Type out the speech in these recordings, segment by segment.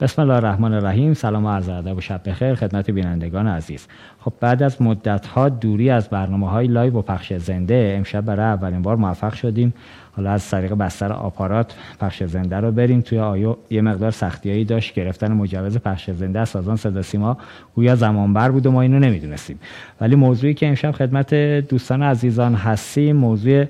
بسم الله الرحمن الرحیم سلام و عرض ادب و شب بخیر خدمت بینندگان عزیز. خب بعد از مدت ها دوری از برنامه های live و پخش زنده امشب برای اولین بار موفق شدیم. حالا از طریق بستر آپارات پخش زنده رو بریم. توی آیو یه مقدار سختیایی داشت. گرفتن مجوز پخش زنده از سازمان صدا سیما گویا زمانبر بود و ما اینو نمی‌دونستیم. ولی موضوعی که امشب خدمت دوستان عزیزان هستیم موضوع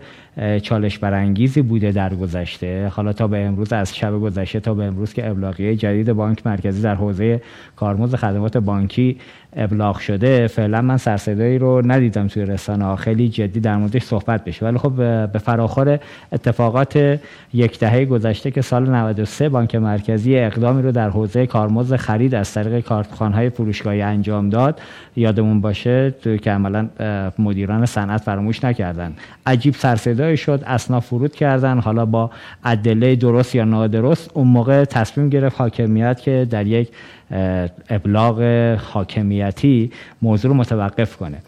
چالش برانگیزی بوده در گذشته. حالا تا به امروز از شب گذشته تا به امروز که ابلاغیه جدید بانک مرکزی در حوزه کارمز خدمات بانکی ابلاغ شده فعلا من سرصدایی رو ندیدم توی رسانه خیلی جدی در موردش صحبت بشه. ولی خب به فراخور اتفاقات یک دهه گذشته که سال 93 بانک مرکزی اقدامی رو در حوزه کارمز خرید از طریق کارتخانهای فروشگاهی انجام داد. یادمون باشه که عملا مدیران صنعت فراموش نکردن. عجیب سرصدایی شد اسنا فرود کردن. حالا با ادله درست یا نادرست اون موقع تصمیم گرفت حاکمیت که در یک ابلاغ حاکمیتی موضوع رو متوقف کنه.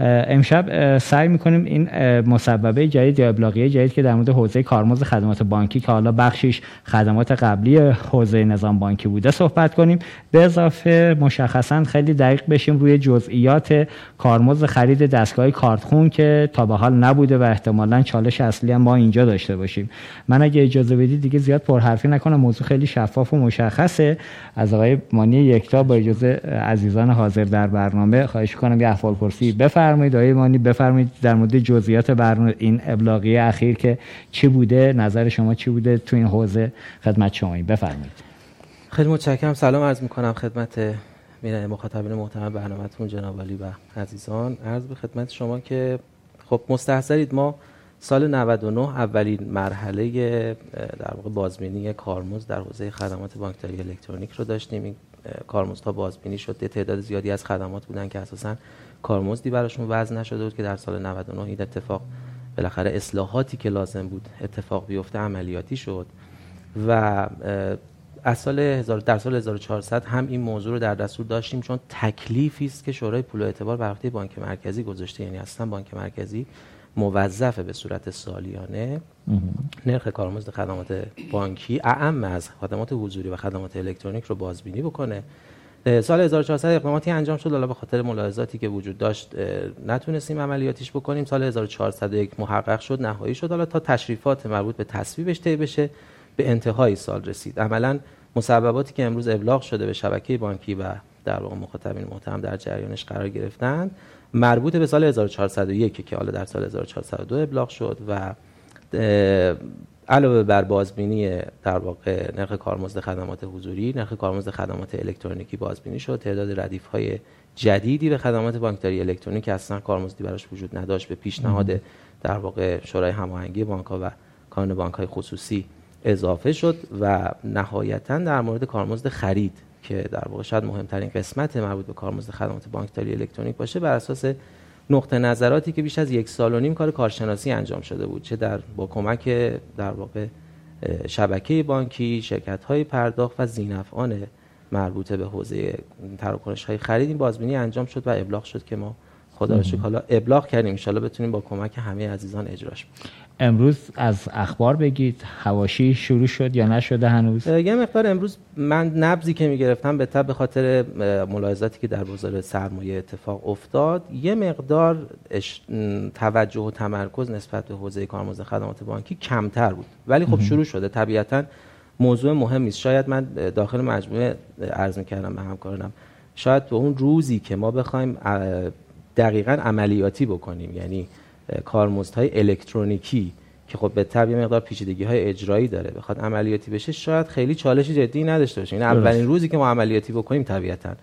امشب سعی می‌کنیم این مسببه جدید یا ابلاغیه جدید که در مورد حوزه کارمز خدمات بانکی که حالا بخشیش خدمات قبلی حوزه نظام بانکی بوده صحبت کنیم. به اضافه مشخصا خیلی دقیق بشیم روی جزئیات کارمز خرید دستگاه کارتخون که تا به حال نبوده و احتمالا چالش اصلی هم ما اینجا داشته باشیم. من اگه اجازه بدید دیگه زیاد پرحرفی نکنم. موضوع خیلی شفاف و مشخصه. از آقای مانی یکتا با اجازه عزیزان حاضر در برنامه خواهش کنم یه احوال پرسی بفرمایید. بفرمایید آقای مانی بفرمایید در مورد جزئیات برنامه این ابلاغیه اخیر که چی بوده نظر شما چی بوده تو این حوزه خدمت شما بفرمایید. خیلی متشکرم. سلام عرض می‌کنم خدمت مخاطبین محترم برنامهتون جناب علی و عزیزان. عرض به خدمت شما که خب مستحضرید ما سال 99 اولین مرحله در واقع بازبینی کارمز در حوزه خدمات بانکداری الکترونیک رو داشتیم. این کارمزدها بازبینی شد. تعداد زیادی از خدمات بودن که اساسا کارمزدی براشون وضع نشده بود که در سال 99 این اتفاق بالاخره اصلاحاتی که لازم بود اتفاق بیفته عملیاتی شد و از سال در سال 1400 هم این موضوع رو در دستور داشتیم چون تکلیفی است که شورای پول و اعتبار بر بانک مرکزی گذاشته یعنی اصلا بانک مرکزی موظفه به صورت سالیانه نرخ کارمزد خدمات بانکی اعم از خدمات حضوری و خدمات الکترونیک رو بازبینی بکنه. سال 1400 اقداماتی انجام شد. حالا به خاطر ملاحظاتی که وجود داشت نتونستیم عملیاتیش بکنیم. سال 1401 محقق شد نهایی شد. حالا تا تشریفات مربوط به تصویبش طی بشه به انتهای سال رسید. عملا مسبباتی که امروز ابلاغ شده به شبکه بانکی و در واقع مخاطبین محترم در جریانش قرار گرفتند مربوط به سال 1401 که حالا در سال 1402 ابلاغ شد و علاوه بر بازبینی در واقع نرخ کارمزد خدمات حضوری نرخ کارمزد خدمات الکترونیکی بازبینی شد. تعداد ردیف های جدیدی به خدمات بانکداری الکترونیک اصلا کارمزدی براش وجود نداشت. به پیشنهاد در واقع شورای هماهنگی بانک و کانون بانک های خصوصی اضافه شد و نهایتا در مورد کارمزد خرید که در واقع شاید مهمترین قسمت مربوط به کارمزد خدمات بانکداری الکترونیک باشه بر اساس نقطه نظراتی که بیش از یک سال و نیم کار کارشناسی انجام شده بود چه در با کمک در واقع شبکه بانکی شرکت های پرداخت و زینفعان مربوطه به حوزه تراکنش های خرید. این بازبینی انجام شد و ابلاغ شد که ما خدا رو حالا ابلاغ کردیم. ان بتونیم با کمک همه عزیزان اجراش امروز از اخبار بگید هواشی شروع شد یا نشده هنوز؟ یه مقدار امروز من نبزی که می‌گرفتم به به خاطر ملاحظاتی که در بازار سرمایه اتفاق افتاد یه مقدار توجه و تمرکز نسبت به حوزه کارمزد خدمات بانکی کمتر بود. ولی خب شروع شده. طبیعتا موضوع مهمی است شاید من داخل مجموعه عرض می‌کردم به همکارانم. شاید به اون روزی که ما بخوایم دقیقا عملیاتی بکنیم. یعنی کارمزدهای الکترونیکی که خب به طبع مقدار پیچیدگی های اجرایی داره بخواد عملیاتی بشه شاید خیلی چالش جدی نداشته باشه. این یعنی اولین روزی که ما عملیاتی بکنیم طبیعتا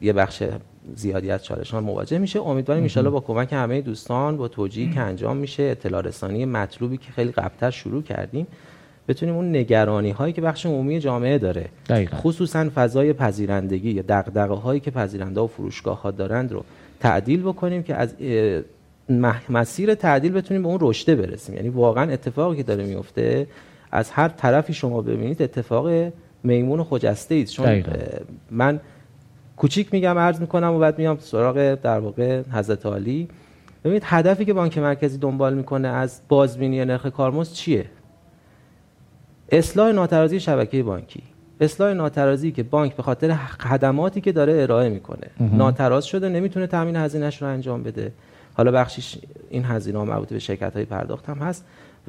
یه بخش زیادی از چالش ها مواجه میشه. امیدواریم ان با کمک همه دوستان با توجیهی که انجام میشه اطلاع رسانی مطلوبی که خیلی قبلتر شروع کردیم بتونیم اون نگرانی هایی که بخش عمومی جامعه داره دقیقا. خصوصا فضای پذیرندگی یا دغدغه هایی که پذیرنده و فروشگاه ها دارند رو تعدیل بکنیم که از مسیر تعدیل بتونیم به اون رشته برسیم. یعنی واقعا اتفاقی که داره میفته از هر طرفی شما ببینید اتفاق میمون و خجسته است چون من کوچیک میگم عرض می‌کنم و بعد میام سراغ در واقع حضرت عالی. ببینید هدفی که بانک مرکزی دنبال می‌کنه از بازبینی نرخ کارمزد چیه؟ اصلاح ناترازی شبکه بانکی. اصلاح ناترازی که بانک به خاطر خدماتی که داره ارائه می‌کنه. ناتراز شده نمی‌تونه تامین هزینهش رو انجام بده. حالا بخشیش این هزینه ها مربوط به شرکت های پرداخت هم هست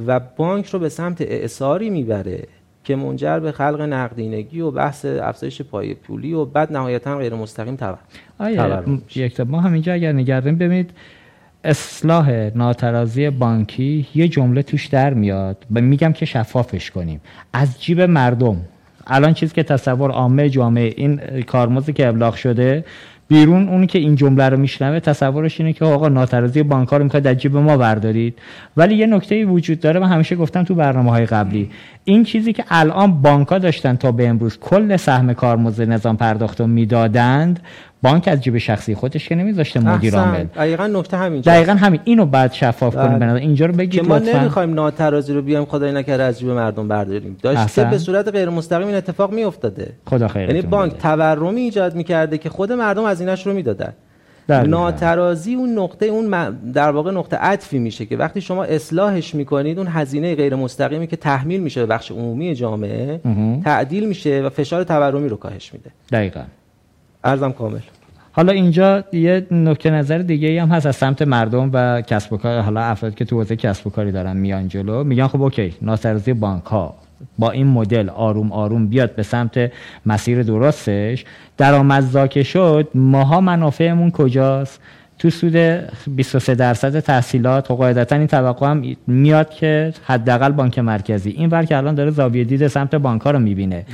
و بانک رو به سمت اعصاری می‌بره که منجر به خلق نقدینگی و بحث افزایش پای پولی و بعد نهایتا غیر مستقیم تورم یک ما همینجا اگر نگردیم ببینید اصلاح ناترازی بانکی یه جمله توش در میاد. و میگم که شفافش کنیم. از جیب مردم. الان چیزی که تصور عامه جامعه این کارمزدی که ابلاغ شده بیرون اونی که این جمله رو میشنوه تصورش اینه که آقا ناترازی بانک رو می‌خواد در جیب ما بردارید. ولی یه نکته وجود داره من همیشه گفتم تو برنامه های قبلی این چیزی که الان بانک داشتن تا به امروز کل سهم کارمزد نظام پرداخت رو می‌دادند بانک از جیب شخصی خودش که نمیذاشته مدیر عامل. دقیقاً نکته همین دقیقاً همین. اینو بعد شفاف کنیم. بله. اینجا رو بگید که ما نمی‌خوایم ناترازی رو بیام خدای نکرده از جیب مردم برداریم. داشته به صورت غیر مستقیم این اتفاق میافتاده. خدا خیر یعنی بانک تورمی ایجاد می‌کرده که خود مردم از اینش رو می‌دادن. ناترازی اون نقطه اون در واقع نقطه عطفی میشه که وقتی شما اصلاحش می‌کنید اون هزینه غیر مستقیمی که تحمیل میشه به بخش عمومی جامعه تعدیل میشه و فشار تورمی رو کاهش میده. دقیقاً. ارزم کامل. حالا اینجا یه نکته نظر دیگه ای هم هست از سمت مردم و کسب و کار. حالا افرادی که تو حوزه کسب و کاری دارن میان جلو میگن خب اوکی ناسرزی بانک ها با این مدل آروم آروم بیاد به سمت مسیر درستش. درآمد که شد ماها منافعمون کجاست؟ تو سود 23 درصد تحصیلات و قاعدتا این توقع هم میاد که حداقل بانک مرکزی. این ور که الان داره زاویه دید سمت بانک ها رو می‌بینه.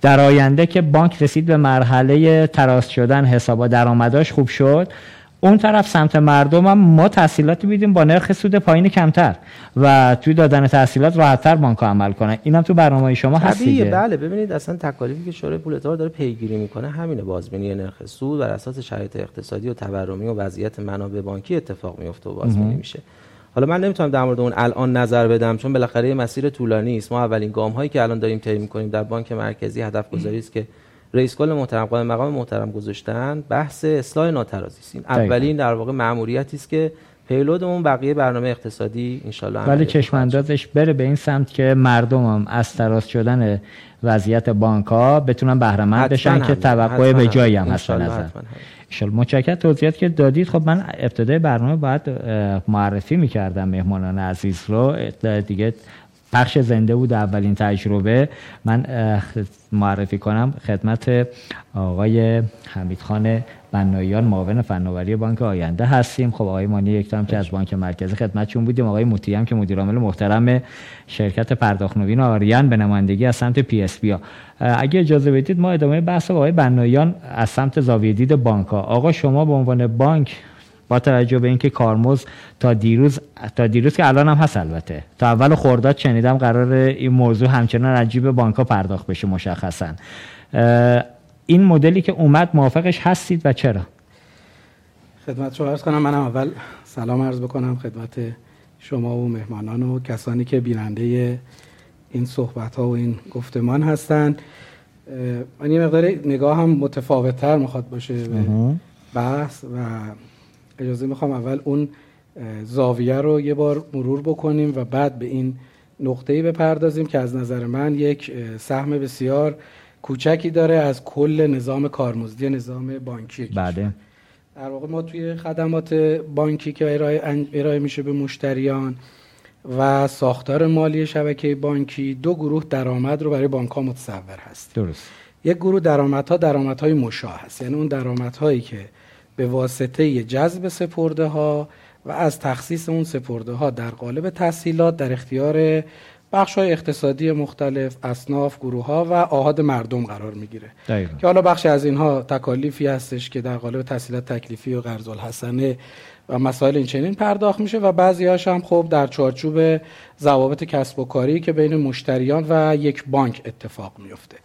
در آینده که بانک رسید به مرحله تراست شدن حسابا درآمداش خوب شد. اون طرف سمت مردم هم ما تحصیلاتی بیدیم با نرخ سود پایین کمتر و توی دادن تحصیلات راحتتر بانک عمل کنن. اینم تو برنامه شما هست دیگه. بله ببینید اصلا تکالیفی که شورای پول داره پیگیری می‌کنه همینه. بازبینی نرخ سود بر اساس شرایط اقتصادی و تورمی و وضعیت منابع بانکی اتفاق میفته و بازبینی میشه. حالا من نمی‌تونم در مورد اون الان نظر بدم چون بالاخره مسیر طولانی است. ما اولین گام هایی که الان داریم طی می‌کنیم در بانک مرکزی هدف گذاری است که رئیس کل محترم قائم مقام محترم گذاشتن بحث اصلاح ناترازی. است این اولین در واقع ماموریتی است که پیلودمون بقیه برنامه اقتصادی انشالله ولی چشماندازش بره به این سمت که مردم هم از تراز شدن وضعیت بانک ها بتونن بهره مند بشن که توقع به جایی هم هست نظر. متشکرم. توضیحات که دادید خب من ابتدای برنامه باید معرفی می‌کردم مهمانان عزیز رو. دیگه پخش زنده بود اولین تجربه. من معرفی کنم خدمت آقای حمید خان بنایان معاون فناوری بانک آینده هستیم. خب آقای مانی یک که از بانک مرکزی خدمتشون بودیم. آقای موتی هم که مدیر عامل محترم شرکت پرداخت نوین آرین به نمایندگی از سمت PSP اگه اجازه بدید ما ادامه بحث آقای بنایان از سمت زاویه دید بانک ها. آقا شما به عنوان بانک با توجه به اینکه کارمزد تا دیروز تا دیروز که الان هم هست البته. تا اول خرداد شنیدم قرار این موضوع همچنان از جیب بانک ها پرداخت بشه مشخصا. این مدلی که اومد موافقش هستید و چرا؟ خدمت شما عرض کنم منم اول سلام عرض بکنم خدمت شما و مهمانان و کسانی که بیننده این صحبت ها و این گفتمان هستند. من یه مقدار نگاه هم متفاوت تر می‌خواد باشه به بحث و اجازه می‌خوام اول اون زاویه رو یه بار مرور بکنیم و بعد به این نقطه‌ای بپردازیم که از نظر من یک سهم بسیار کوچکی داره از کل نظام کارمزدی نظام بانکی بله. در واقع ما توی خدمات بانکی که ارائه, ارائه میشه به مشتریان و ساختار مالی شبکه بانکی دو گروه درآمد رو برای بانک ها متصور هست. درست. یک گروه درآمدها درآمدهای مشاه هست. یعنی اون درآمدهایی که به واسطه جذب سپرده ها و از تخصیص اون سپرده ها در قالب تحصیلات در اختیار بخش های اقتصادی مختلف اصناف گروه ها و آهاد مردم قرار می‌گیره. که حالا بخش از اینها تکالیفی هستش که در قالب تحصیلات تکلیفی و قرض الحسنه و مسائل این چنین پرداخت میشه و بعضی هاش هم خب در چارچوب ضوابط کسب و کاری که بین مشتریان و یک بانک اتفاق میفته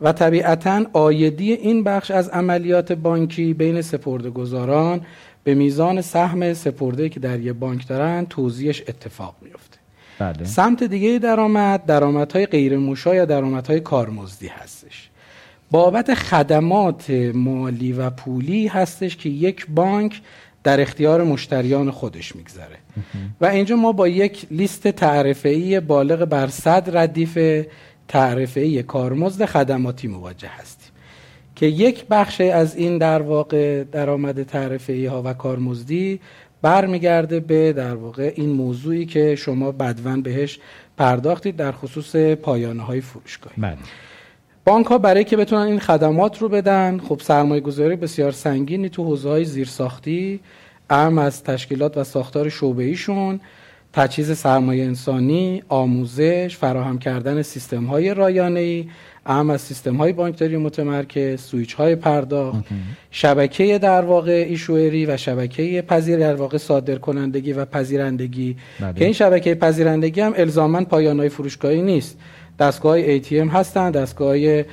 و طبیعتا آیدی این بخش از عملیات بانکی بین سپرده گذاران به میزان سهم سپرده که در یک بانک دارن توزیعش اتفاق میفته بله. سمت دیگه درآمد درآمدهای غیر مشا یا درآمدهای کارمزدی هستش. بابت خدمات مالی و پولی هستش که یک بانک در اختیار مشتریان خودش میگذره و اینجا ما با یک لیست تعرفه‌ای بالغ بر صد ردیف تعرفه کارمزد خدماتی مواجه هستیم که یک بخش از این در واقع درآمد تعرفه ها و کارمزدی برمیگرده به در واقع این موضوعی که شما بدون بهش پرداختید در خصوص پایانه های فروشگاهی. بله. بانک ها برای که بتونن این خدمات رو بدن خب سرمایه گذاری بسیار سنگینی تو حوزه های زیرساختی اهم از تشکیلات و ساختار شعبه ایشون تجهیز سرمایه انسانی، آموزش، فراهم کردن سیستم های رایانه ای، اهم از سیستم های بانکداری متمرکز، سویچ های پرداخت، شبکه در واقع ایشوئری و شبکه پذیر در واقع صادر کنندگی و پذیرندگی. بله. که این شبکه پذیرندگی هم الزاما پایان های فروشگاهی نیست. دستگاه های ATM هستن دستگاه های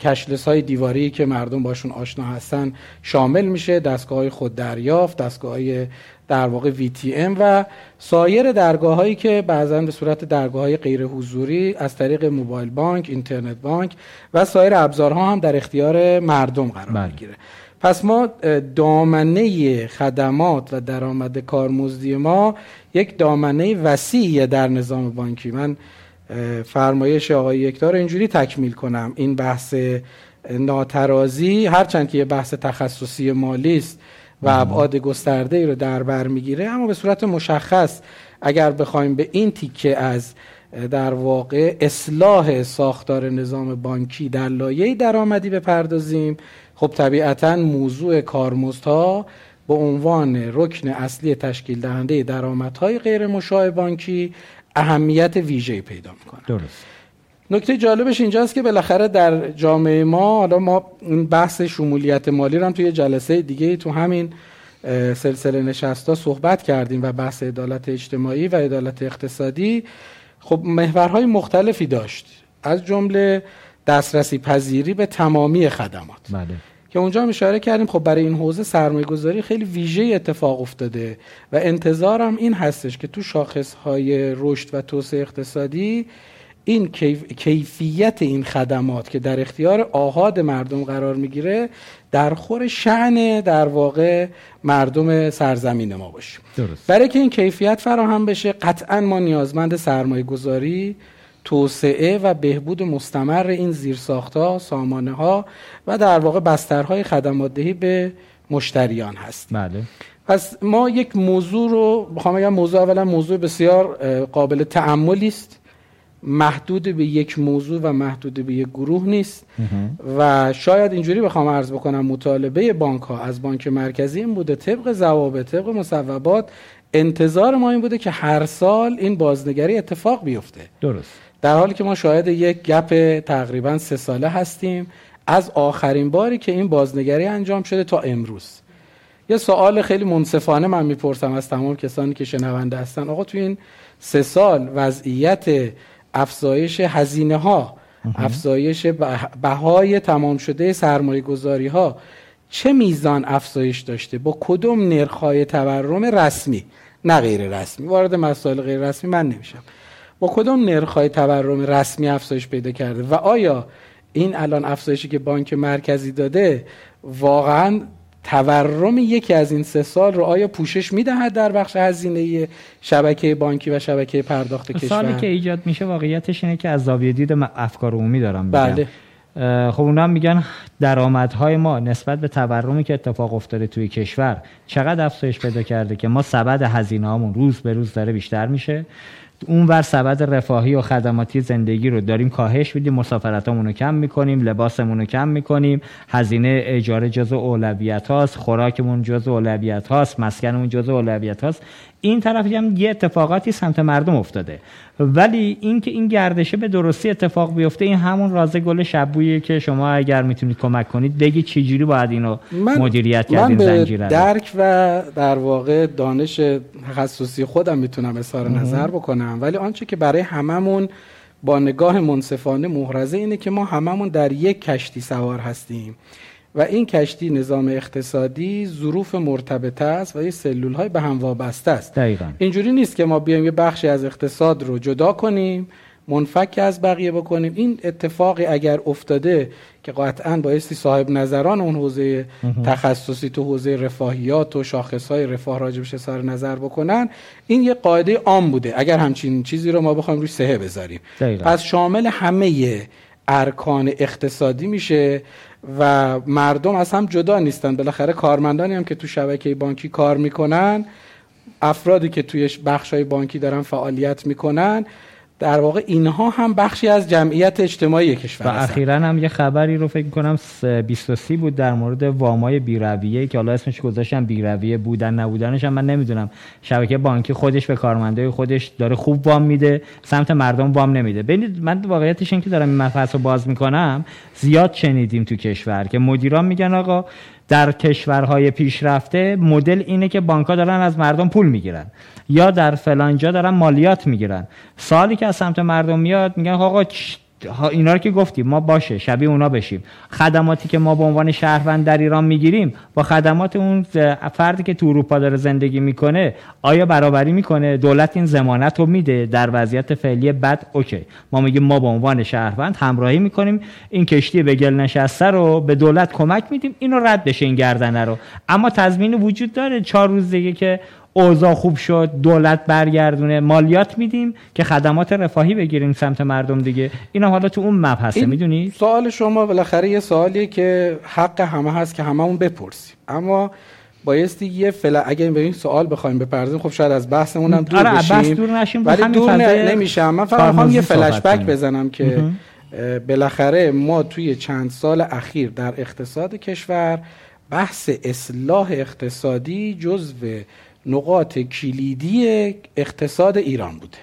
کشلس های دیواری که مردم باشون آشنا هستن شامل میشه دستگاه های خود دریافت دستگاه های در واقع VTM و سایر درگاه هایی که بعضا به صورت درگاه های غیر حضوری از طریق موبایل بانک، اینترنت بانک و سایر ابزارها هم در اختیار مردم قرار بله. می‌گیره پس ما دامنه خدمات و درآمد کارمزدی ما یک دامنه وسیعی در نظام بانکی من فرمایش آقای یکتار اینجوری تکمیل کنم. این بحث ناترازی هرچند که یه بحث تخصصی مالی است و ابعاد گسترده ای رو در بر می‌گیره اما به صورت مشخص اگر بخوایم به این تیکه از در واقع اصلاح ساختار نظام بانکی در لایه درآمدی بپردازیم خب طبیعتا موضوع کارمزدها به عنوان رکن اصلی تشکیل دهنده درآمدهای غیر مشاع بانکی اهمیت ویژه‌ای پیدا می‌کنه. درست. نکته جالبش اینجاست که بالاخره در جامعه ما حالا ما این بحث شمولیت مالی رو هم توی جلسه دیگه تو همین سلسله نشستا صحبت کردیم و بحث عدالت اجتماعی و عدالت اقتصادی. خب محورهای مختلفی داشت. از جمله دسترسی پذیری به تمامی خدمات. بله. که اونجا هم اشاره کردیم خب برای این حوزه سرمایه گذاری خیلی ویژه اتفاق افتاده و انتظارم این هستش که تو شاخص های رشد و توسعه اقتصادی این کیف... کیفیت این خدمات که در اختیار آهاد مردم قرار می‌گیره در خور شعن در واقع مردم سرزمین ما درست. برای که این کیفیت فراهم بشه قطعا ما نیازمند سرمایه گذاری توسعه و بهبود مستمر این زیرساختها سامانه ها و در واقع بسترهای خدمات دهی به مشتریان هستیم بله. پس ما یک موضوع رو بخوام بگم موضوع اولا موضوع بسیار قابل تأملی است. محدود به یک موضوع و محدود به یک گروه نیست. و شاید اینجوری بخوام عرض بکنم مطالبه بانک ها از بانک مرکزی این بوده طبق ضوابط طبق مصوبات انتظار ما این بوده که هر سال این بازنگری اتفاق بیفته. درست. در حالی که ما شاهد یک گپ تقریبا سه ساله هستیم از آخرین باری که این بازنگری انجام شده تا امروز. یه سوال خیلی منصفانه من می‌پرسم از تمام کسانی که شنونده هستن. آقا تو این سه سال وضعیت افزایش هزینه ها افزایش به- بهای تمام شده سرمایه گذاری ها چه میزان افزایش داشته؟ با کدوم نرخ‌های تورم رسمی؟ نه غیر رسمی. وارد مسائل غیر رسمی من نمیشم. با کدام نرخ‌های تورم رسمی افزایش پیدا کرده؟ و آیا این الان افزایشی که بانک مرکزی داده واقعا تورم یکی از این سه سال رو آیا پوشش می‌دهد در بخش هزینه شبکه بانکی و شبکه پرداخت کشور؟ سالی که ایجاد میشه واقعیتش اینه که از زاویه دید افکار عمومی دارم میگم. بله. خب اونا هم میگن درآمدهای ما نسبت به تورمی که اتفاق افتاده توی کشور چقدر افزایش پیدا کرده که ما سبد هزینه هامون روز به روز داره بیشتر میشه؟ اون ور سبد رفاهی و خدماتی زندگی رو داریم کاهش میدیم مسافرتامون رو کم می‌کنیم لباسمون رو کم می‌کنیم هزینه اجاره جزء اولویت هاست خوراکمون جزء اولویت هاست مسکنمون جزء اولویت هاست. این طرفی هم یه اتفاقاتی سمت مردم افتاده. ولی اینکه این گردشه به درستی اتفاق بیفته این همون رازه گل شبویه که شما اگر می‌تونید کمک کنید بگید چجوری باید اینو مدیریت من کردین به زنجیره رو. درک و در واقع دانش تخصصی خودم می‌تونم اظهار نظر بکنم. ولی آنچه که برای هممون با نگاه منصفانه محرزه اینه که ما هممون در یک کشتی سوار هستیم. و این کشتی نظام اقتصادی ظروف مرتبطه است و یه سلول های به هم وابسته است. دقیقا. اینجوری نیست که ما بیایم یه بخشی از اقتصاد رو جدا کنیم منفک از بقیه بکنیم. این اتفاقی اگر افتاده که قطعا بایستی صاحب نظران اون حوزه تخصصی تو حوزه رفاهیات و شاخصهای رفاه راجبش اظهار نظر بکنن این یه قاعده عام بوده. اگر همچین چیزی رو ما بخوایم روش سهه بذاریم. پس شامل همه ارکان اقتصادی میشه. و مردم از هم جدا نیستن. بالاخره کارمندانی هم که تو شبکه بانکی کار می‌کنن افرادی که توی بخش های بانکی دارن فعالیت می‌کنن در واقع اینها هم بخشی از جمعیت اجتماعی کشور و اخیرا هم یه خبری رو فکر کنم 23 بود در مورد وامای بیرویه که حالا اسمش گذاشتم بیرویه بودن نبودنش هم من نمی‌دونم. شبکه بانکی خودش به کارمندای خودش داره خوب وام میده سمت مردم وام نمیده. ببینید من واقعیتش این که دارم این مبحث رو باز می‌کنم زیاد شنیدیم تو کشور که مدیران میگن آقا در کشورهای پیشرفته مدل اینه که بانکها دارن از مردم پول می‌گیرن. یا در فلانجا دارن مالیات می‌گیرن. سالی که از سمت مردم میاد میگن آقا اینا رو که گفتیم ما باشه شبیه اونا بشیم. خدماتی که ما به عنوان شهروند در ایران می‌گیریم با خدمات اون فردی که تو اروپا داره زندگی می‌کنه آیا برابری می‌کنه؟ دولت این زمانت رو میده. در وضعیت فعلی بد اوکی. ما میگیم ما به عنوان شهروند همراهی می‌کنیم. این کشتی به گل نشسته رو به دولت کمک میدیم. اینو رد بشه این گردنه رو. اما تضمین وجود داره. چهار روز دیگه که اوضاع خوب شد دولت برگردونه. مالیات میدیم که خدمات رفاهی بگیریم سمت مردم دیگه. اینا حالا تو اون مبحثه می‌دونی؟ سوال شما بالاخره یه سوالیه که حق همه هست که هممون بپرسیم. اما بایستی یه فعلا اگه به این سوال بخوایم بپردازیم خب شاید از بحثمون هم دور آره بشیم. بحث دور نشیم. ولی دور نمیشم. من فقط می‌خوام یه فلش بک بزنم که بالاخره ما توی چند سال اخیر در اقتصاد کشور بحث اصلاح اقتصادی جزو نقاط کلیدی اقتصاد ایران بوده.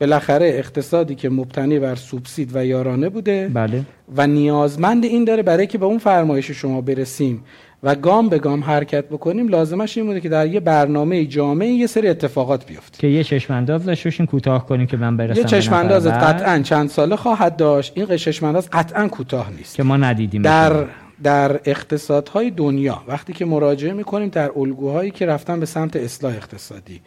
بالاخره اقتصادی که مبتنی بر سوبسید و یارانه بوده بله. و نیازمند این داره برای که به اون فرمایش شما برسیم و گام به گام حرکت بکنیم لازمش این بوده که در یه برنامه جامعه یه سری اتفاقات بیفته. که یه چشمانداز داشته کوتاه کنیم که من برسم یه چشمانداز قطعا چند ساله خواهد داشت. این چشمانداز قطعا کوتاه نیست. که ما ندیدیم در در اقتصادهای دنیا وقتی که مراجعه می‌کنیم در الگوهایی که رفتن به سمت اصلاح اقتصادی.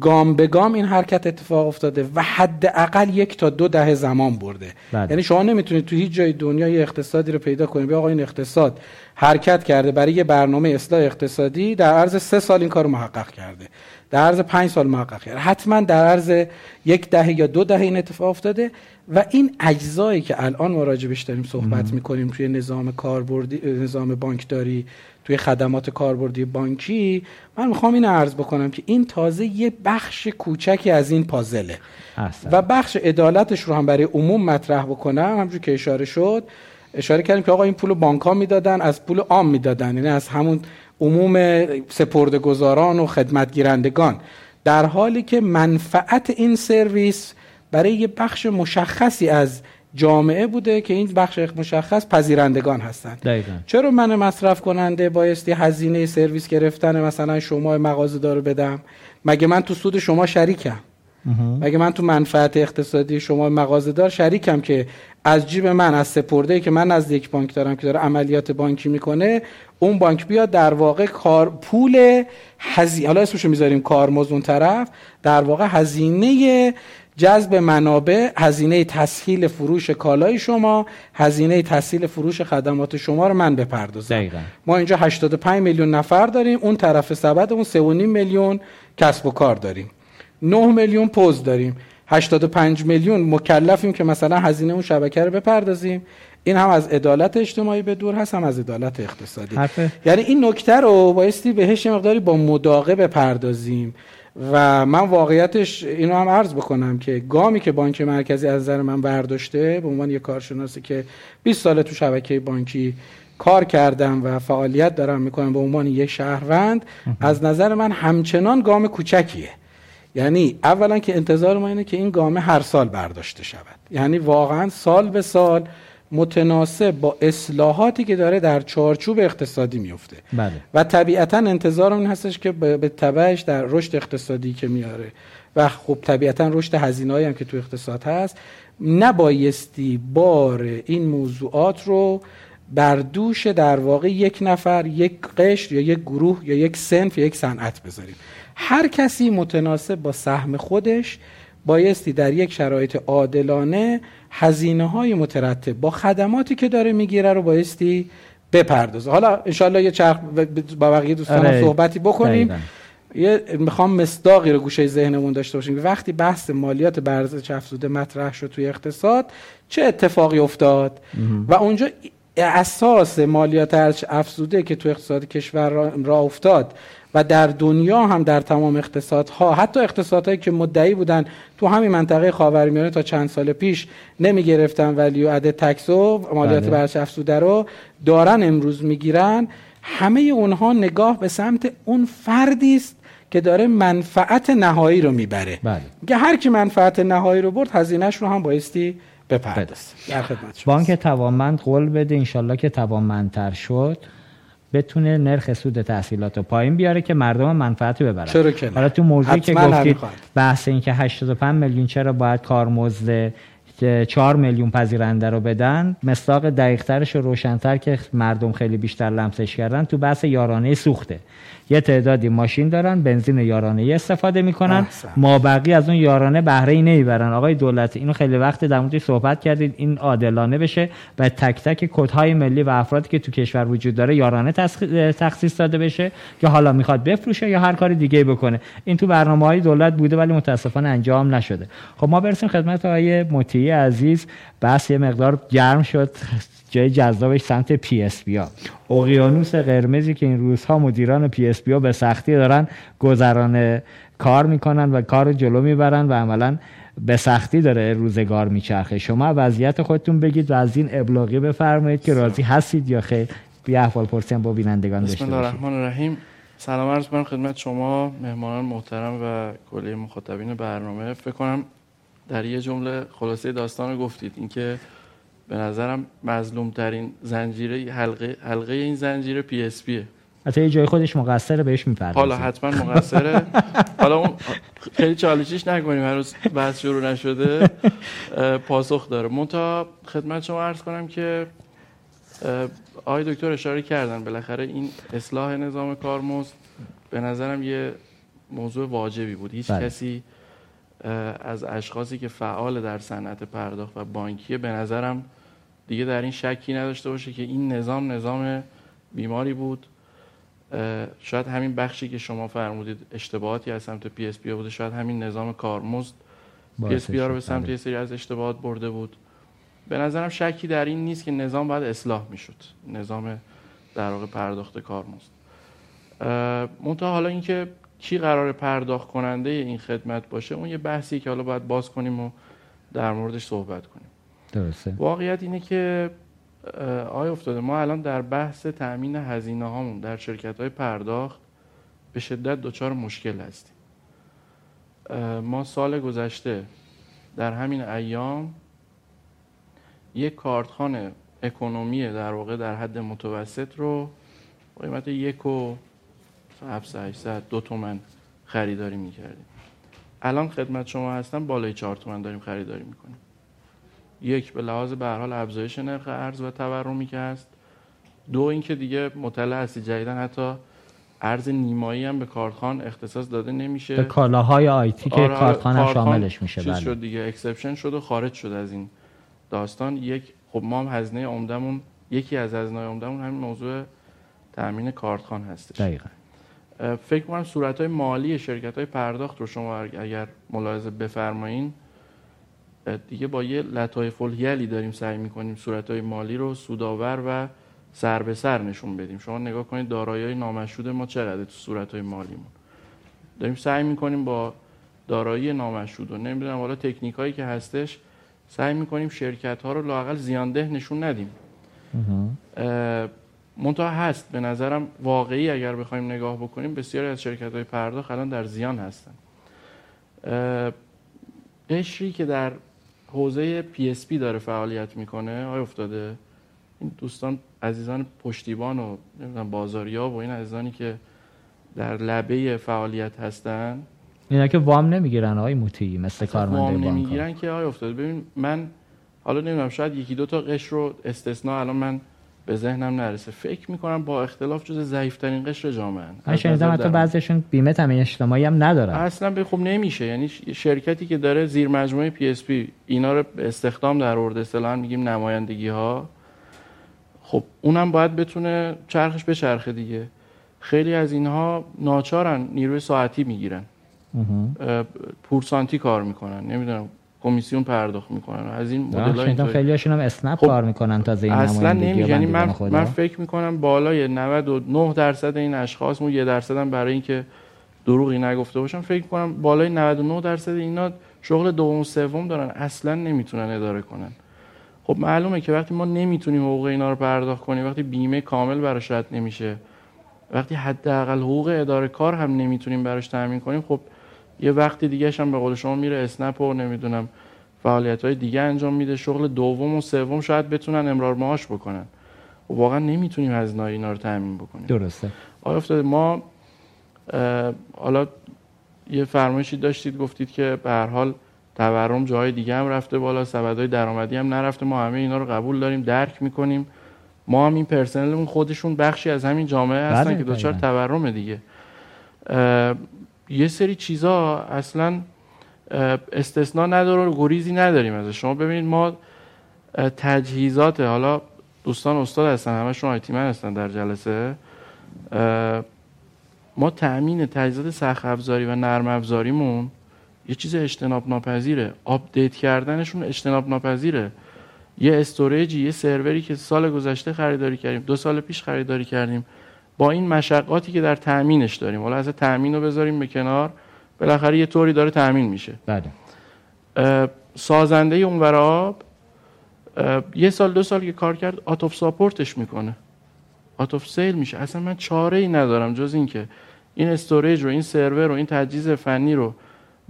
گام به گام این حرکت اتفاق افتاده و حداقل یک تا دو دهه زمان برده. بله. یعنی شما نمی‌تونید تو هیچ جای دنیا یه اقتصادی رو پیدا کنید به آقا این اقتصاد حرکت کرده برای یه برنامه اصلاح اقتصادی در عرض سه سال این کار محقق کرده. در عرض پنج سال محقق کرده. حتما در عرض یک دهه یا دو دهه این اتفاق افتاده. و این اجزایی که الان ما راجبش داریم صحبت می‌کنیم توی نظام کاربردی نظام بانکداری توی خدمات کاربردی بانکی من می‌خوام این عرض بکنم که این تازه یه بخش کوچکی از این پازله. و بخش عدالتش رو هم برای عموم مطرح بکنم همونجور که اشاره شد. اشاره کردیم که آقا این پول بانک ها می‌دادن از پول عام می‌دادن یعنی از همون عموم سپردگزاران و خدمتگیرندگان. در حالی که منفعت این سرویس برای یه بخش مشخصی از جامعه بوده که این بخش مشخص پذیرندگان هستند. چرا من مصرف کننده بایستی هزینه سرویس گرفتن مثلا شما مغازه دارو بدم؟ مگه من تو سود شما شریکم؟ مگه من تو منفعت اقتصادی شما مغازه دار شریکم که از جیب من از سپرده که من از یک بانک دارم که داره عملیات بانکی می‌کنه اون بانک بیاد در واقع کار پول هزینه حالا اسمشو می‌ذاریم کارمزد اون طرف در واقع هزینه جذب منابع هزینه تسهیل فروش کالای شما هزینه تسهیل فروش خدمات شما رو من بپردازم. ما اینجا 85 میلیون نفر داریم اون طرف سبد اون 3.5 میلیون کسب و کار داریم. 9 میلیون پوز داریم. 85 میلیون مکلفیم که مثلا هزینه اون شبکه رو بپردازیم. این هم از عدالت اجتماعی به دور هست هم از عدالت اقتصادی. حرفه. یعنی این نکته رو بایستی بهش مقداری با مداقه بپردازیم و من واقعیتش اینو هم عرض بکنم که گامی که بانک مرکزی از نظر من برداشته به عنوان یک کارشناسی که 20 ساله تو شبکه بانکی کار کردم و فعالیت دارم می‌کنم به عنوان یک شهروند از نظر من همچنان گام کوچکیه. یعنی اولا که انتظار ما اینه که این گامه هر سال برداشته شود. یعنی واقعا سال به سال متناسب با اصلاحاتی که داره در چارچوب اقتصادی میفته. بله. و طبیعتا انتظار این هستش که به تبعش در رشد اقتصادی که میاره. و خب طبیعتا رشد هزینه هم که تو اقتصاد هست نبایستی بار این موضوعات رو بر دوش در واقع یک نفر یک قشر یا یک گروه یا یک سنف یا یک صنعت بذاریم. هر کسی متناسب با سهم خودش بایستی در یک شرایط عادلانه هزینه های مترتب با خدماتی که داره می‌گیره رو بایستی بپردازه. حالا انشالله یه چرخ با بقیه دوستان آره. صحبتی بکنیم. یه می‌خوام مصداقی رو گوشه ذهنمون داشته باشیم. وقتی بحث مالیات برز افزوده مطرح شد توی اقتصاد چه اتفاقی افتاد؟ و اونجا اساس مالیات ارزش افزوده که تو اقتصاد کشور را افتاد و در دنیا هم در تمام اقتصادها حتی اقتصادهایی که مدعی بودن تو همین منطقه خاورمیانه تا چند سال پیش نمی گرفتن ولی اد تکس و مالیات بله. برش افزوده رو دارن امروز می‌گیرن همه اونها نگاه به سمت اون فردی است که داره منفعت نهایی رو می‌بره. بله. که هر کی منفعت نهایی رو برد هزینهش رو هم بایستی بپردازه بانک توانمند قول بده انشالله که توانمندتر شد. بتونه نرخ سود تحصیلات رو پایین بیاره که مردم منفعت ببرن. چرا که حالا تو موضوعی که گفتید بحث این که 85 میلیون چرا باید کارمزد که 4 میلیون پذیرنده رو بدن مصداق دقیقترش و روشنتر که مردم خیلی بیشتر لمسش کردن تو بحث یارانه سوخته. یه تعدادی ماشین دارن بنزین یارانه ای استفاده می‌کنن. ما بقی از اون یارانه بهره ای نمی‌برن. آقای دولت اینو خیلی وقت در موردش صحبت کردید. این عادلانه بشه و تک تک کدهای ملی و افرادی که تو کشور وجود داره یارانه تخصیص داده بشه که حالا می‌خواد بفروشه یا هر کار دیگه بکنه. این تو برنامه های دولت بوده ولی متاسفانه انجام نشده. خب ما برسیم خدمت آقای مطیعی عزیز. بحث یه مقدار گرم شد. جای جذابش سمت PSP ها. اقیانوس قرمزی که این روزها مدیران PSP ها به سختی دارن گذران کار می‌کنن و کار جلو می‌برن و عملا به سختی داره روزگار میچرخه. شما وضعیت خودتون بگید و از این ابلاغی بفرمایید که راضی هستید یا خیر. بی احوال پرسی با بینندگان داشته بسم الله الرحمن الرحیم. سلام عرض کنم خدمت شما مهمانان محترم و کلی مخاطبین برنامه. فکر کنم در یه جمله خلاصه داستان رو گفتید. اینکه به نظرم مظلوم ترین زنجیره حلقه حلقه این زنجیره پی اس پیه حتی یه جای خودش مقصره بهش می‌پردازه. حالا حتما مقصره. حالا اون خیلی چالشیش نکنیم هنوز بحث شروع نشده. پاسخ داره. منتها خدمت شما عرض کنم که آقای دکتر اشاره کردن بالاخره این اصلاح نظام کارمزد به نظرم یه موضوع واجبی بود. هیچ بله. کسی از اشخاصی که فعال در صنعت پرداخت و بانکیه به نظرم دیگه در این شکی نداشته باشه که این نظام نظام بیماری بود. شاید همین بخشی که شما فرمودید اشتباهاتی از سمت PSP بوده شاید همین نظام کارمزد PSP رو به سمت یه سری از اشتباهات برده بود. به نظرم شکی در این نیست که نظام باید اصلاح می‌شد. نظام در واقع پرداخت کارمزد. منتها حالا اینکه کی قرار پرداخت کننده این خدمت باشه اون یه بحثی که حالا باید باز کنیم و در موردش صحبت کنیم. درسته. واقعیت اینه که آیا افتاده ما الان در بحث تأمین هزینه هامون در شرکت های پرداخت به شدت دچار مشکل هستیم. ما سال گذشته در همین ایام یک کارتخانه اکنومی در واقع در حد متوسط رو قیمت یک و 700 800 دو تومن خریداری می‌کردیم. الان خدمت شما هستم بالای 4 تومن داریم خریداری می‌کنیم. یک به لحاظ به حال افزایش نرخ ارز و تورمی که هست. دو اینکه دیگه مطلع هستی جدیدن حتی ارز نیمایی هم به کارتخوان اختصاص داده نمیشه. به کالاهای IT که آره کارتخوان شاملش میشه چیز بله. شد دیگه exception شد و خارج شد از این داستان. یک خب ما هم هزینه عمدمون یکی از هزینه عمدمون همین موضوع تامین کارتخوان هستش. دقیقاً. فکر کنم صورت های مالی شرکت های پرداخت رو شما اگر ملاحظه بفرمایین دیگه با یه لطایف الهیلی داریم سعی می‌کنیم صورت های مالی رو سودآور و سر به سر نشون بدیم. شما نگاه کنید دارایی های نامشهود ما چقدر تو صورت های مالیمون؟ داریم سعی می‌کنیم با دارایی نامشهود و نمی‌دونم حالا تکنیک هایی که هستش سعی می‌کنیم شرکت ها رو لاقل زیانده نشون ندیم. منتها هست. به نظرم واقعی اگر بخوایم نگاه بکنیم بسیاری از شرکت های پرداخت الان در زیان هستن. قشری که در حوزه PSP داره فعالیت می‌کنه آیا افتاده این دوستان عزیزان پشتیبان و بازاریا و این عزیزانی که در لبه فعالیت هستن. اینا که وام نمی‌گیرن آقای موتی مثل کارمنده وام نمی‌گیرن که آیا افتاده. ببین من حالا نمی‌دونم شاید یکی دو تا قشر رو استثنا الان من به ذهنم نرسه. فکر می‌کنم با اختلاف جزو ضعیفترین قشر جامعه من شنیدم حتی بعضیشون بیمه تامین اجتماعی هم ندارن. اصلا به خوب نمیشه. یعنی شرکتی که داره زیر مجموعه PSP اینا رو استخدام در واقع اصطلاحا میگیم نمایندگی ها خب اونم باید بتونه چرخش به چرخه دیگه. خیلی از اینها ناچارن نیروی ساعتی می‌گیرن. پورسانتی کار می‌کنن. نمی‌دونم کمیسیون پرداخت می‌کنن. از این مدل ها خیلی هاشون هم اسنپ خب کار می‌کنن تا این اصلا یعنی من, من فکر می‌کنم بالای 99 درصد این اشخاص مو یه درصد هم برای اینکه دروغی نگفته باشم فکر می‌کنم بالای 99 درصد اینا شغل دوم و سوم دارن. اصلا نمی‌تونن اداره کنن. خب معلومه که وقتی ما نمی‌تونیم حقوق اینا رو پرداخت کنیم وقتی بیمه کامل براش رد نمیشه وقتی حداقل حقوق اداره کار هم نمی‌تونیم براش تامین کنیم خب یه وقتی دیگه هم به قول شما میره اسنپ و نمی‌دونم فعالیت های دیگه انجام میده شغل دوم و سوم شاید بتونن امرار معاش بکنن. و خب واقعا نمی‌تونیم از اینا رو تامین بکنیم. درسته. آیا افتاده ما حالا یه فرمایشی داشتید گفتید که به هر حال تورم جای دیگه هم رفته بالا سبدهای درآمدی هم نرفته ما همه اینا رو قبول داریم درک می‌کنیم. ما هم این پرسنلمون خودشون بخشی از همین جامعه هستن بله، که دچار تورم دیگه. یه سری چیزا اصلا استثنا نداره و گریزی نداریم از شما ببینید ما تجهیزات حالا دوستان استاد هستن همشون IT man هستن در جلسه. ما تأمین تجهیزات سخت افزاری و نرم افزاریمون یه چیز اجتناب ناپذیره. update کردنشون اجتناب ناپذیره. یه storage ی یه سروری که سال گذشته خریداری کردیم دو سال پیش خریداری کردیم. با این مشقاتی که در تأمینش داریم. حالا از تأمین رو بذاریم به کنار. بالاخره یه طوری داره تأمین میشه. بله. سازنده اون آب یه سال دو سال که کار کرد out of support ش می‌کنه. out of sale میشه. اصلا من چاره ای ندارم جز اینکه این storage رو این سرور رو این تجهیز فنی رو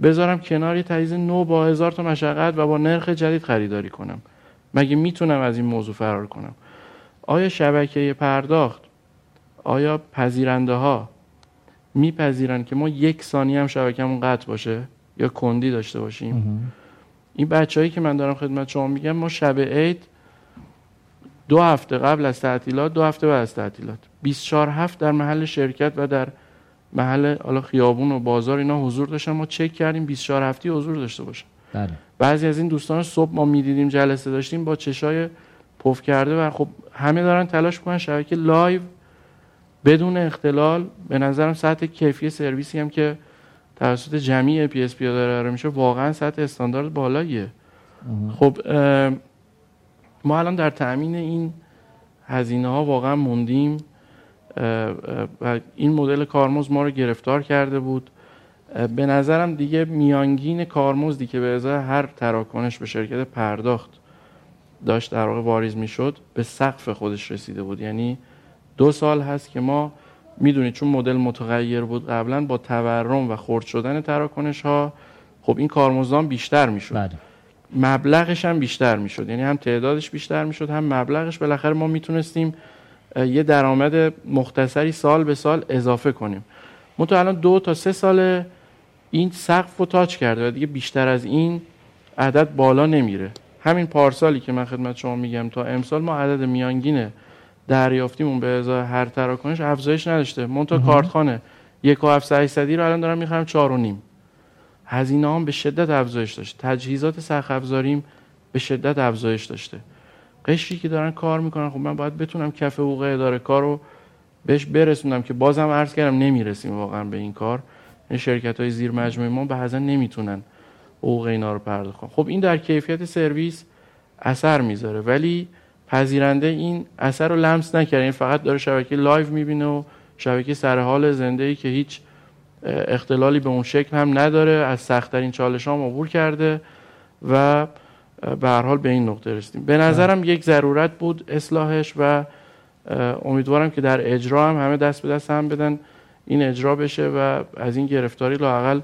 بذارم کنار یه تجهیز نو با هزار تا مشقت و با نرخ جدید خریداری کنم. مگه می‌تونم از این موضوع فرار کنم؟ آیا شبکه پرداخت آیا پذیرنده ها میپذیرن که ما یک ثانیه هم شبکهمون قطع باشه یا کندی داشته باشیم؟ این بچههایی که من دارم خدمت شما میگم ما شب عید دو هفته قبل از تعطیلات دو هفته بعد از تعطیلات. 24 هفت در محل شرکت و در محل حالا خیابون و بازار اینا حضور داشتن. ما چک کردیم 24 هفت حضور داشته باشه بله. بعضی از این دوستان صبح ما می‌دیدیم جلسه داشتیم با چشای پف کرده و خب همه دارن تلاش می‌کنن شبکه live بدون اختلال به نظرم سطح کیفی سرویسی هم که توسط جمیع PSP داره میشه واقعا سطح استاندارد بالاییه. خب ما الان در تأمین این هزینه ها واقعا موندیم. و این مدل کارمز ما رو گرفتار کرده بود. به نظرم دیگه میانگین کارمزدی که به ازای هر تراکنش به شرکت پرداخت داشت در واقع واریز می‌شد به سقف خودش رسیده بود. یعنی دو سال هست که ما می‌دونید چون مدل متغیر بود قبلا با تورم و خرد شدن تراکنش ها خب این کارمزدان بیشتر می‌شد. بله. مبلغش هم بیشتر می‌شد. یعنی هم تعدادش بیشتر می‌شد هم مبلغش. بالاخره ما می‌تونستیم یه درآمد مختصری سال به سال اضافه کنیم. تو الان دو تا سه سال این سقف رو تاچ کرده و دیگه بیشتر از این عدد بالا نمیره. همین پارسالی که من خدمت شما میگم تا امسال ما عدد میانگین دریافتیمون به ازای هر تراکنش افزایش نداشته. مونتا کارتخانه یک و هفت رو الان دارم می‌خرم چهار و نیم. هزینه هم به شدت افزایش داشته. تجهیزات سخت افزاریم به شدت افزایش داشته. قشری که دارن کار می‌کنن خب من باید بتونم کف حقوق اداره کار رو بهش برسونم که بازم عرض کردم نمی‌رسیم واقعا به این کار. این شرکت های زیر مجموعه ما به هزن نمی‌تونن حقوق اینا رو پرداخت خب این در کیفیت سرویس اثر می‌ذاره. ولی پذیرنده این اثر رو لمس نکرده این فقط داره شبکه live می‌بینه و شبکه سر حال زنده ای که هیچ اختلالی به اون شکل هم نداره. از سختترین چالش هم عبور کرده و به هر حال به این نقطه رسیدیم. به نظرم یک ضرورت بود اصلاحش و امیدوارم که در اجرا هم همه دست به دست هم بدن این اجرا بشه و از این گرفتاری لاقل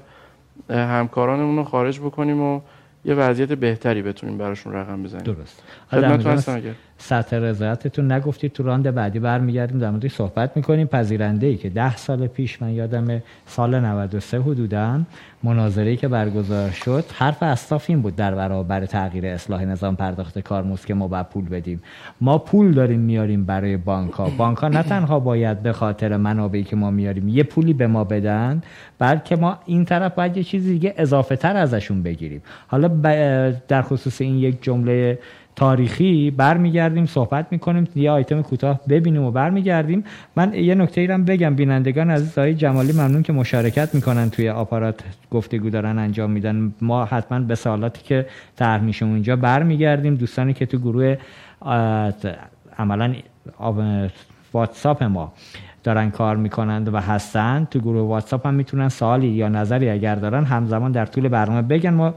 همکارانمون رو خارج بکنیم و یه وضعیت بهتری بتونیم براشون رقم بزنیم. درست. خدمتتون هستم اگر. سطح رضایتتون نگفتید تو راند بعدی برمیگردیم در موردش صحبت می‌کنیم. پذیرنده ای که ده سال پیش من یادم سال 93 حدودا مناظری که برگزار شد حرف اسلاف این بود در برابر تغییر اصلاح نظام پرداخت کارمزد که ما باید پول بدیم. ما پول داریم میاریم برای بانک ها بانک نه تنها باید به خاطر منابعی که ما میاریم یه پولی به ما بدن بلکه ما این طرف باید یه چیزی دیگه اضافه تر ازشون بگیریم. حالا در خصوص این یک جمله تاریخی برمیگردیم صحبت می‌کنیم یه آیتم کوتاه ببینیم و برمیگردیم. من یه نکته ایرم بگم. بینندگان عزیز آقای جمالی ممنون که مشارکت می‌کنن توی آپارات گفتگو دارن انجام میدن. ما حتما به سوالاتی که طرح میشه اونجا برمیگردیم. دوستانی که تو گروه عملا واتساپ ما. دارن کار می‌کنند و هستند تو گروه واتساپ هم می‌تونن سوالی یا نظری اگر دارن همزمان در طول برنامه بگن. ما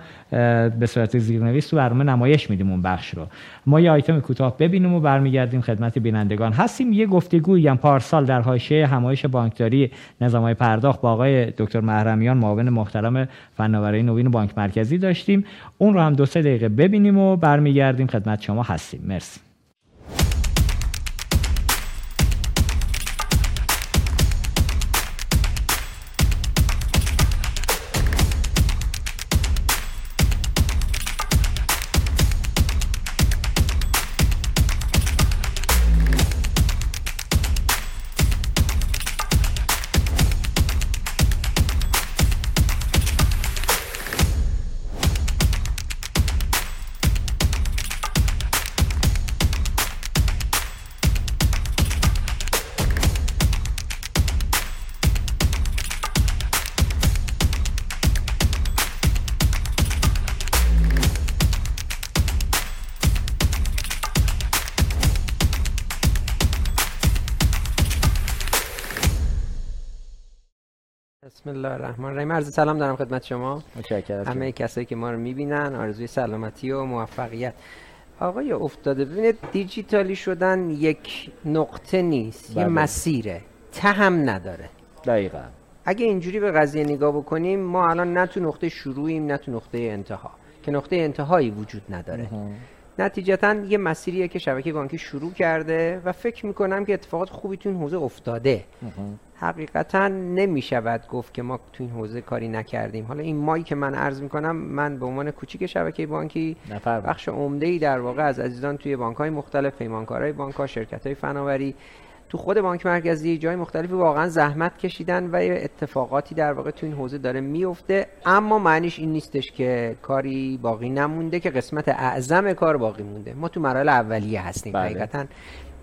به صورت زیرنویس تو برنامه نمایش میدیم اون بخش رو. ما یه آیتم کوتاه ببینیم و برمیگردیم خدمت بینندگان. هستیم یه گفتگویی هم پارسال در حاشیه همایش بانکداری نظامهای پرداخت با آقای دکتر محرمیان معاون محترم فناوری نوین بانک مرکزی داشتیم. اون رو هم دو سه دقیقه ببینیم و برمیگردیم. خدمت شما هستیم. مرسی. الرحمن الرحیم عرض سلام دارم خدمت شما. متشکرم. همه کسایی که ما رو می‌بینن آرزوی سلامتی و موفقیت. آقای افتاده ببینید دیجیتالی شدن یک نقطه نیست بله. یه مسیره. ته هم نداره. دقیقا. اگه اینجوری به قضیه نگاه بکنیم ما الان نه تو نقطه شروعیم نه تو نقطه انتها که نقطه انتهایی وجود نداره. نتیجتا یه مسیریه که شبکه بانکی شروع کرده و فکر می‌کنم که اتفاقات خوبی تو این حوزه افتاده. حقیقتا نمی شود گفت که ما تو این حوزه کاری نکردیم. حالا این مایی که من عرض می کنم من به عنوان کوچیک شبکه بانکی بخش عمده ای در واقع از عزیزان توی بانک های مختلف پیمانکارهای بانک ها شرکت های فناوری تو خود بانک مرکزی جای مختلفی واقعا زحمت کشیدن و اتفاقاتی در واقع تو این حوزه داره میفته اما معنیش این نیستش که کاری باقی نمونده که قسمت اعظم کار باقی مونده. ما تو مراحل اولیه هستیم. بله. حقیقتا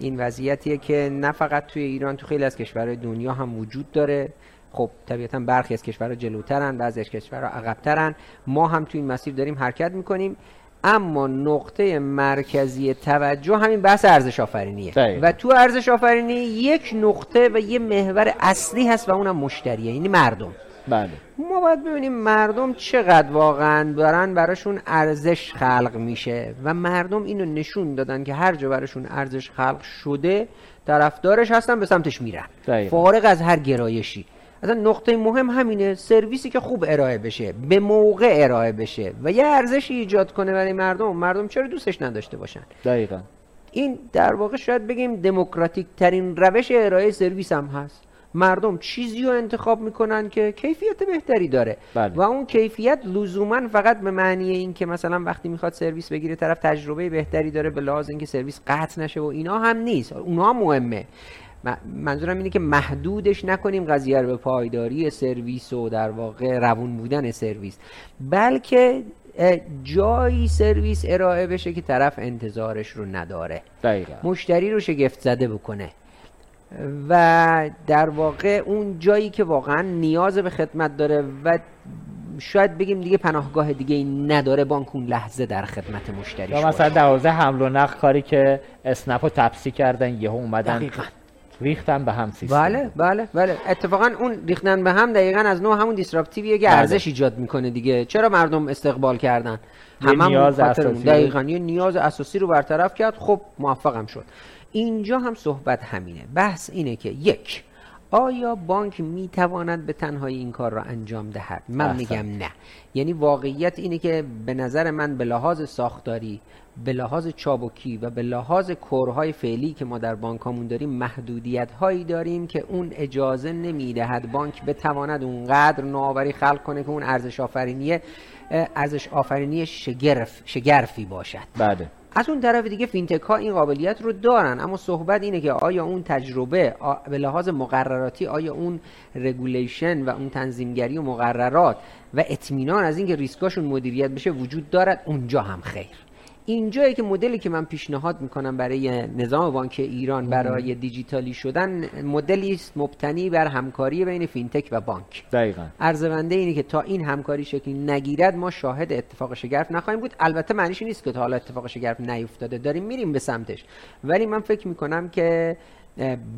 این وضعیتیه که نه فقط توی ایران تو خیلی از کشورهای دنیا هم وجود داره. خب طبیعتا برخی از کشورها جلوترن بعضی از کشورها عقبترن. ما هم توی این مسیر داریم حرکت می‌کنیم. اما نقطه مرکزی توجه همین بحث ارزش آفرینیه و تو ارزش آفرینی یک نقطه و یه محور اصلی هست و اونم مشتریه یعنی مردم. بله. ما باید ببینیم مردم چقدر واقعا دارن براشون ارزش خلق میشه و مردم اینو نشون دادن که هر جا براشون ارزش خلق شده طرفدارش هستن به سمتش میرن. فارغ از هر گرایشی. اصلا نقطه مهم همینه سرویسی که خوب ارائه بشه به موقع ارائه بشه و یه ارزشی ایجاد کنه برای مردم مردم چرا دوستش نداشته باشن؟ دقیقا. این در واقع شاید بگیم دموکراتیک ترین روش ارائه سرویس هم هست. مردم چیزی رو انتخاب می‌کنن که کیفیت بهتری داره. بله. و اون کیفیت لزوما فقط به معنی این که مثلا وقتی می‌خواد سرویس بگیره طرف تجربه بهتری داره به لحاظ اینکه سرویس قطع نشه و اینا هم نیست. اونها مهمه. منظورم اینه که محدودش نکنیم قضیه رو به پایداری سرویس و در واقع روون بودن سرویس. بلکه جایی سرویس ارائه بشه که طرف انتظارش رو نداره. دقیقا. مشتری رو شگفت زده بکنه. و در واقع اون جایی که واقعا نیاز به خدمت داره و شاید بگیم دیگه پناهگاه دیگه این نداره بانک اون لحظه در خدمت مشتری یا مثلا دوازه حمل و نقل کاری که اسنپ رو تپسی کردن یهو اومدن دقیقا. ریختن به هم سیستم. بله بله بله. اتفاقا اون ریختن به هم دقیقا از نوع همون دیسراپتیویه که بله. ارزش ایجاد می‌کنه دیگه. چرا مردم استقبال کردن؟ همه نیاز اساسی. دقیقا یه نیاز اساسی رو برطرف کرد. خب موفقم شد. اینجا هم صحبت همینه. بحث اینه که یک آیا بانک می‌تواند به تنهایی این کار را انجام دهد؟ من میگم نه. یعنی واقعیت اینه که به نظر من به لحاظ ساختاری به لحاظ چابکی و به لحاظ core های فعلی که ما در بانکامون داریم محدودیت هایی داریم که اون اجازه نمی‌دهد بانک بتواند اونقدر نوآوری خلق کنه که اون ارزش آفرینی ارزش آفرینی شگرف شگرفی باشد. بله. از اون طرف دیگه fintech ها این قابلیت رو دارن. اما صحبت اینه که آیا اون تجربه به لحاظ مقرراتی آیا اون regulation و اون تنظیمگری و مقررات و اطمینان از اینکه ریسکاشون مدیریت بشه وجود دارد؟ اونجا هم خیر. اینجایی که مدلی که من پیشنهاد می‌کنم برای نظام بانک ایران برای دیجیتالی شدن مدلی است مبتنی بر همکاری بین فینتک و بانک. دقیقا. ارزونده اینه که تا این همکاری شکلی نگیرد ما شاهد اتفاق شگرف نخواهیم بود. البته معنیش نیست که تا حالا اتفاق شگرف نیفتاده. داریم میریم به سمتش. ولی من فکر می‌کنم که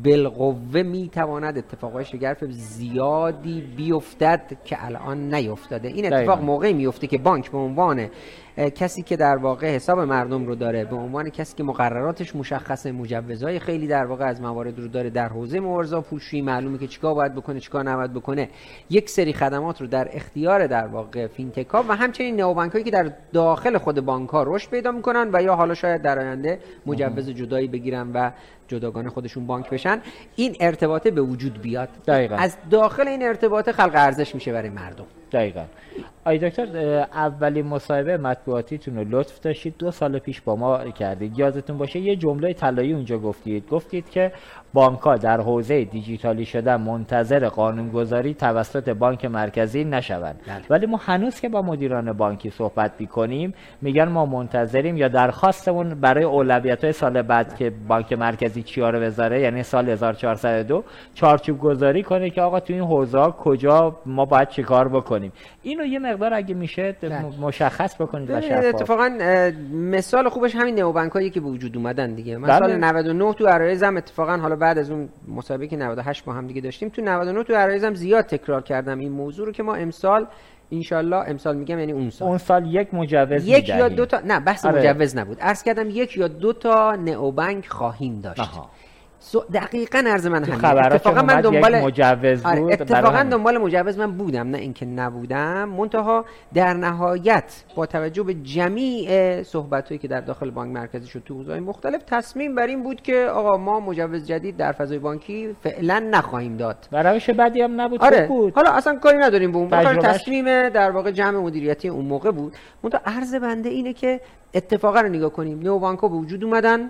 بالقوه می‌تواند اتفاقای شگرف زیادی بیفتد که الان نیفتاده. این اتفاق موقعی میفته که بانک به عنوان کسی که در واقع حساب مردم رو داره به عنوان کسی که مقرراتش مشخصه مجوزهای خیلی در واقع از موارد رو داره در حوزه مبارزه پولشویی معلومه که چیکار باید بکنه چیکار نباید بکنه. یک سری خدمات رو در اختیار در واقع فینتکا و همچنین نئوبانکایی که در داخل خود بانک ها رشد پیدا می‌کنن و یا حالا شاید در آینده مجوز جدایی بگیرن و جداگانه خودشون بانک بشن این ارتباطه به وجود بیاد. دقیقا. از داخل این ارتباطه خلق ارزش میشه برای مردم. دقیقا. آی دکتر اولین مصاحبه مطبوعاتیتون رو لطف داشتید. دو سال پیش با ما کردید. یادتون باشه یه جمله طلایی اونجا گفتید. گفتید که بانک ها در حوزه دیجیتالی شدن منتظر قانونگذاری توسط بانک مرکزی نشوند بله. ولی ما هنوز که با مدیران بانکی صحبت می‌کنیم میگن ما منتظریم یا درخواستمون برای اولویت های سال بعد که بانک مرکزی چیا رو بذاره یعنی سال 1402 چارچوب گذاری کنه که آقا تو این حوزه کجا ما باید چیکار بکنیم اینو یه مقدار اگه میشه بله. مشخص بکنید و شفاف اتفاقا مثال خوبش همین نئوبانک هایی که به وجود اومدن دیگه من بله. سال 99 تو عرایزم اتفاقا حالا بعد از اون مسابقه که 98 با هم دیگه داشتیم تو 99 تو عرایزم زیاد تکرار کردم این موضوع رو که ما امسال انشالله امسال میگم یعنی اون سال اون سال یک مجوز یک یا. دو تا نه بحث آره. مجوز نبود عرض کردم یک یا دو تا نئوبانک خواهیم داشت آها. دقیقا عرض من همین اتفاقا من دنبال مجوز آره، بود اتفاقا. دنبال مجوز من بودم نه اینکه نبودم. منتها در نهایت با توجه به جمیع صحبت که در داخل بانک مرکزی شد تو حوزه‌های مختلف تصمیم بر این بود که آقا ما مجوز جدید در فضای بانکی فعلا نخواهیم داد. و روش بدی هم نبود آره. بود. حالا اصلا کاری نداریم به اون. تصمیم در واقع جمع مدیریتی اون موقع بود. منتها عرض بنده اینه که اتفاقا رو نگاه کنیم. نو بانک‌ها به وجود اومدن.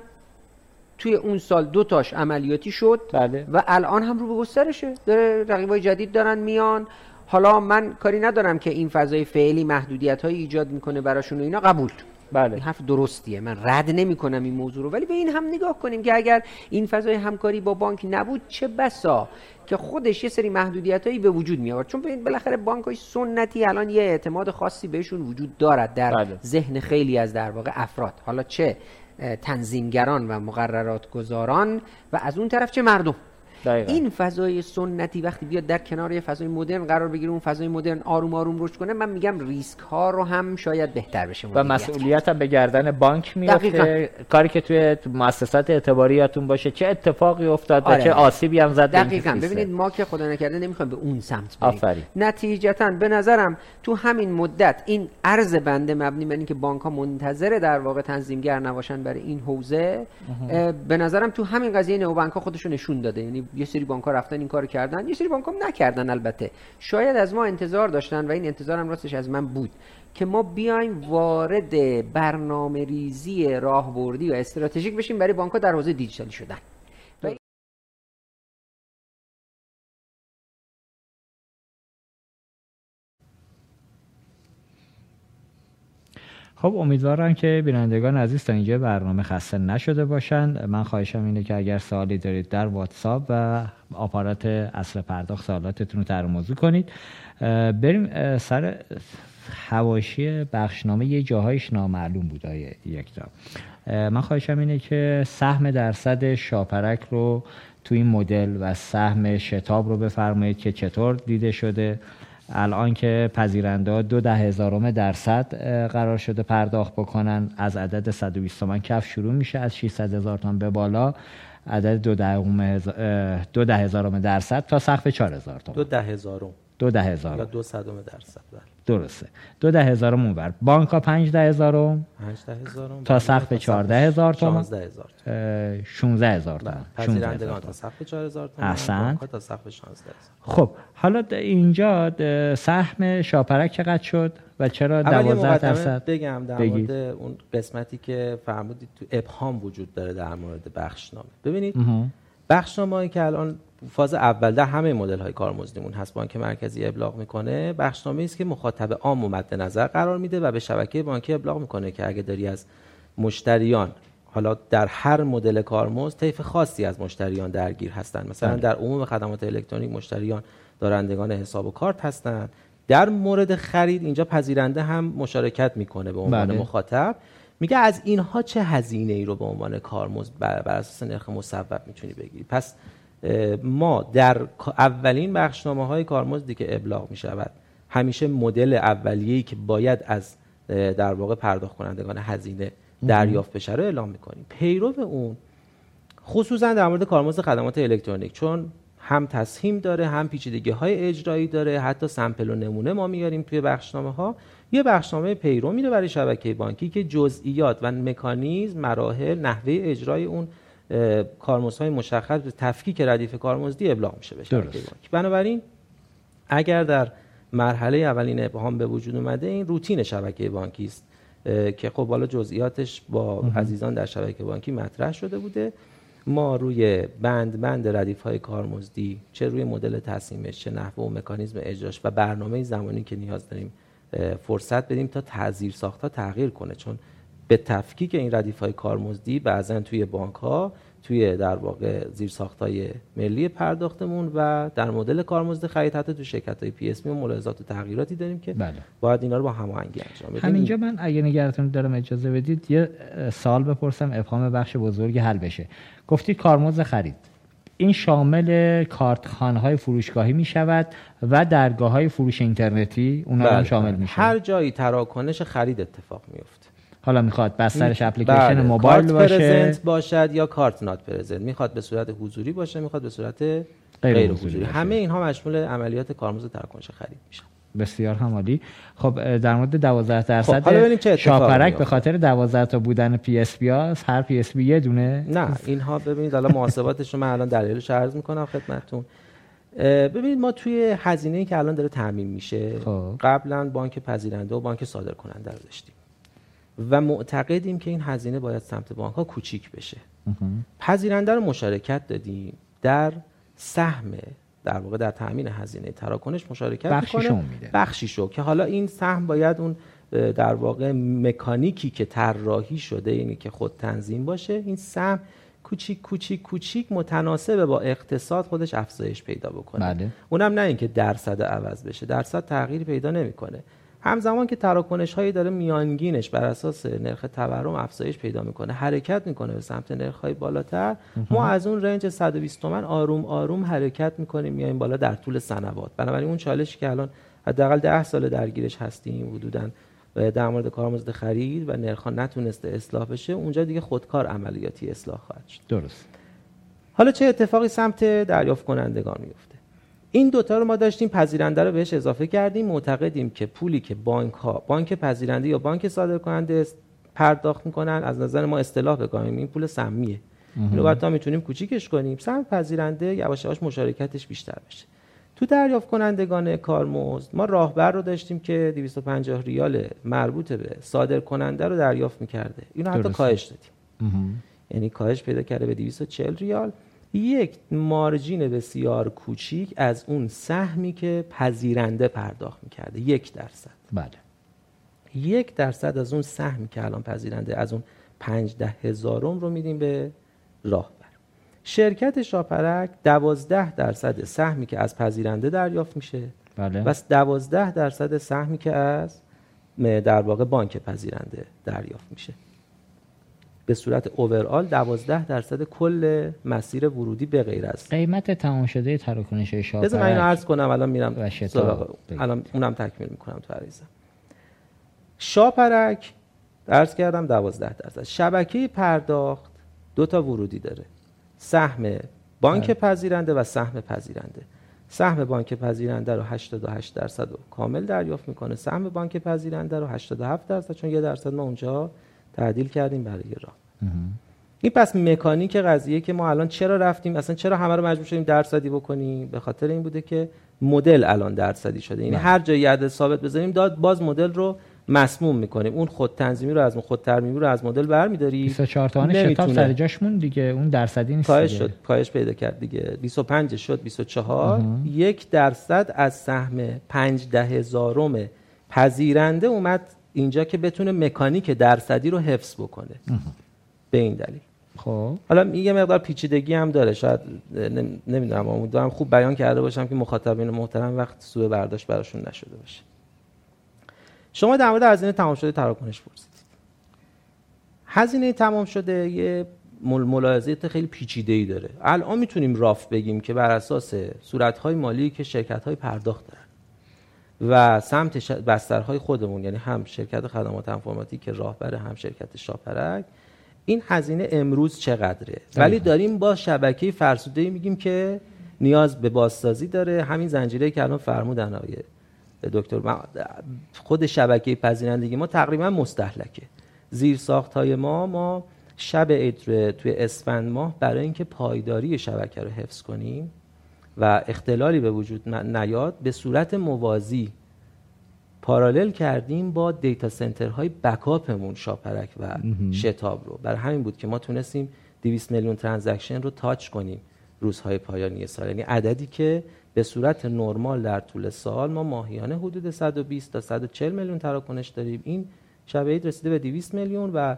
توی اون سال دو تاش عملیاتی شد بله. و الان هم رو به گسترشه. داره رقیبای جدید دارن میان. حالا من کاری ندارم که این فضای فعلی محدودیت هایی ایجاد می‌کنه براشون و اینا. قبول. بله. این حرف درستیه. من رد نمی کنم این موضوع رو. ولی به این هم نگاه کنیم که اگر این فضای همکاری با بانک نبود چه بسا که خودش یه سری محدودیت هایی به وجود می آورد چون ببین بالاخره بانک های سنتی الان یه اعتماد خاصی بهشون وجود دارد در بله. ذهن خیلی از در واقع افراد. حالا چه؟ تنظیمگران و مقررات گذاران و از اون طرف چه مردم؟ دقیقاً. این فضای سنتی وقتی بیاد در کنار یه فضای مدرن قرار بگیره اون فضای مدرن آروم آروم رشد کنه من میگم ریسک ها رو هم شاید بهتر بشه و مسئولیت هم به گردن بانک میفته. کاری که توی مؤسسات اعتباریاتون باشه چه اتفاقی افتاد و آره. چه آسیبی هم زد دقیقا. ببینید ما که خدا نکرده نمی‌خوایم به اون سمت بریم آفرین. نتیجتا به نظرم تو همین مدت این عرض بنده مبنی بر اینکه بانک ها منتظر در واقع تنظیمگر نباشن برای این حوزه به نظرم تو همین قضیه نو بانک ها خودشون نشون داده یعنی یه سری بانک ها رفتن این کارو کردن یه سری بانک ها نکردن البته. شاید از ما انتظار داشتن و این انتظارم راستش از من بود که ما بیایم وارد برنامه ریزی راهبردی و استراتژیک بشیم برای بانک ها در حوزه دیجیتالی شدن. خب امیدوارم که بینندگان عزیز تا اینجا برنامه خسته نشده باشند. من خواهشم اینه که اگر سوالی دارید در واتساپ و آپارات اصل پرداخت سوالاتتون رو تر کنید. بریم سر حواشی بخشنامه یه جاهایش نامعلوم بود آیه یکتا. من خواهشم اینه که سهم درصد شاپرک رو تو این مدل و سهم شتاب رو بفرمایید که چطور دیده شده. الان که پذیرنده دو ده هزارم درصد قرار شده پرداخت بکنن. از عدد 120 تومن کف شروع میشه از 600 هزار تومن به بالا. عدد دو ده, دو ده هزارم درصد تا سقف 4000 تومن دو ده هزارم. دو ده هزار دو صدم درصد بله. درسته. دو ده هزارم اونور بانک ها پنج ده هزارم. تا سقف چارده هزار تومن شانزده هزار تومن شونزده هزار تومن پذیرندگان تا سقف چهار هزار تومن تا سقف شانزده خب حالا اینجا سهم شاپرک چقدر شد و چرا دوازده درصد؟ بگم در مورد اون قسمتی که فرمودید تو ابهام وجود داره در مورد بخشنامه. ببینید بخشنامه که الان فاز اول در همه مدل های کارمزدیمون هست. بانک مرکزی ابلاغ می‌کنه. بخشنامه است که مخاطب عام و مد نظر قرار میده و به شبکه بانکی ابلاغ می‌کنه که اگه داری از مشتریان حالا در هر مدل کارمزد طیف خاصی از مشتریان درگیر هستند مثلا بله. در عموم خدمات الکترونیک مشتریان دارندگان حساب و کارت هستند در مورد خرید اینجا پذیرنده هم مشارکت می‌کنه به عنوان بله. مخاطب. میگه از اینها چه هزینه ای رو به عنوان کارمزد بر, بر اساس نرخ مصوب می‌تونی بگیری؟ پس ما در اولین بخشنامه های کارمزدی که ابلاغ می شود همیشه مدل اولیه‌ای که باید از در واقع پرداخت کنندگان هزینه دریافت بشه رو اعلام می‌کنیم. پیرو اون خصوصا در مورد کارمزد خدمات الکترونیک چون هم تسهیم داره هم پیچیدگی های اجرایی داره حتی سمپل و نمونه ما میاریم توی بخشنامه ها یه بخشنامه پیرو میره برای شبکه بانکی که جزئیات و مکانیزم مراحل نحوه اجرای اون کارمزدهای مشخص به تفکیک ردیف کارمزدی ابلاغ میشه بشه بنابراین اگر در مرحله اولین ابهام به وجود اومده این روتین شبکه بانکی است که خب بالا جزئیاتش با عزیزان در شبکه بانکی مطرح شده بوده. ما روی بند بند ردیف های کارمزدی چه روی مدل تصمیمش چه نحوه و مکانیزم اجراش و برنامه زمانی که نیاز داریم فرصت بدیم تا تعذیر ساخت تغییر کنه. چون به تفکیک این ردیف های کارمزدی بعضا توی بانک ها توی در واقع زیر های ملی پرداختمون و در مدل کارمزد خرید حتی تو شرکت های PSP ملاحظات و تغییراتی داریم که بله. باید اینا رو با هماهنگی انجام بدیم. همینجا من اگه نگهتون دارم اجازه بدید یه سوال بپرسم ابهام بخش بزرگی حل بشه. گفتید کارمزد خرید. این شامل کارتخوان های فروشگاهی می شود و درگاه های فروش اینترنتی اونا بله. هم شامل می هر جایی تراکنش خرید اتفاق میفته حالا می‌خواد بسترش اپلیکیشن بله. موبایل باشه. present باشد یا card not present. می‌خواد به صورت حضوری باشه می‌خواد به صورت غیر, غیر حضوری, همه اینها مشمول عملیات کارمزد تراکنش خرید میشن بسیار عالی خب در مورد 12 درصد خب شاپرک به خاطر 12 تا بودن پی اس بی هر پی اس بی یه دونه. نه اینها ببینید حالا محاسباتش رو من الان دلایلش عرض می‌کنم خدمتتون. ببینید ما توی هزینه‌ای که الان داره تامین میشه خب. قبلا بانک پذیرنده و بانک صادر کننده رو داشتیم. و معتقدیم که این هزینه باید سمت بانک ها کوچیک بشه. پذیرنده رو مشارکت دادیم. در سهم در واقع در تامین هزینه تراکنش مشارکت بخشیشو میده. بخشیشو که حالا این سهم باید اون در واقع مکانیکی که طراحی شده یعنی که خود تنظیم باشه این سهم کوچیک کوچیک کوچیک متناسب با اقتصاد خودش افزایش پیدا بکنه. بله. اونم نه اینکه درصد عوض بشه. درصد تغییر پیدا نمی‌کنه. همزمان که تراکنش هایی داره میانگینش بر اساس نرخ تورم افزایش پیدا می‌کنه حرکت می‌کنه به سمت نرخ های بالاتر ما از اون رنج 120 تومن آروم آروم حرکت می‌کنیم میایم بالا در طول سنوات. بنابراین اون چالشی که الان حداقل 10 سال درگیرش هستیم حدودا در مورد کارمزد خرید و نرخ نتونسته اصلاح بشه اونجا دیگه خودکار عملیاتی اصلاح خواهد شد. درست. حالا چه اتفاقی سمت دریافت کنندگان میفته این دوتا رو ما داشتیم پذیرنده رو بهش اضافه کردیم. معتقدیم که پولی که بانک ها بانک پذیرنده یا بانک صادر کننده پرداخت می‌کنن. از نظر ما اصطلاح بگاهیم این پول سمیه اینو بعد تا می‌تونیم کوچیکش کنیم. سهم پذیرنده یواش یواش مشارکتش بیشتر بشه. تو دریافت کنندگان کارمزد ما راهبر رو داشتیم که 250 ریال مربوط به صادر کننده رو دریافت می‌کرده. اینو حتی کاهش دادیم. یعنی کاهش پیدا کرده به 240 ریال. یک مارجین بسیار کوچیک از اون سهمی که پذیرنده پرداخت می‌کرده یک درصد. بله. یک درصد از اون سهمی که الان پذیرنده از اون پنج ده هزارم رو میدیم به راهبر. شرکت شاپرک دوازده درصد سهمی که از پذیرنده دریافت میشه بله. و دوازده درصد سهمی که از در واقع بانک پذیرنده دریافت میشه. به صورت اوورال 12 درصد کل مسیر ورودی به غیر از. قیمت تمام شده تراکنش شاپرک بذار من اینو عرض کنم الان میرم. الان اونم تکمیل می‌کنم تو عریضم. شاپرک عرض کردم 12 درصد. شبکه پرداخت دو تا ورودی داره. سهم بانک پذیرنده و سهم پذیرنده. سهم بانک پذیرنده رو 88 درصد رو کامل دریافت می‌کنه. سهم بانک پذیرنده رو 87 درصد چون یه درصد ما اونجا تعدیل کردیم برای راه. این پس مکانیک قضیه که ما الان چرا رفتیم اصلا چرا همه رو مجبور شدیم درصدی بکنیم به خاطر این بوده که مدل الان درصدی شده. یعنی هر جایی عدد ثابت بذاریم داد باز مدل رو مسموم می‌کنیم. اون خود تنظیمی رو از اون خود ترمیمی رو از مدل برمیداری. 24 تومن شتاب. سر جاش موند دیگه. اون درصدی نیست کاهش. شد. کاهش پیدا کرد دیگه. 25 شد. 24 یک درصد از سهم 5 ده هزارم پذیرنده اومد اینجا که بتونه مکانیک درصدی رو حفظ بکنه. به این دلیل. خب. حالا یه مقدار پیچیدگی هم داره. شاید نم- نمی‌دونم امیدوارم خوب بیان کرده باشم که مخاطبین محترم وقت سوء برداشت براشون نشده باشه. شما در مورد هزینه تمام شده تراکنش پرسیدید. هزینه تمام شده یه مل- ملاحظات خیلی پیچیده ای داره. الان می‌تونیم راف بگیم که بر اساس صورتهای مالی که شرکت های پرداخت دارن. و سمت بسترهای خودمون یعنی هم شرکت خدمات انفرماتیک که راهبر هم شرکت شاپرک این هزینه امروز چقدره؟ ولی داریم با شبکه فرسوده میگیم که نیاز به بازسازی داره. همین زنجیره که الان فرمودن آقای دکتر خود شبکه پذیرندگی ما تقریبا مستهلکه زیر ساخت های ما ما شب عید توی اسفند ماه برای اینکه پایداری شبکه رو حفظ کنیم. و اختلالی به وجود نیاد به صورت موازی parallel کردیم با data center های backup مون شاپرک و شتاب رو. برای همین بود که ما تونستیم 200 میلیون transaction رو touch کنیم روزهای پایانی سال. یعنی عددی که به صورت نرمال در طول سال ما ماهیانه حدود 120 تا 140 میلیون تراکنش داریم. این شب عید رسیده به 200 میلیون و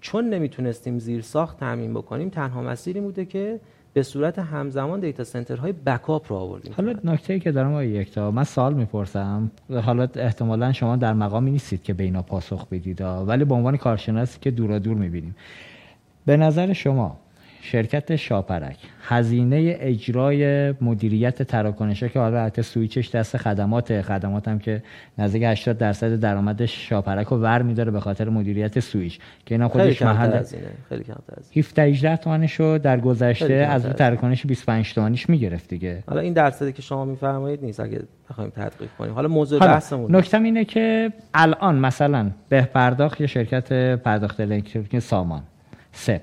چون نمی‌تونستیم زیر ساخت تامین بکنیم تنها مسیری بوده که به صورت همزمان دیتا سنترهای بکاپ رو آوردیم. حالا نکته ای که دارم آقای یکتا من سوال می‌پرسم. حالا احتمالا شما در مقامی نیستید که به اینا پاسخ بدید. ولی به عنوان کارشناسی که دورا دور می‌بینیم. به نظر شما شرکت شاپرک. هزینه اجرای مدیریت تراکنشه که حالا البته سویچش دست خدمات خدمات هم که نزدیک 80 درصد درآمد شاپرک رو ور میداره به خاطر مدیریت سویچ. که اینا خودش محل خیلی کمتر از اینه. 17 18 تومنشو در گذشته از اون تراکنش 25 تومنیش می‌گرفت دیگه. حالا این درصدی که شما میفرمایید نیست اگه بخوایم تدقیق کنیم. حالا موضوع حالا بحثمون نکتم اینه که الان مثلا به پرداخت یا شرکت پرداخت الکترونیک سامان. سپ.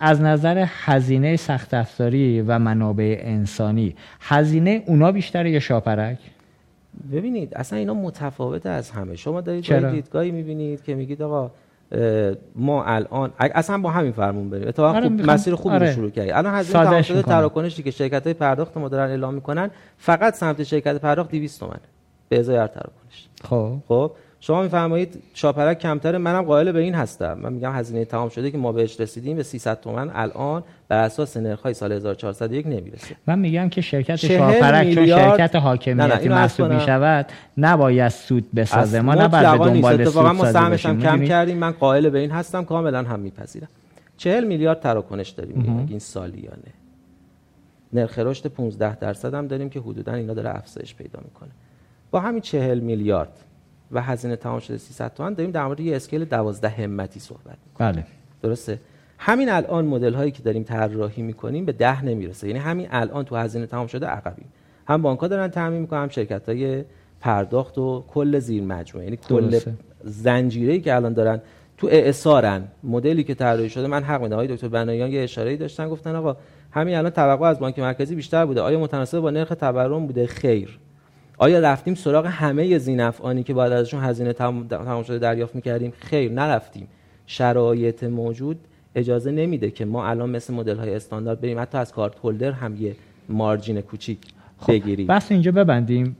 از نظر هزینه سخت افزاری و منابع انسانی هزینه اونا بیشتره یا شاپرک؟ ببینید اصلا اینا متفاوت از همه. شما دارید چرا؟ دیدگاهی می‌بینید که میگید آقا ما الان اصلا با همین فرمون بریم. اتفاقا آره، خوب مسیر خوبی آره. رو شروع کردید الان هزینه تمام شده. تراکنشی که شرکت های پرداخت ما دارن اعلام می‌کنن فقط سمت شرکت پرداخت 200 تومنه. به ازای هر تراکنش. خب. خب؟ شما میفرمایید شاپرک کمتره منم قائل به این هستم. من میگم هزینه تمام شده که ما بهش رسیدیم به 300 تومن الان بر اساس نرخ‌های سال 1401 نمی‌رسه. من میگم که شرکت شاپرک چون میلیارد- شرکت حاکمیتی محسوب. می‌شود نباید سود بسازه. ما نباید به. دنبال سود ما سهمش هم کم؟ کردیم. من قائل به این هستم. کاملا هم میپذیرم. 40 میلیارد تراکنش داریم. این سالیانه. نرخ رشد 15 درصد هم داریم که حدودا اینا داره افزایش پیدا می‌کنه. با همین 40 میلیارد و هزینه تمام شده 300 تومن داریم در مورد یه اسکیل 12 همتی صحبت می‌کنیم. بله. درسته؟ همین الان مدل هایی که داریم طراحی می‌کنیم به ده نمی‌رسه. یعنی همین الان تو هزینه تمام شده عقبیم. هم بانک ها دارن تعمین می‌کنن هم شرکت های پرداخت و کل زیر مجموعه. یعنی کل درسته. زنجیره که الان دارن تو اعصارن مدلی که طراحی شده من حق میدم. آقای دکتر بنایان یه اشاره داشتن گفتن آقا همین الان توقع از بانک مرکزی بیشتر بوده. آیا متناسب با نرخ تورم بوده؟ خیر. آیا رفتیم سراغ همه زینفعانی که باید ازشون هزینه تمام شده دریافت می‌کردیم؟ خیر نرفتیم. شرایط موجود اجازه نمیده که ما الان مثل مدل های استاندارد بریم. حتی از card holder هم یه margin کوچیک بگیرید بس اینجا ببندیم.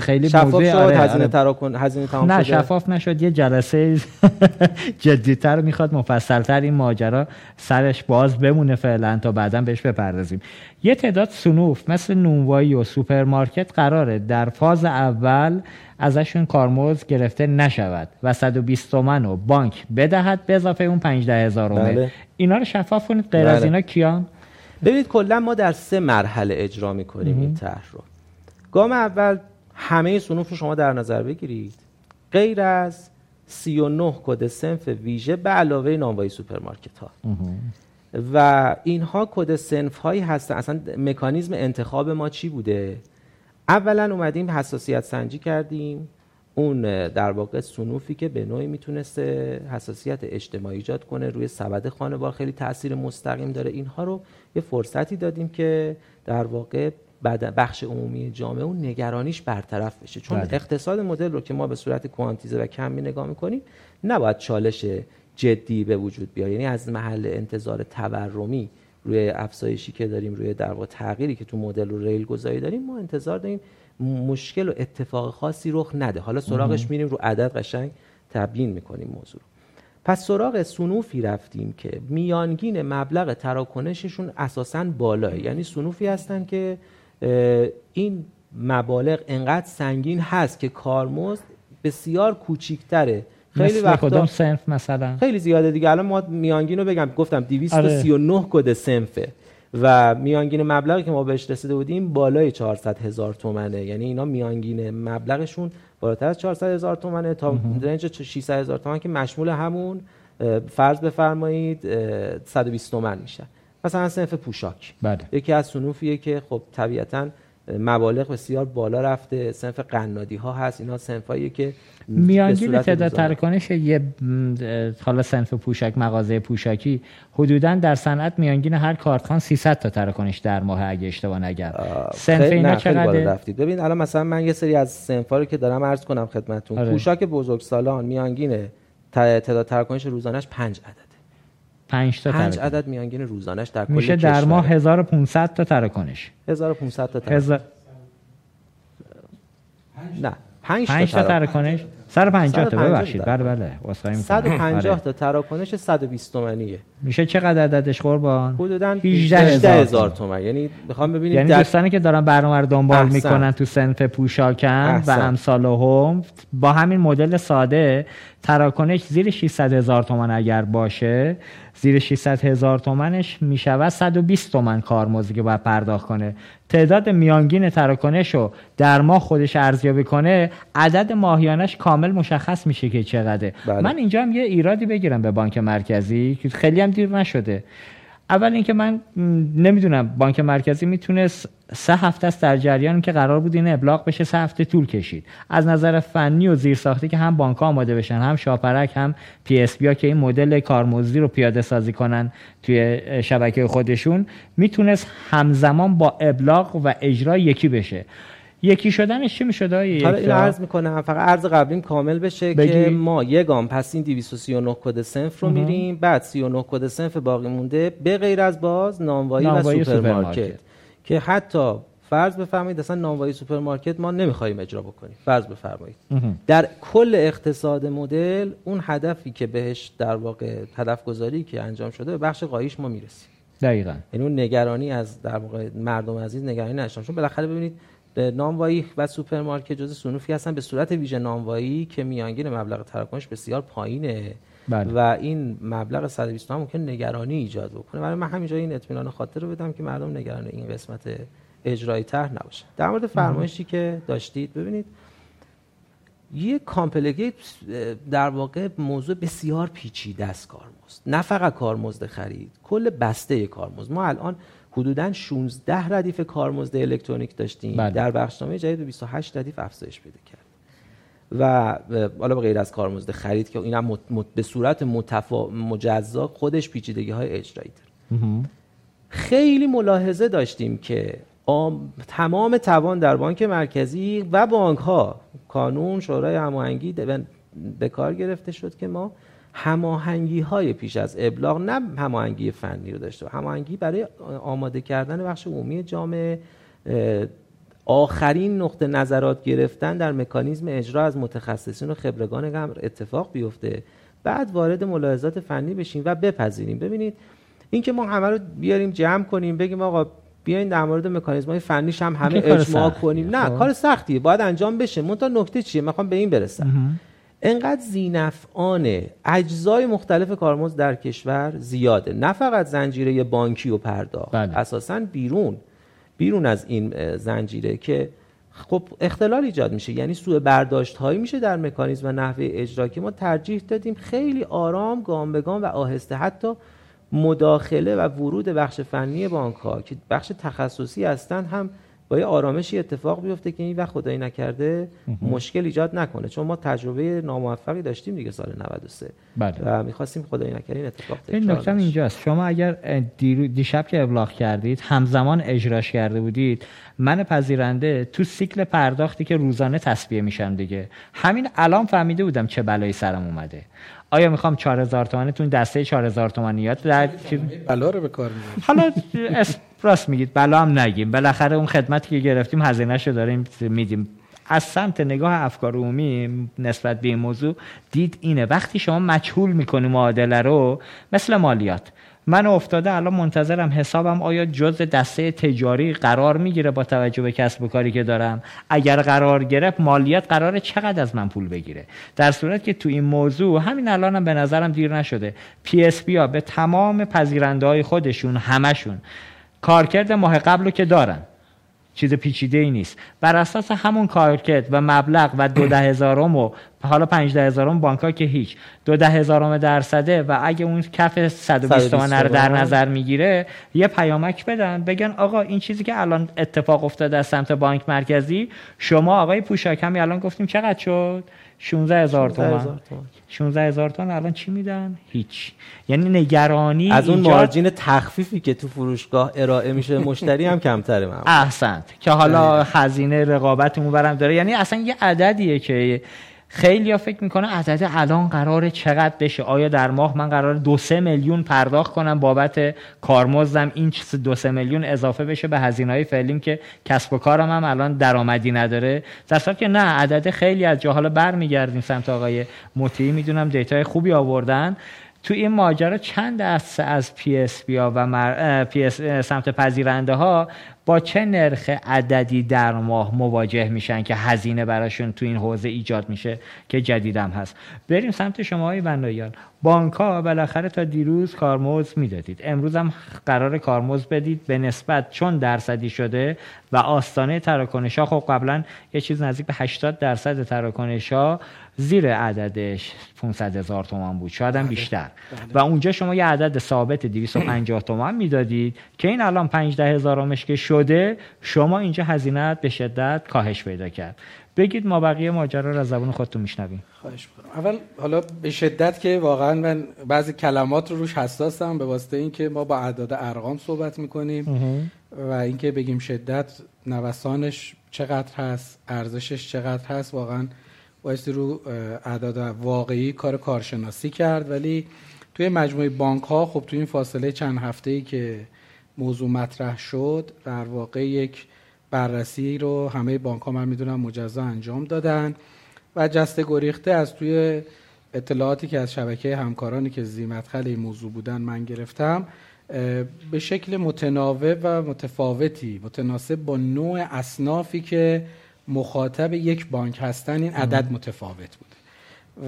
خیلی شفاف موضوع شد آره، هزینه آره. تراکن هزینه تمام نه شده؟ شفاف نشد. یه جلسه جدیتر می‌خواد مفصلتر این ماجرا سرش باز بمونه فعلا تا بعدا بهش بپردازیم. یه تعداد صنوف مثل نونوایی و سوپرمارکت قراره در فاز اول ازشون کارمزد گرفته نشود و 120 تومن و بانک بدهد به اضافه اون 15 هزار بله. اینا رو شفاف کنید غیر از بله. اینا کیان؟ ببینید کلا ما در سه مرحله اجرا می‌کنیم این طرح رو. گام اول همه صنوف رو شما در نظر بگیرید. غیر از 39 کد صنف ویژه به علاوه نانوایی سوپرمارکت ها. و اینها کد صنف هایی هستن. اصلا مکانیزم انتخاب ما چی بوده؟ اولا اومدیم حساسیت سنجی کردیم. اون در واقع سنوفی که به نوعی می‌تونسته حساسیت اجتماعی ایجاد کنه روی سبد خانوار خیلی تاثیر مستقیم داره. اینها رو یه فرصتی دادیم که در واقع بعد بخش عمومی جامعه اون نگرانیش برطرف بشه. چون بله. اقتصاد مدل رو که ما به صورت کوانتیزه و کمی نگاه می‌کنیم نباید چالش جدی به وجود بیاد یعنی از محل انتظار تورمی روی افزایشی که داریم روی در واقع تغییری که تو مدل و ریل گذاری داریم ما انتظار داریم مشکل و اتفاق خاصی رخ نده. حالا سراغش میریم رو عدد قشنگ تبیین می‌کنیم موضوع رو. پس سراغ سنوفی رفتیم که میانگین مبلغ تراکنششون اساسا بالاه. یعنی سنوفی هستن که این مبالغ انقدر سنگین هست که کارمزد بسیار کوچیکتره. خیلی وقتا کدوم سنف مثلا؟ خیلی زیاده دیگه. الان ما میانگین رو بگم. گفتم 239 کد سنفه. و میانگین مبلغی که ما بهش رسیده بودیم بالای 400 هزار تومنه. یعنی اینا میانگین مبلغشون بالاتر از 400 هزار تومنه تا رنج 600 هزار تومن که مشمول همون فرض بفرمایید اه، 120 تومن میشه. مثلا صنف پوشاک. بله. یکی از صنوفیه که خب طبیعتا مبالغ بسیار بالا رفته صنف قنادی ها هست اینا صنفاییه که به میانگین تعداد تراکنش یه حالا صنف پوشک مغازه پوشاکی حدودا در صنعت میانگین هر کارتخان 300 تا تراکنش در ماه اگه اشتباه نگم صنف اینا چقدر رفتید. ببین الان مثلا من یه سری از صنفا رو که دارم عرض کنم خدمتتون آره. پوشاک بزرگسالان میانگین ت- تعداد تراکنش روزانش 5 عدده 5 تا 5 تراکنش عدد میانگین روزانش در کل میشه در. ماه 1500 تا تراکنش 1500 تا تراکنش هزار- نه 5 5 تا تا تراکنش تراکنش 150 تا 150 ببخشید. بله بله می‌کنم. 150 آره. تا تراکنش 120 تومانیه میشه چقدر عددش قربان حدودا 18 هزار هزار تومن یعنی می‌خوام ببینید یعنی در دوستانی که دارن برنامه رو دنبال. می‌کنن تو سنف پوشاکن و. امثال هم با همین مدل ساده تراکنش زیر 600 هزار تومن اگر باشه زیر 600 هزار تومنش می‌شود 120 تومن کارمزدی که باید پرداخت کنه. تعداد میانگین تراکنش رو در ماه خودش ارزیابی کنه عدد ماهیانش کامل مشخص میشه که چقدره. بله. من اینجا هم یه ایرادی بگیرم به بانک مرکزی که خیلی هم دیر نشده. اول اینکه من نمی‌دونم بانک مرکزی می‌تونست سه هفته است در جریان که قرار بود این ابلاغ بشه سه هفته طول کشید. از نظر فنی و زیرساختی که هم بانک آماده بشن هم شاپرک هم PSP که این مدل کارمزدی رو پیاده سازی کنن توی شبکه خودشون می‌تونست همزمان با ابلاغ و اجرا یکی بشه. یکی شدنش چی می‌شد حالا اینو عرض می‌کنم فقط عرض قبلیم کامل بشه بگی. که ما یه گام پس این 239 کد صنف رو میریم بعد 39 کد صنف باقی مونده به غیر از باز نانوایی, نانوایی و سوپرمارکت. سوپرمارکت. که حتی فرض بفرمایید اصلا نانوایی سوپرمارکت ما نمی‌خوایم اجرا بکنیم. فرض بفرمایید. در کل اقتصاد مدل اون هدفی که بهش در واقع هدف گذاری که انجام شده به بخش غاییش ما می‌رسیم. دقیقا. یعنی اون نگرانی از در واقع مردم عزیز نگرانی نشدن چون بالاخره ببینید نانوایی و سوپرمارکت جزء صنوفی هستن. به صورت ویژه نانوایی که میانگین مبلغ تراکنش بسیار پایینه. بله. و این مبلغ 120 تومن ممکن نگرانی ایجاد بکنه. برای من همینجا این اطمینان خاطر رو بدم که مردم نگران این قسمت اجرایی طرح نباشه. در مورد فرمایشی که داشتید ببینید یه complicated در واقع موضوع بسیار پیچیده است کارمزد. نه فقط کارمزد خرید کل بسته کارمزد. ما الان حدودا 16 ردیف کارمزد الکترونیک داشتیم. بله. در بخشنامه جدید به 28 ردیف افزایش پیدا کرد. و حالا به غیر از کارمزد خرید که اینم مت- مت- به صورت متفا... مجزا خودش پیچیدگی های اجرایی داره. خیلی ملاحظه داشتیم که آم- تمام توان در بانک مرکزی و بانک ها کانون شورای هماهنگی به کار گرفته شد که ما هماهنگی های پیش از ابلاغ نه هماهنگی فنی رو داشته. هماهنگی برای آماده کردن بخش عمومی جامعه آخرین نقطه نظرات گرفتن در مکانیزم اجرا از متخصصین و خبرگان امر اتفاق بیفته. بعد وارد ملاحظات فنی بشیم و بپذیریم. ببینید اینکه ما همه رو بیاریم جمع کنیم بگیم آقا بیاین در مورد مکانیزم های فنیش هم همه اجماع کنیم. نه کار سختیه. باید انجام بشه. منتها نکته چیه؟ می‌خوام به این برسم. انقدر زینفعانه اجزای مختلف کارمزد در کشور زیاده. نه فقط زنجیره بانکی و پرداخت. بله. اساسا بیرون. بیرون از این زنجیره که خب اختلال ایجاد میشه. یعنی سوء برداشت هایی میشه در مکانیزم و نحوه اجرا که ما ترجیح دادیم خیلی آرام گام به گام و آهسته حتی مداخله و ورود بخش فنی بانک ها که بخش تخصصی هستن هم با یه آرامشی اتفاق بیفته که این وقت خدایی نکرده مشکل ایجاد نکنه. چون ما تجربه ناموفقی داشتیم دیگه سال 93 بله. و می‌خواستیم خدایی نکرده این اتفاق این نکته اینجاست. شما اگر دیشب که ابلاغ کردید همزمان اجراش کرده بودید من پذیرنده تو سیکل پرداختی که روزانه تصفیه میشم دیگه. همین الان فهمیده بودم چه بلایی سرم اومده. آیا می‌خوام 4000 تومانی دسته 4000 تومانیات در بلا رو به کار حالا راست میگید بلا هم نگیم. بالاخره اون خدمتی که گرفتیم هزینه‌شو داریم میدیم. از سمت نگاه افکار عمومی نسبت به این موضوع دید اینه. وقتی شما مجهول می‌کنی معادله رو مثل مالیات من افتاده الان منتظرم حسابم آیا جز دسته تجاری قرار می‌گیره با توجه به کسب و کاری که دارم؟ اگر قرار گرفت مالیات قرار چقدر از من پول بگیره؟ در صورت که تو این موضوع همین الانم به نظرم دیر نشده. PSP ها به تمام پذیرنده های خودشون همشون کارکرد ماه قبل رو که دارن چیز پیچیده ای نیست. بر اساس همون کارکرد و مبلغ و دو ده هزارم و حالا پنج ده هزارم بانک ها که هیچ. دو ده هزارم درصده و اگه اون کف 120 تومن رو در نظر می‌گیره یه پیامک بدن. بگن آقا این چیزی که الان اتفاق افتاده از سمت بانک مرکزی شما آقای پوشاکمی الان گفتیم چقدر شد؟ 16 هزار تومن. 16 هزار تومن. الان چی میدن؟ هیچ. یعنی نگرانی از اون مارجین تخفیفی که تو فروشگاه ارائه میشه مشتری هم کمتره من احسنت. که حالا هزینه رقابتمون برم داره. یعنی اصلا یه عددیه که خیلی ها فکر می‌کنه عدد الان قرار چقدر بشه. آیا در ماه من قرار دو سه میلیون پرداخت کنم؟ بابت کارمزدم این دو سه میلیون اضافه بشه به هزینه های فعلیم که کسب و کارم هم الان درآمدی نداره. در که نه عدد خیلی از جا حالا برمیگردیم سمت آقای مطیعی. می‌دونم data ی خوبی آوردن. تو این ماجرا چند دسته از PSP و مر... PS... سمت پذیرنده ها با چه نرخ عددی در ماه مواجه میشن که هزینه براشون تو این حوزه ایجاد میشه که جدیدم هست؟ بریم سمت شما های بندایان بانک ها بالاخره تا دیروز کارمز می‌دادید. امروز هم قرار کارمز بدید. به نسبت چون درصدی شده و آستانه تراکنش ها خب قبلا یه چیز نزدیک به 80 درصد تراکنش ها زیر عددش 500 هزار تومان بود. شاید هم بله. بیشتر. بله. و اونجا شما یه عدد ثابت 250 تومان می‌دادید که این الان 15 هزارمش که شده شما اینجا هزینه به شدت کاهش پیدا کرد. بگید ما بقیه ماجرا را از زبان خودتون میشنویم. خواهش می‌کنم. اول حالا به شدت که واقعا من بعضی کلمات رو روش حساسم به واسطه اینکه ما با اعداد ارقام صحبت می‌کنیم و اینکه بگیم شدت نوسانش چقدر هست ارزشش چقدر هست واقعا بایستی رو اعداد واقعی کار کارشناسی کرد ولی توی مجموعه بانک ها خب توی این فاصله چند هفته ای که موضوع مطرح شد در واقع یک بررسی رو همه بانک ها من می‌دونم مجزا انجام دادن و جسته گریخته از توی اطلاعاتی که از شبکه همکارانی که زیمت خلی موضوع بودن من گرفتم به شکل متناوب و متفاوتی متناسب با نوع اصنافی که مخاطب یک بانک هستن این عدد متفاوت بود.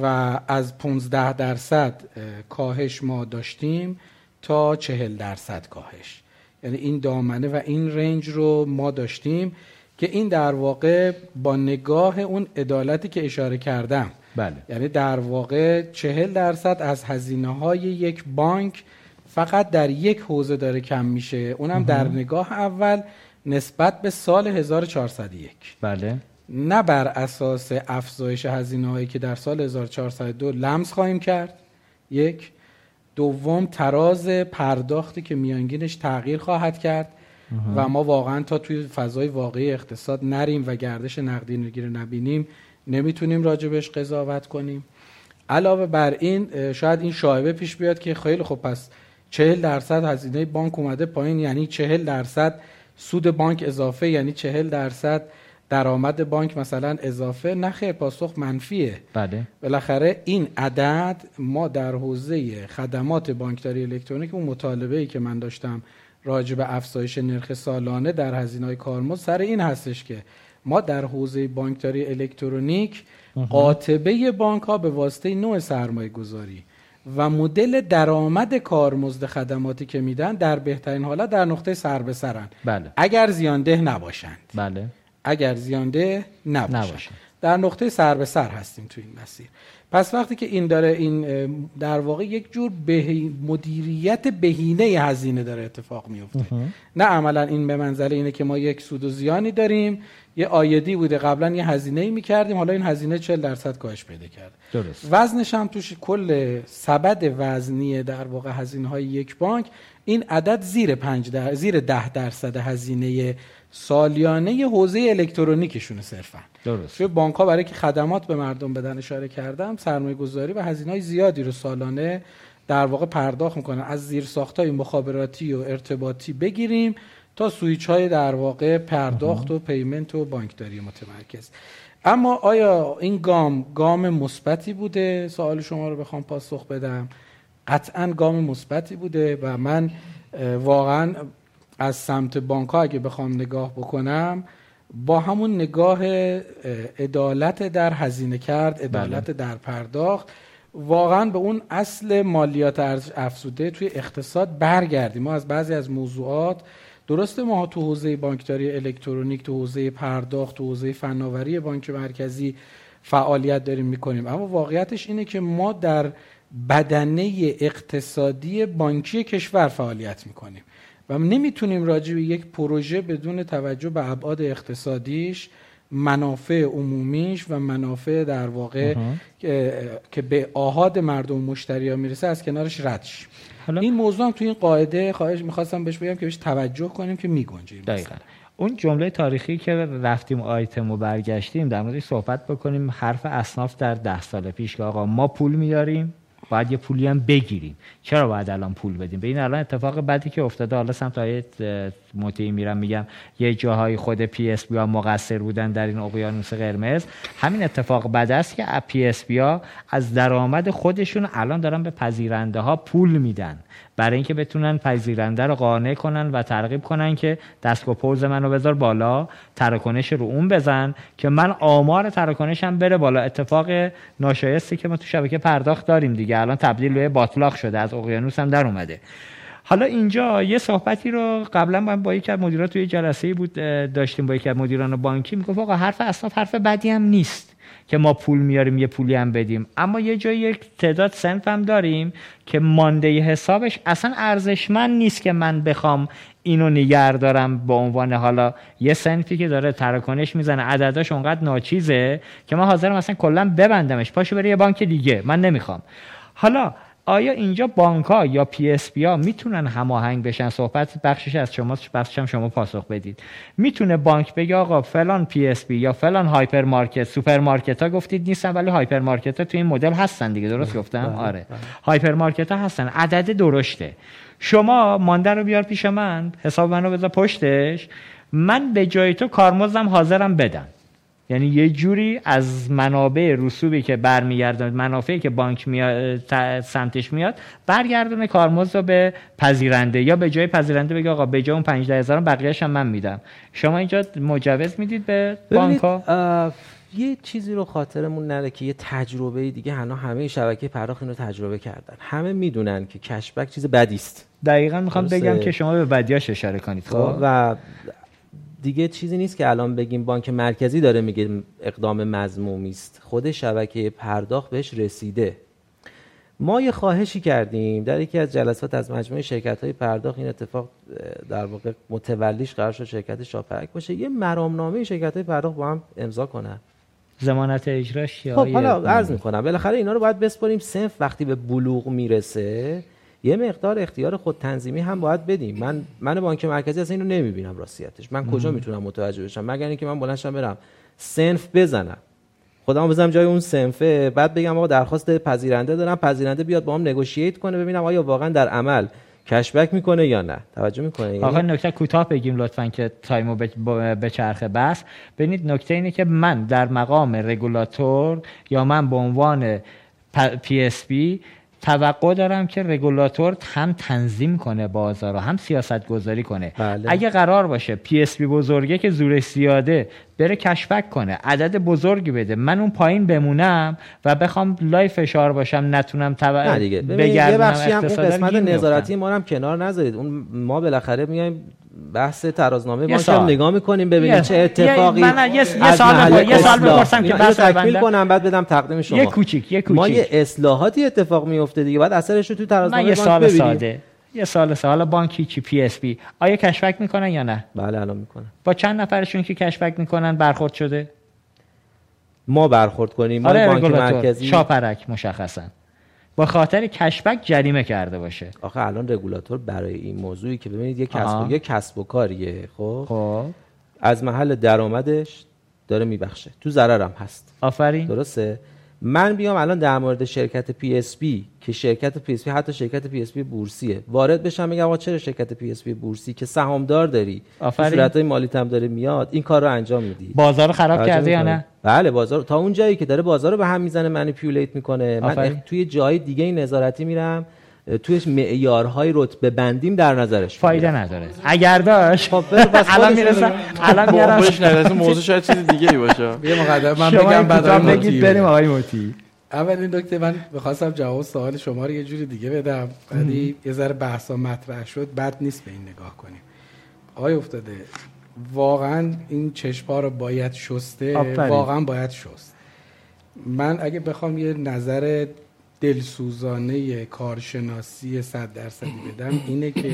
و از 15 درصد کاهش ما داشتیم تا 40 درصد کاهش. یعنی این دامنه و این رنج رو ما داشتیم که این در واقع با نگاه اون عدالتی که اشاره کردم. بله. یعنی در واقع چهل درصد از هزینه های یک بانک فقط در یک حوزه داره کم میشه. اونم در نگاه اول نسبت به سال 1401 بله. نه بر اساس افزایش هزینه هایی که در سال 1402 لمس خواهیم کرد. یک دوم تراز پرداختی که میانگینش تغییر خواهد کرد و ما واقعا تا توی فضای واقعی اقتصاد نریم و گردش نقدی نگیر نبینیم. نمی‌تونیم راجبش قضاوت کنیم. علاوه بر این شاید این شایبه پیش بیاد که خیلی خوب پس چهل درصد هزینه بانک اومده پایین یعنی چهل درصد سود بانک اضافه یعنی چهل درصد درآمد بانک مثلا اضافه نه خیر پاسخ منفیه. بله. بالاخره این عدد ما در حوزه خدمات بانکداری الکترونیک اون مطالبه ای که من داشتم راجع به افزایش نرخ سالانه در هزینه های کارمزد سر این هستش که ما در حوزه بانکداری الکترونیک قاطبه بانک ها به واسطه نوع سرمایه گذاری و مدل درآمد کارمزد خدماتی که میدن در بهترین حالت در نقطه سر به سرن. بله. اگر زیانده نباشند. بله. اگر زیانده نباشند. نباشند. در نقطه سر به سر هستیم تو این مسیر. پس وقتی که این داره این در واقع یک جور بهی- مدیریت بهینه هزینه داره اتفاق میفته نه عملا این به منزله اینه که ما یک سود و زیانی داریم یه آیدی بوده قبلا یه هزینه می کردیم حالا این هزینه 40 درصد کاهش پیدا کرده درست. وزنش هم توش کل سبد وزنی در واقع هزینه های یک بانک این عدد زیر 5 در... زیر 10 درصد هزینه سالیانه حوزه الکترونیکشونه صرفا. درست. توی بانک ها برای که خدمات به مردم بدن اشاره کردم سرمایه گذاری و هزینه های زیادی رو سالانه در واقع پرداخت می‌کنن. از زیر های مخابراتی و ارتباطی بگیریم تا سویچ های در واقع پرداخت و پیمنت و بانکداری متمرکز. اما آیا این گام گام مثبتی بوده؟ سوال شما رو بخوام پاسخ بدم. قطعا گام مثبتی بوده و من واقعا از سمت بانک ها اگه بخوام نگاه بکنم با همون نگاه اه، عدالت در هزینه کرد عدالت در پرداخت واقعا به اون اصل مالیات ارز افزوده توی اقتصاد برگردیم. ما از بعضی از موضوعات درسته ما تو حوزه بانکداری الکترونیک تو حوزه پرداخت تو حوزه فناوری بانک مرکزی فعالیت داریم می‌کنیم. اما واقعیتش اینه که ما در بدنه اقتصادی بانکی کشور فعالیت می‌کنیم. و نمی‌تونیم راجع به یک پروژه بدون توجه به ابعاد اقتصادیش منافع عمومیش و منافع در واقع که, که به آهاد مردم و مشتری ها می‌رسه از کنارش رد شیم حالا این موضوع هم تو این قاعده خواهش می‌خواستم بهش بگم که بهش توجه کنیم که میگنجه این دقیقا. اون جمله تاریخی که رفتیم آیتم و برگشتیم در موردش صحبت بکنیم. حرف اصناف در ده سال پیش که آقا ما پول میاریم باید یه پولی هم بگیریم. چرا باید الان پول بدیم؟ به این الان اتفاق بدی که افتاده. حالا سمت های مطیعی میرم میگم یه جاهای خود PSP ها مقصر بودن در این اقیانوس قرمز. همین اتفاق بد است که PSP ها از درآمد خودشون الان دارن به پذیرنده ها پول میدن. برای اینکه بتونن پذیرنده رو قانع کنن و ترغیب کنن که دستگاه پوز منو بذار بالا تراکنش رو اون بزن که من آمار تراکنشم بره بالا. اتفاق ناشایستی که ما تو شبکه پرداخت داریم دیگه. الان تبدیل به باتلاق شده از اقیانوس هم در اومده. حالا اینجا یه صحبتی رو قبلا من با یکی از مدیران توی جلسه بود داشتیم با یکی از مدیران بانکی. می‌گفت آقا حرف اصلا حرف بدی هم نیست که ما پول میاریم یه پولی هم بدیم. اما یه جایی یک تعداد سنف هم داریم که مانده حسابش اصلا ارزشمند نیست که من بخوام اینو نگر دارم به عنوان حالا یه سنفی که داره تراکنش می‌زنه. عدداش اونقدر ناچیزه که من حاضرم مثلا کلا ببندمش. پاشو بره یه بانک دیگه. من نمی‌خوام. حالا آیا اینجا بانک ها یا PSP ها می‌تونن هماهنگ بشن؟ صحبت بخشش از شما بخشش هم شما پاسخ بدید. می‌تونه بانک بگه آقا فلان PSP یا فلان هایپر مارکت سوپر مارکت ها گفتید نیستن ولی هایپر مارکت ها تو این مدل هستن دیگه. درست گفتم؟ آره. هایپر مارکت ها هستن. عدد درشته. شما مانده رو بیار پیش من حساب منو بذار پشتش. من به جای تو کارمزدم حاضرم بدم. یعنی یه جوری از منابع رسوبی که برمیگردن منافعی که بانک میاد سمتش میاد برگردونه کارمزد رو به پذیرنده یا به جای پذیرنده بگه آقا به جای اون 15 هزار بقیه‌اش هم من میدم. شما اینجا مجوز می‌دید به بانک ها یه چیزی رو خاطرمون نره که یه تجربه دیگه هنو همه شبکه پرداخت اینو تجربه کردن. همه می‌دونن که کشبک چیز بدی است دقیقا می‌خوام بگم که شما به بدیاش اشاره کنید خب؟ و دیگه چیزی نیست که الان بگیم بانک مرکزی داره میگه اقدام مضمومی است. خود شبکه پرداخت بهش رسیده. ما یه خواهشی کردیم در یکی از جلسات از مجموعه شرکت های پرداخت این اتفاق در واقع متولیش قرار شد شرکت شاپرک باشه. یه مرامنامه شرکت های پرداخت با هم امضا کنن. زمانت اجراش یا خب حالا عرض می‌کنم. بالاخره اینا رو باید بسپاریم صنف وقتی به بلوغ می‌رسه یه مقدار اختیار خود تنظیمی هم باید بدیم. من من بانک مرکزی اصلا اینو نمی‌بینم راستیتش. من کجا می‌تونم متوجه بشم؟ مگر اینکه من بلندشم برم سنف بزنم. خودم بزنم جای اون صنفه بعد بگم آقا درخواست پذیرنده دارم پذیرنده بیاد با هم negotiate کنه ببینم آیا واقعا در عمل cashback می‌کنه یا نه. توجه می‌کنه یعنی آقا نکته کوتاه بگیم لطفا که time و به چرخه بس. ببینید نکته اینه که من در مقام رگولاتور یا من به عنوان PSP توقع دارم که رگولاتور هم تنظیم کنه بازار رو هم سیاست گذاری کنه. بله. اگه قرار باشه PSP بزرگه که زورش زیاده بره cashback کنه عدد بزرگی بده من اون پایین بمونم و بخوام لای فشار باشم نتونم تبع نه دیگه. یه بخشی هم اون قسمت نظارتی ما هم کنار نذارید. اون ما بالاخره میایم بحث ترازنامه ما هم نگاه می‌کنیم ببینیم چه اتفاقی من یه, سال یه سال بپرسم که بحث تکمیل کنم بعد بدم تقدیم شما. یه کوچیک یه کوچیک ما یه اصلاحاتی اتفاق میفته دیگه. بعد اثرش رو تو ترازنامه یه سال ساده. یه سال سال حالا بانک چی؟ PSP. آیا cashback می‌کنن یا نه؟ بله الان می‌کنن. با چند نفرشون که cashback می‌کنن برخورد شده؟ ما برخورد کنیم. ما آره بانک مرکزی. شاپرک مشخصا. به خاطر cashback جریمه کرده باشه. آخه الان رگولاتور برای این موضوعی که ببینید یه کسب و یه کسب و کاریه خب؟ خب. از محل درآمدش داره میبخشه. تو ضررم هست. آفرین. درسته؟ من بیام الان در مورد شرکت پی اس بی که شرکت پی اس بی حتی شرکت پی اس بی بورسیه. وارد بشم میگم آقا چرا شرکت PSP بورسی؟ که سهامدار داری. صورت های مالی هم داره میاد. این کار رو انجام میدی. بازار خراب کرده یا نه؟ بله بازار. تا اون جایی که داره بازار رو به هم می‌زنه منیپیولیت می‌کنه. من توی جای دیگه نظارتی میرم. توی معیارهای رتبه بندیم در نظرش فایده نداره. اگر داشت خب الان می‌رسم الان میارم موضوع شاید چیز دیگه ای باشه. یه مقدمه من بگم بعد بگید بریم آقای موتی. اولین نکته من بخواستم جواب سوال شما رو یه جوری دیگه بدم. ولی یه ذره بحثا مطرح شد. بد نیست به این نگاه کنیم. آقای افتاده واقعا این چشپا رو باید شسته؟ واقعا باید شست. من اگه بخوام یه نظر دلسوزانه کارشناسی صد درصدی بدم اینه که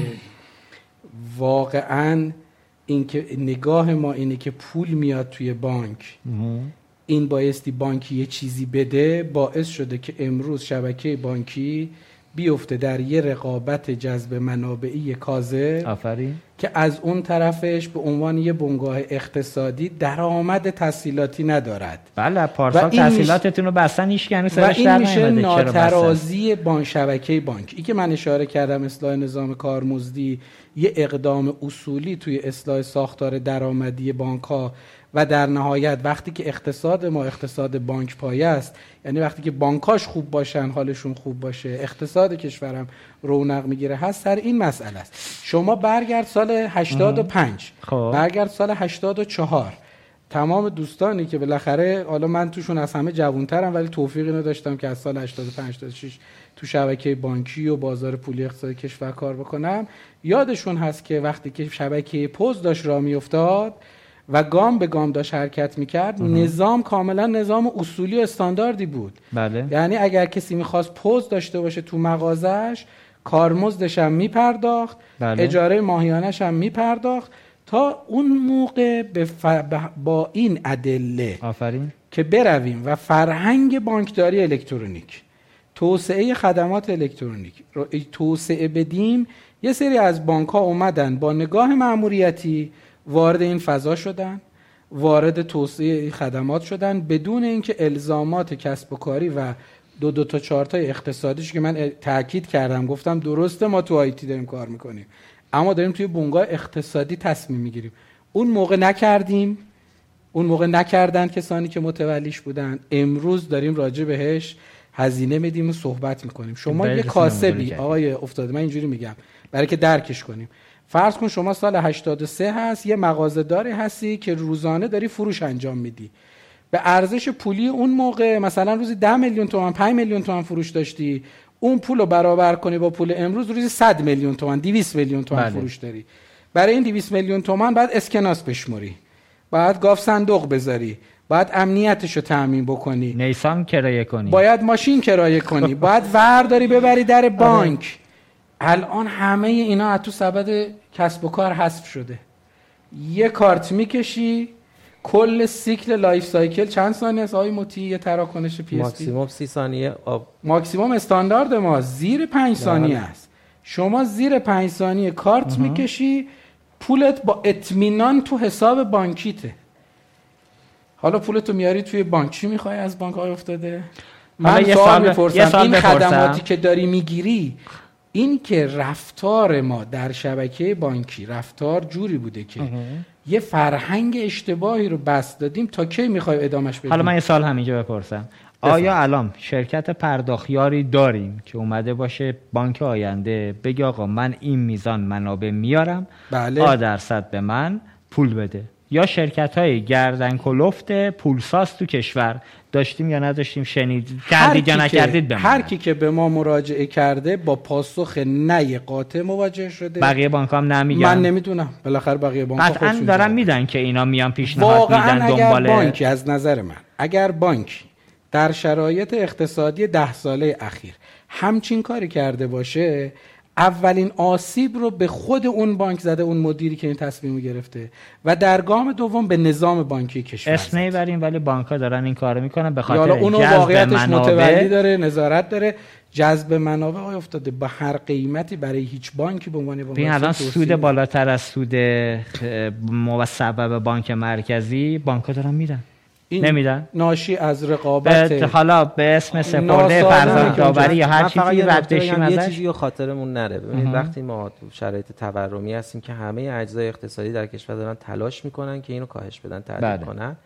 واقعا اینکه نگاه ما اینه که پول میاد توی بانک. این بایستی بانکی یه چیزی بده باعث شده که امروز شبکه بانکی بیفته در یه رقابت جذب منابعی کاذب آفرین. که از اون طرفش به عنوان یه بنگاه اقتصادی درآمد تحصیلاتی ندارد. بله پارسال تحصیلاتتون رو بستن هیچ و این میشه ناترازی بان شبکه بانک. ای که من اشاره کردم اصلاح نظام کارمزدی یه اقدام اصولی توی اصلاح ساختار درآمدی بانک ها و در نهایت وقتی که اقتصاد ما اقتصاد بانک پایه است یعنی وقتی که بانکاش خوب باشن حالشون خوب باشه اقتصاد کشورم رونق می‌گیره هست سر این مسئله است. شما برگرد سال 85 خب. برگرد سال 84 تمام دوستانی که بالاخره حالا من توشون از همه جوانترم ولی توفیقی نداشتم که از سال 85 تا 6 تو شبکه بانکی و بازار پولی اقتصادی کشور کار بکنم. یادشون هست که وقتی که شبکه پوز داشت را میافتاد و گام به گام داشت حرکت می‌کرد نظام کاملا نظام اصولی و استانداردی بود بله. یعنی اگر کسی می‌خواست پوز داشته باشه تو مغازش کارمزدش هم میپرداخت بله. اجاره ماهیانش هم میپرداخت تا اون موقع به با این ادله آفرین که برویم و فرهنگ بانکداری الکترونیک توسعه خدمات الکترونیک رو توسعه بدیم یه سری از بانک ها اومدن با نگاه معموریتی وارد این فضا شدن وارد توسعه خدمات شدن بدون اینکه الزامات کسب و کاری و دو دو تا چهار تا اقتصادیش که من تاکید کردم گفتم درسته ما تو آیتی داریم کار می‌کنیم. اما داریم توی بونگاه اقتصادی تصمیم می‌گیریم. اون موقع نکردیم. اون موقع نکردن کسانی که متولیش بودن. امروز داریم راجع بهش هزینه میدیم و صحبت می‌کنیم. شما یه کاسبی آقای افتاده من اینجوری میگم. برای که درکش کنیم. فرض کن شما سال 83 هست یه مغازه داری هستی که روزانه داری فروش انجام میدی. به ارزش پولی اون موقع مثلا روزی 10 میلیون تومان 5 میلیون تومان فروش داشتی اون پول رو برابر کنی با پول امروز روزی 100 میلیون تومان 200 میلیون تومان بله. فروش داری. برای این 200 میلیون تومان بعد اسکناس بشموری. بعد گاف صندوق بذاری. باید امنیتش رو تأمین بکنی. نیسان کرایه کنی. باید ماشین کرایه کنی. باید ورداری ببری در آره. بانک. الان همه اینا از تو سبد کسب و کار حذف شده. یه کارت می‌کشی کل سیکل life cycle. چند ثانیه است آقای موتی؟ یه تراکنش POS ماکسیمم 30 ثانیه. آب. ماکسیمم استاندارد ما. زیر 5 ثانیه بله. است. شما زیر 5 ثانیه کارت می‌کشی پولت با اطمینان تو حساب بانکیته. حالا پولتو میاری توی بانک. چی می‌خوای از بانک های افتاده من سوال می‌پرسم. این خدماتی که داری می‌گیری این که رفتار ما در شبکه بانکی رفتار جوری بوده که یه فرهنگ اشتباهی رو بس دادیم تا کی می‌خوایم ادامش بدیم حالا من یه سال همینجا بپرسم. آیا الان شرکت پرداخیاری داریم که اومده باشه بانک آینده بگه آقا من این میزان منابع میارم بله. آ درصد به من پول بده؟ یا شرکت های گردن کلفت پولساز تو کشور داشتیم یا نداشتیم شنید کردید یا نکردید به هر کی که به ما مراجعه کرده با پاسخ نه قاطع مواجه شده. بقیه بانک هم نمیگن. من نمی‌دونم بالاخره بقیه بانک قطعا دارن میدن که اینا میان پیشنهاد واقعا میدن دنبال بانکی از نظر من اگر بانکی در شرایط اقتصادی ده ساله اخیر همچین کاری کرده باشه اولین آسیب رو به خود اون بانک زده اون مدیری که این تصمیم رو گرفته و در گام دوم به نظام بانکی کشور اسم. نمی‌بریم ولی بانک ها دارن این کارو می‌کنن. به خاطر اونو جذب واقعیتش متولی داره نظارت داره. جذب منابع آقای افتاده. با هر قیمتی برای هیچ بانکی به عنوان ببین الان سود. بالاتر از سود مسبب بانک مرکزی بانک ها دارن میدن این نمیدن. ناشی از رقابت به حالا به اسم سپرده فرزند داوری یا هر چیزی رد بشیم بگم، یه ازش. چیزی رو خاطرمون نره. ببینید وقتی ما تو شرایط تورمی هستیم که همه اجزای اقتصادی در کشور دارن تلاش می‌کنن که اینو کاهش بدن تعدیل بله. کنن.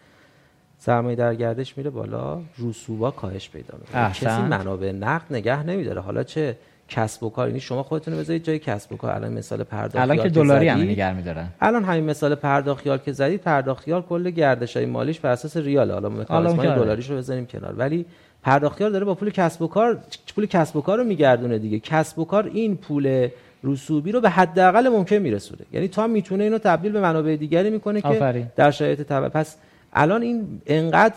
سرمایه در گردش میره بالا رسوبا کاهش پیدا می‌کنه. کسی منابع نقد نگه نمیداره. حالا چه کسب و کار. یعنی شما خودتون رو بذارید جای کسب و کار. الان مثال پرداخت الان که دلاری هم نگر میدارن. الان همین مثال پرداختیار که زدید. پرداختیار کل گردش های مالیش بر اساس ریال. حالا مکانیزم آره. دلاریش رو بذاریم کنار. ولی پرداختیار داره با پول کسب و کار پول کسب و کار رو میگردونه دیگه. کسب و کار این پول رسوبی رو به حداقل ممکن میرسونه. یعنی تا می‌تونه اینو تبدیل به منابع دیگری می‌کنه که. در شرایط تبع پس الان این انقدر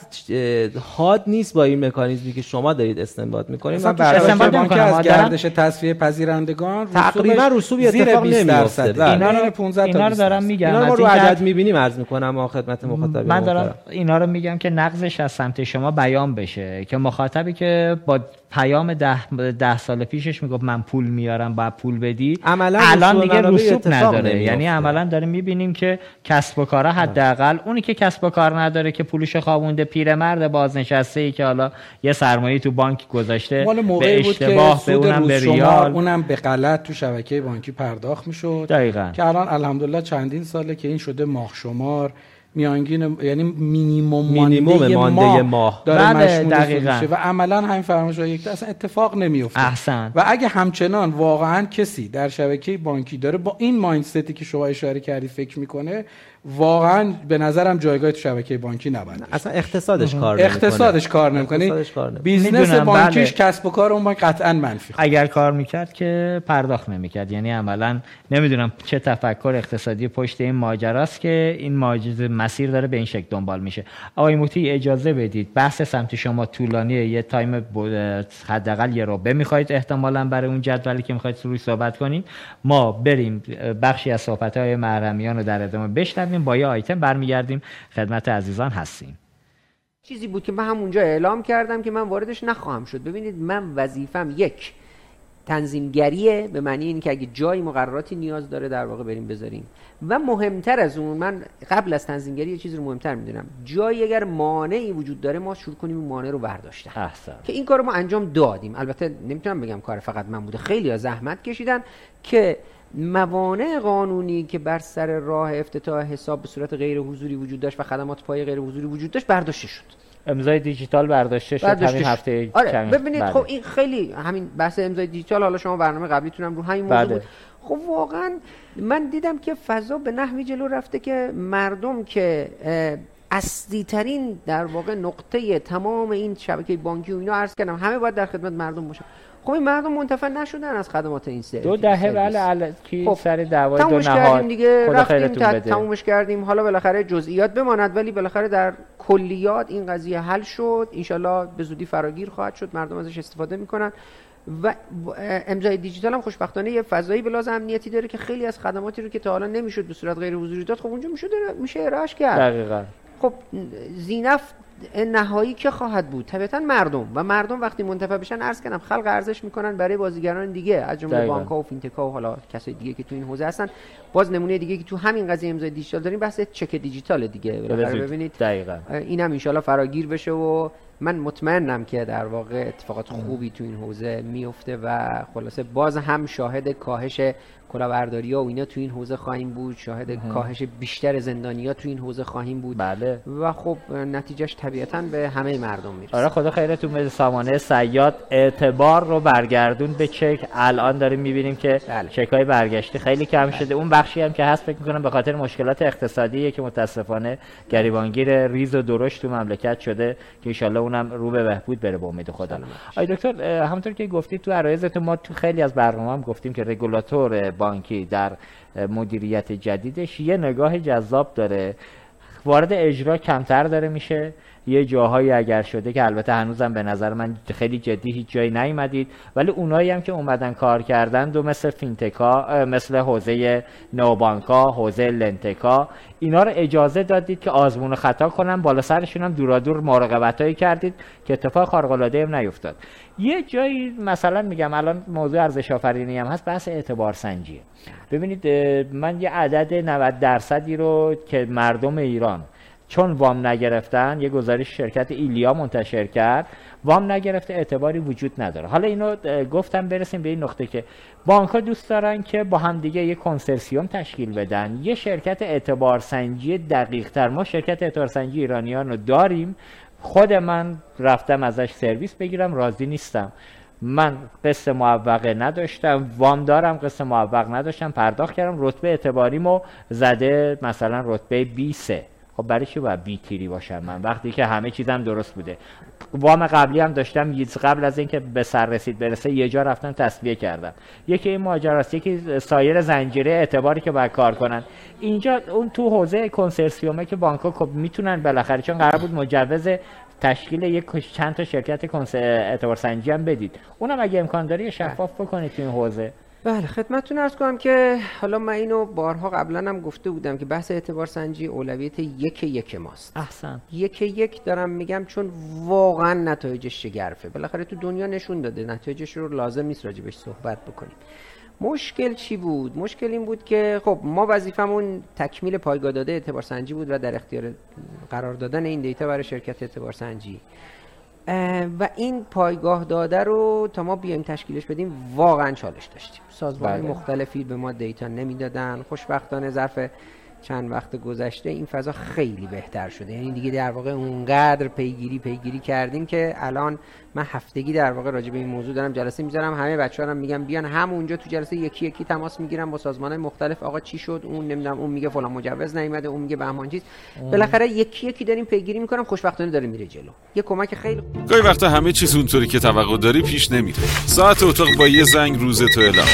حاد نیست با این مکانیزمی که شما دارید استنباط می‌کنید من برای. از گردش تصفیه پذیرندگان تقریبا زیر اتفاق 20 نمیفته. بله. اینا رو 15 تا اینا رو 20 دارم. میگم اینا رو رو عدد می‌بینیم عرض می‌کنم ما خدمت مخاطبین من دارم. اینا رو میگم که نقضش از سمت شما بیان بشه که مخاطبی که با پیام ده, ده سال پیشش می‌گفت من پول میارم باید پول بدی. عملاً الان دیگه رسوب نداره. یعنی عملا داریم می‌بینیم که کسب و کارا حداقل اونی که کسب و کار نداره که پولش خوابونده پیرمرد بازنشسته ای که حالا یه سرمایه تو بانک گذاشته به اشتباه به اونم به ریال. اونم به غلط تو شبکه بانکی پرداخت می‌شد. دقیقاً. که الان الحمدلله چندین ساله که این شده ماه شمار میانگین یعنی مینیمم مینیمم مانده مانده ماه, ماه. داره بله، مشمول دقیقاً. میشه و عملا همین فرمایش یک اصلا اتفاق نمیفته احسن و اگه همچنان واقعا کسی در شبکه بانکی داره با این mindset ی که شما اشاره کردی فکر می‌کنه واقعا به نظرم جایگاه تو شبکه بانکی نبنده اصلا اقتصادش کار نمی‌کنه. اقتصادش کار نمی‌کنه. business بانکیش بله. کسب و کار اون بانک قطعا منفی خواهد. اگر کار می‌کرد که پرداخت نمی‌کرد. یعنی عملا نمی‌دونم چه تفکر اقتصادی پشت این ماجراست که این ماجرا مسیر داره به این شکل دنبال میشه. آقای موتی اجازه بدید. بحث سمت شما طولانیه. یه تایم حداقل یه ربع می‌خواید احتمالا برای اون جدولی که می‌خواید روی صحبت کنین. ما بریم بخشی از صحبت های محرمیان رو در ادامه بشنویم. با یه آیتم برمیگردیم. خدمت عزیزان هستیم. چیزی بود که من همونجا اعلام کردم که من واردش نخواهم شد. ببینید من وظیفم یک تنظیمگریه به معنی این که اگه جایی مقرراتی نیاز داره در واقع بریم بذاریم. و مهمتر از اون من قبل از تنظیمگری یه چیز رو مهمتر می‌دونم. جایی اگر مانعی وجود داره ما شروع کنیم اون مانع رو برداشتن. احسن. که این کار رو ما انجام دادیم. البته نمی‌تونم بگم کار فقط من بوده. خیلی ها زحمت کشیدن که موانع قانونی که بر سر راه افتتاح حساب به صورت غیر حضوری وجود داشت و خدمات پای غیر حضوری وجود داشت برداشته شد امضای دیجیتال برداشته شد برداشته همین شد. هفته آره کمی- ببینید بله. خب این خیلی همین بحث امضای دیجیتال حالا شما برنامه قبلیتونم رو همین موضوع بله. بود خب واقعا من دیدم که فضا به نحوی جلو رفته که مردم که اصلی ترین در واقع نقطه تمام این شبکه بانکی و اینا عرض کردم همه باید در خدمت مردم باشن خب این مردم منتفع نشدن از خدمات این سرویس. دو دهه. بله الکی خب، سر دعوای دو نهاد دیگه خدا رفتیم تا- تمومش کردیم. حالا بالاخره جزئیات بماند ولی بالاخره در کلیات این قضیه حل شد. انشالله به زودی فراگیر خواهد شد. مردم ازش استفاده می‌کنن. و امضای دیجیتال هم خوشبختانه یه فضایی به لحاظ امنیتی داره که خیلی از خدماتی رو که تا حالا نمی‌شد به صورت غیر حضوری داد خب اونجا میشه میشه ارائهش کرد. دقیقا. خب ذینفع نهایی که خواهد بود. طبیعتا مردم. و مردم وقتی منتفع بشن عرض کردم خلق ارزش می‌کنن برای بازیگران دیگه. از جمله دقیقاً. بانک ها و فینتک ها و حالا کسای دیگه که تو این حوزه هستن. باز نمونه دیگه که تو همین قضیه امضای دیجیتال داریم بحث چک دیجیتال دیگه. ببینید. دقیقا. اینم انشالله فراگیر بشه و من مطمئنم که در واقع اتفاقات خوبی تو این حوزه میفته و خلاصه باز هم شاهد کاهش کلاهبرداری ها و اینا تو این حوزه خواهیم بود. شاهد کاهش بیشتر زندانی ها تو این حوزه خواهیم بود. بله. و خب نتیجهش طبیعتا به همه مردم می‌رسه. آره خدا خیرتون بده. سامانه سیاد اعتبار رو برگردون به چک. الان داریم می‌بینیم که بله. چک های برگشتی خیلی کم شده. اون بخشی هم که هست فکر می‌کنم به خاطر مشکلات اقتصادیه که متاسفانه گریبانگیر ریز و درشت تو مملکت شده که انشالله اونم رو به بهبود بره به امید خدا. آقای دکتر همونطور که گفتید تو عرایزتون ما تو خیلی از برنامه هم گفتیم که رگولاتور بانکی در مدیریت جدیدش یه نگاه جذاب داره. وارد اجرا کمتر داره میشه. یه جاهایی اگر شده که البته هنوزم به نظر من خیلی جدی هیچ جایی نیومدید. ولی اونایی هم که اومدن کار کردن دو مثل فینتکا مثل حوزه نوبانکا حوزه لنتکا اینا رو اجازه دادید که آزمون و خطا کنن. بالا سرشون هم دورادور مراقبتایی کردید که اتفاق خارق العاده هم نیفتاد. یه جایی مثلا میگم الان موضوع ارزش آفرینی هم هست بحث اعتبار سنجیه. ببینید من یه عدد 90 درصدی رو که مردم ایران چون وام نگرفتن یه گزارش شرکت ایلیا منتشر کرد وام نگرفته اعتباری وجود نداره. حالا اینو گفتم برسیم به این نقطه که بانک دوست دارن که با همدیگه یه کنسرسیوم تشکیل بدن. یه شرکت اعتبار سنجی دقیق تر ما شرکت اعتبار سنجی ایرانیان رو داریم. خود من رفتم ازش سرویس بگیرم راضی نیستم. من قصه موفقه نداشتم وام دارم قصه موفق نداشتم پرداخت کردم رتبه اعتباریمو زده مثلا رتبه بی سه خب برای چی باید بی تیری باشم من؟ وقتی که همه چیزم درست بوده. وام قبلی هم داشتم یه- قبل از اینکه به سر رسید برسه یه جا رفتم تصویه کردم. یکی این ماجراست یکی سایر زنجیره اعتباری که باید کار کنن. اینجا اون تو حوزه کنسرسیومه که بانک ها می‌تونن بالاخره چون قرار بود مجوز تشکیل یک چند تا شرکت کنس- اعتبار سنجی هم بدید. اونم اگه امکان داره شفاف بکنید تو این حوزه. بله خدمتتون ارز کنم که حالا من اینو بارها قبلا هم گفته بودم که بحث اعتبار سنجی اولویت یک یک ماست. احسن. یک یک دارم میگم چون واقعا نتایجش شگرفه. بالاخره تو دنیا نشون داده نتایجش رو لازم نیست راجبش صحبت بکنیم. مشکل چی بود؟ مشکل این بود که خب ما وظیفمون تکمیل پایگاه داده اعتبار سنجی بود و در اختیار قرار دادن این دیتا برای شرکت اعتبار سنجی. و این پایگاه داده رو تا ما بیایم تشکیلش بدیم واقعا چالش داشتیم سازمان بله. مختلفی به ما دیتا نمی‌دادن خوشبختانه ظرف چند وقت گذشته این فضا خیلی بهتر شده یعنی دیگه در واقع اونقدر پیگیری پیگیری کردیم که الان من هفتگی در واقع راجع به این موضوع دارم جلسه می‌ذارم. همه بچه‌ها هم میگم بیان. همونجا تو جلسه یکی یکی تماس می‌گیرم با سازمان مختلف. آقا چی شد؟ اون نمی‌دونم اون میگه فلان مجوز نیومده اون میگه بهمان چیز. بالاخره یکی یکی داریم پیگیری می‌کنم. خوشبختانه داره میره جلو. یه کمک خیلی گاهی وقتا همه چیز اونطوری که توقع داری پیش نمیره. ساعت اتاق با یه زنگ روز تو اعلام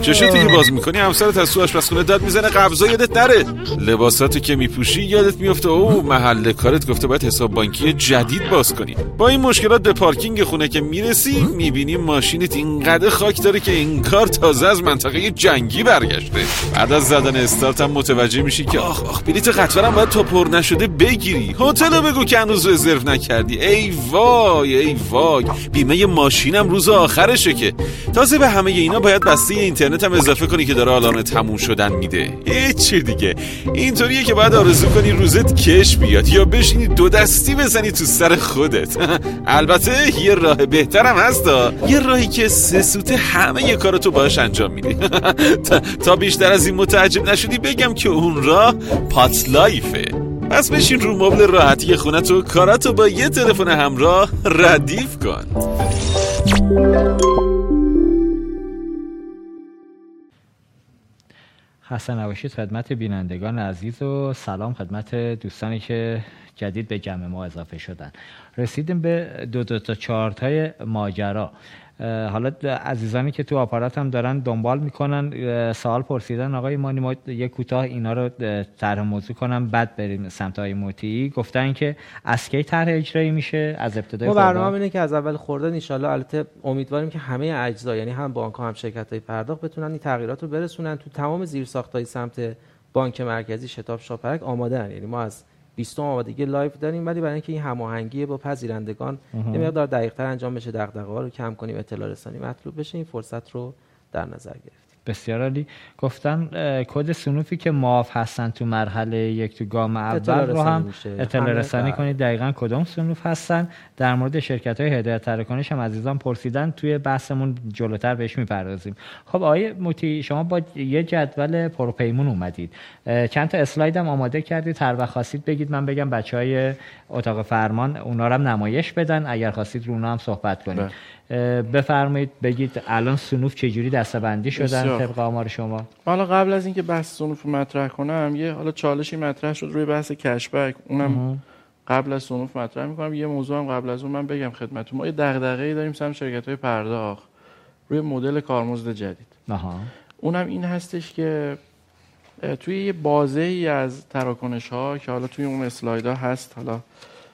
چشاتی که باز می‌کنی همسرت از تو آشپزخونه داد می‌زنه قبضا یادت نره. لباساتو که میپوشی یادت میفته او محل کارت. گفته باید حساب بانکی جدید باز کنی. با این مشکلات به پارکینگ خونه که می‌رسی می‌بینی ماشینت اینقدر خاک داره که این کار تازه از منطقه جنگی برگشته. بعد از زدن استارت هم متوجه میشی که آخ آخ بلیت قطارم باید تا پر نشده بگیری. هتل رو بگو که هنوز رزرو نکردی. ای وای ای وای بیمه ماشینم روز آخرشه که. تازه به همه اینا باید بسته اینترنت هم اضافه کنی که داره آلارم تموم شدن میده. هیچی دیگه. اینطوریه که باید آرزو کنی روزت کش بیاد یا بشینی دو دستی بزنی تو سر خودت. البته یه راه بهترم هستا یه راهی که سه سوته همه یه کارتو باش انجام میدی. تا- بیشتر از این متعجب نشدی بگم که اون راه پات لایفه. پس بشین رو مبل راحتی خونتو کاراتو با یه تلفن همراه ردیف کن. خسته نباشید خدمت بینندگان عزیز و سلام خدمت دوستانی که جدید به جمع ما اضافه شدن. رسیدیم به دو دو تا چارت های ماجرا حالا عزیزانی که تو آپارات هم دارن دنبال می‌کنن سوال پرسیدن آقای مانی ما یه کوتاه اینا رو طرح موضوع کنم بعد بریم سمت آقای موتی. گفتن که از کی طرح اجرایی میشه؟ از ابتدای ما؟ برنامه اینه که از اول خرداد ان البته امیدواریم که همه اجزا یعنی هم بانک ها هم شرکت های پرداخت بتونن این تغییرات رو برسونن. تو تمام زیرساخت های سمت بانک مرکزی شتاب شاپرک آماده هن. یعنی ما از 20 آمادگی live داریم ولی برای اینکه این هماهنگی با پذیرندگان یه مقدار دقیق‌تر انجام بشه دغدغه‌ها رو کم کنیم اطلاع رسانی مطلوب بشه. این فرصت رو در نظر گرفتیم بسیار عالی. گفتن کد سنوفی که معاف هستن تو مرحله یک تو گام اول رو هم. اطلاع رسانی. کنید. دقیقا کدام سنوف هستن. در مورد شرکت های هدایت تراکنش هم عزیزان پرسیدن. توی بحثمون جلوتر بهش می‌پردازیم. خب آقای موتی شما با یه جدول پروپیمون اومدید. چند تا اسلاید هم آماده کردید. هر وقت خواستید بگید. من بگم بچه های اتاق فرمان اونا رو هم نمایش بدن. اگر خواستید رو اونا هم صحبت کنید. بله. بفرمایید بگید الان سنوف چجوری دستبندی شدن؟ بسیار. طبق آمار شما. حالا قبل از اینکه بحث سنوف رو مطرح کنم یه حالا چالشی مطرح شد روی بحث کشبک. اونم قبل از سنوف مطرح می‌کنم. یه موضوع هم قبل از اون من بگم خدمتتون. ما یه دغدغه‌ای داریم سمت شرکت های پرداخت روی مدل کارمزد جدید. آها اونم این هستش که توی یه بازه ای از تراکنش ها که حالا توی اون اسلاید ها هست حالا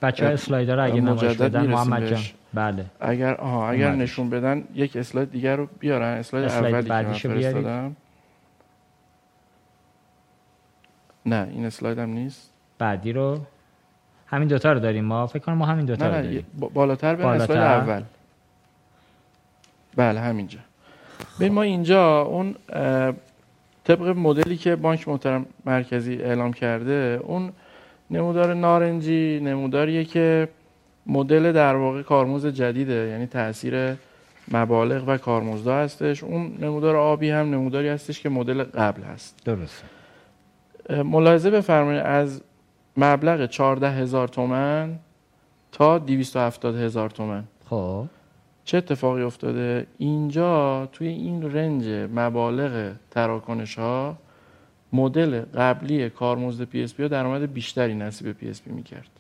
بچه ها اسلایدر رو اگه نمایش مجدد بدن محمد جان. بله. اگر آها اگر اومدش. نشون بدن یک اسلاید دیگر رو بیارن. اسلاید, اسلاید اولی که من بعدیشو بیارید. فرستادم. نه این اسلاید هم نیست. بعدی رو؟ همین دوتا رو داریم ما؟ فکر کنم ما همین دوتا نه رو نه داریم. با- بالاتر به بالاتر. اسلاید اول. بله همینجا. ببین ما اینجا اون طبق مدلی که بانک محترم مرکزی اعلام کرده اون نمودار نارنجی نموداریه که مدل در واقع کارمزد جدیده یعنی تاثیر مبالغ و کارمزدا هستش. اون نمودار آبی هم نموداری هستش که مدل قبل هست. درست اه، ملاحظه بفرمایید از مبلغ 14 هزار تومن تا 270 هزار تومن. خب. چه اتفاقی افتاده؟ اینجا توی این رنج مبالغ تراکنش ها مدل قبلی کارمزد PSP درآمد بیشتری نصیب PSP می‌کرد.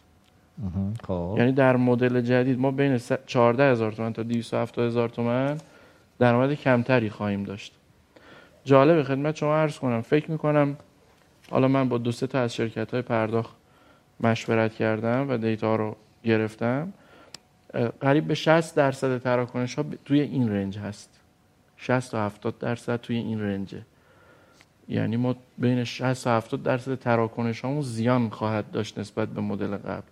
خب. یعنی در مدل جدید ما بین س- 14 هزار تومن تا 270 هزار تومن درآمد کمتری خواهیم داشت. جالب خدمت شما عرض کنم. فکر می‌کنم حالا من با دو سه تا از شرکت های پرداخت مشورت کردم و data رو گرفتم. قریب به 60 درصد تراکنش ها توی این range هست. 60 تا 70 درصد توی این range ه. یعنی ما بین 60 تا 70 درصد تراکنش هامون زیان خواهد داشت نسبت به مدل قبل.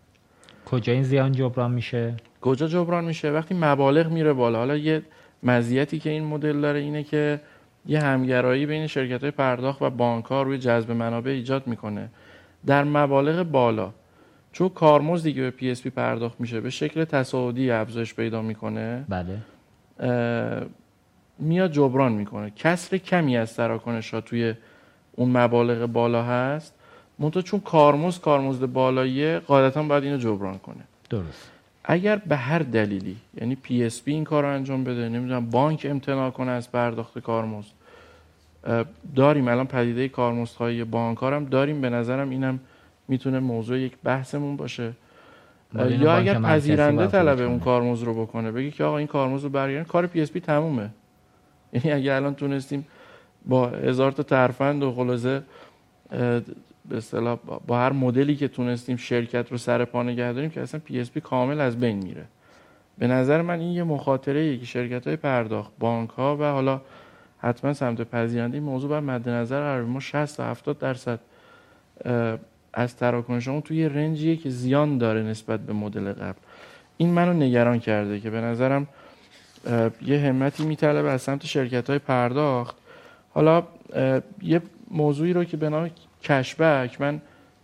کجا این زیان جبران میشه؟ کجا جبران میشه؟ وقتی مبالغ میره بالا. حالا یه مزیتی که این مدل داره اینه که یه همگرایی بین شرکت های پرداخت و بانک ها روی جذب منابع ایجاد می‌کنه. در مبالغ بالا چون کارمزدی که به PSP پرداخت میشه به شکل تصاعدی افزایش پیدا می‌کنه بله. میاد جبران می‌کنه. کسر کمی از تراکنش ها توی اون مبالغ بالا هست. منتها چون کارمزد کارمزد بالاییه قاعدتا باید اینو جبران کنه. درست. اگر به هر دلیلی یعنی PSP این کار رو انجام بده نمی‌دونم بانک امتناع کنه از پرداخت کارمزد. داریم الان پدیده کارمزدهای هم داریم. به نظرم اینم می‌تونه موضوع یک بحثمون باشه. یا اگر پذیرنده طلب. اون کارمزد رو بکنه بگی که آقا این کارمزد رو برگردن کار PSP تمومه. یعنی اگه الان تونستیم با هزار تا ترفند و خلاصه به اصطلاح با- هر مدلی که تونستیم شرکت رو سر پا نگه داریم که اصلا PSP کامل از بین میره. به نظر من این یه مخاطره که شرکت های پرداخت بانک ها و حالا حتما سمت پذیرنده این موضوع باید مد نظر قرار. ما 60 تا 70 درصد از تراکنشمون توی یه رنجیه که زیان داره نسبت به مدل قبل. این منو نگران کرده که به نظرم یه همتی میطلبه از سمت شرکت های پرداخت. حالا یه موضوعی رو که به نام کشبک من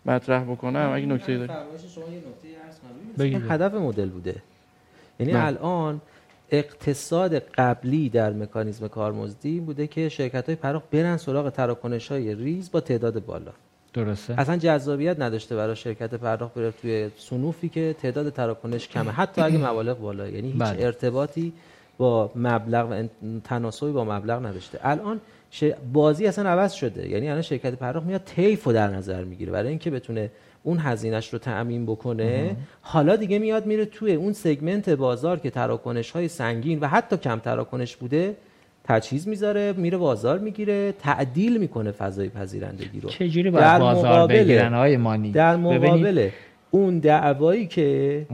مطرح بکنم اگه نکته داری. بگید هدف مدل بوده. یعنی. الان اقتصاد قبلی در مکانیزم کارمزدی بوده که شرکت های پرداخت برن سراغ تراکنش های ریز با تعداد بالا. درسته. اصلا جذابیت نداشته برای شرکت پرداخت بره توی سنوفی که تعداد تراکنش کمه. حتی اگه مبالغ بالا. یعنی هیچ بله. ارتباطی با مبلغ و تناسبی با مبلغ نداشته. الان ش- بازی اصلا عوض شده. یعنی الان شرکت پرداخت میاد طیف رو در نظر می‌گیره برای اینکه بتونه اون هزینهش رو تأمین بکنه. حالا دیگه میاد میره توی اون سگمنت بازار که تراکنش های سنگین و حتی کم تراکنش بوده تجهیز می‌ذاره میره بازار می‌گیره تعدیل می‌کنه فضای پذیرندگی رو. چجوری در باید بازار مقابل- بگیرن های مانی؟ در مقابل اون دعوایی که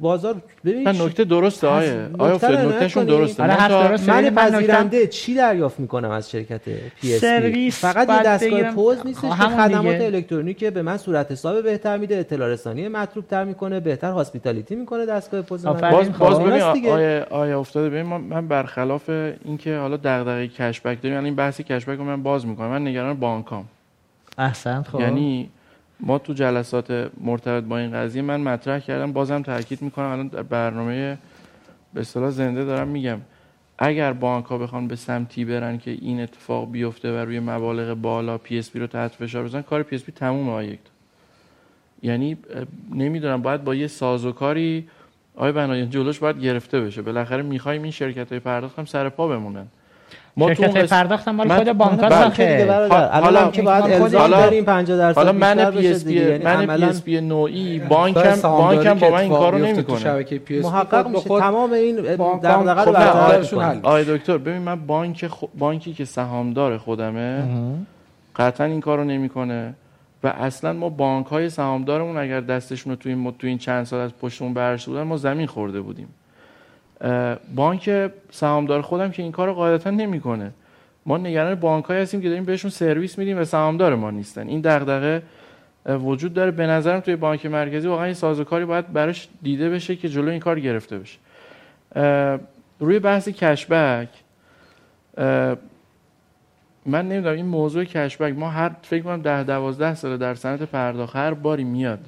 بازار ببین نکته درسته آیه آیا نکتهشون. درسته آره،. من پذیرنده چی دریافت می‌کنم از شرکت پی اس سرویس فقط یه دستگاه بگیرم. پوز نیستش که خدمات. الکترونیکی به من صورت حساب بهتر میده اطلاع رسانی مطلوب تر می‌کنه بهتر هاسپیتالیتی می‌کنه دستگاه پوز من. باز خب، باز اون ببین. آیا آیا افتاده ببین من- برخلاف اینکه حالا دغدغه کشبک داریم یعنی این بحث کشبک رو من باز می‌کنم من نگران بانکام احسنت خب یعنی ما تو جلسات مرتبط با این قضیه من مطرح کردم بازم تاکید می‌کنم الان در برنامه به اصطلاح زنده دارم میگم. اگر بانک ها بخوان به سمتی برن که این اتفاق بیفته و روی مبالغ بالا PSP رو تحت فشار بزنن کار PSP تمومه آیه یعنی نمی‌دونم باید با یه سازوکاری آقای بنایان جلوش باید گرفته بشه. بالاخره می‌خوایم این شرکت های پرداخت هم سر پا بمونن. ما تو قسم- پرداختم مال من- خود بانک بله. حالا- که باید الزام داریم 50 درصد حالا من پی اس. پی یعنی من پی اس پی نوعی داره بانکم بانکم که با من این کارو نمی‌کنه شبکه پی اس پی محقق میشه تمام این دغدغه رو خب نه، برطرف آرشون کنه. حل. آقای دکتر ببین من بانک. بانکی که سهامدار خودمه قطعا این کارو نمی‌کنه و اصلا ما بانک های سهامدارمون اگر دستشون رو تو این تو این چند سال از پشتمون برشته بودن ما زمین خورده بودیم بانک سهامدار خودم که این کارو قاعدتا نمی‌کنه. ما نگران بانک هستیم که داریم بهشون سرویس میدیم و سهامدار ما نیستن. این دغدغه وجود داره. به نظرم توی بانک مرکزی واقعا این سازوکاری باید براش دیده بشه که جلو این کار گرفته بشه. روی بحث cashback من نمی‌دونم این موضوع cashback ما هر فکر کنم ده دوازده ساله در صنعت پرداخت هر باری میاد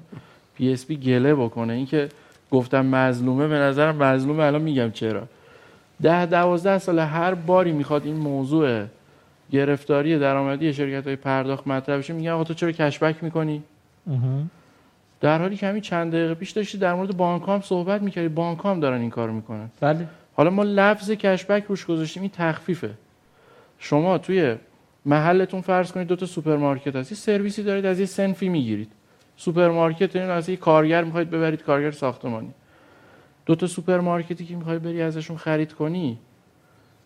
PSP گله بکنه. اینکه گفتم مظلومه به نظرم مظلومه الان میگم چرا. ده دوازده ساله هر باری می‌خواد این موضوع گرفتاری درآمدی شرکت های پرداخت مطرح بشه میگن آقا تو چرا cashback می‌کنی؟ در حالی که همین چند دقیقه پیش داشتی در مورد بانک هم صحبت می‌کردی بانک هم دارن این کار می‌کنن. بله. حالا ما لفظ cashback روش گذاشتیم این تخفیفه. شما توی محلتون فرض کنید دو تا سوپرمارکت هست یه سرویسی دارید از یه صنفی می‌گیرید. سوپرمارکت این از یه کارگر می‌خواید ببرید کارگر ساختمانی. دو تا سوپرمارکتی که می‌خوای بری ازشون خرید کنی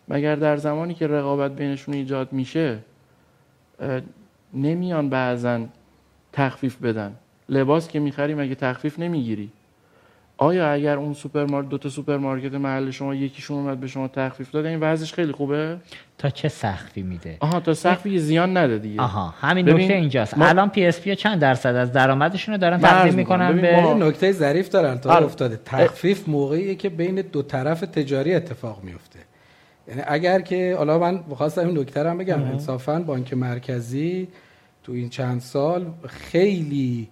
مگر در زمانی که رقابت بینشون ایجاد میشه نمیان بعضا تخفیف بدن. لباس که می‌خری مگه تخفیف نمی‌گیری؟ آیا اگر اون سوپرمارکت دو تا سوپرمارکت محل شما یکیشون اومد به شما تخفیف داد این وضعش خیلی خوبه؟ تا چه سقفی میده؟ آها تا سقفی زیان نده دیگه. آها همین ببین، نکته اینجاست. ما- الان PSP چند درصد از درآمدشون رو دارن تقدیم می‌کنن. به ما- نکته ظریف داره البته آره. افتاده. تخفیف موقعیه که بین دو طرف تجاری اتفاق میفته. یعنی اگر که حالا من خواستم این نکته رو بگم. انصافا بانک مرکزی تو این چند سال خیلی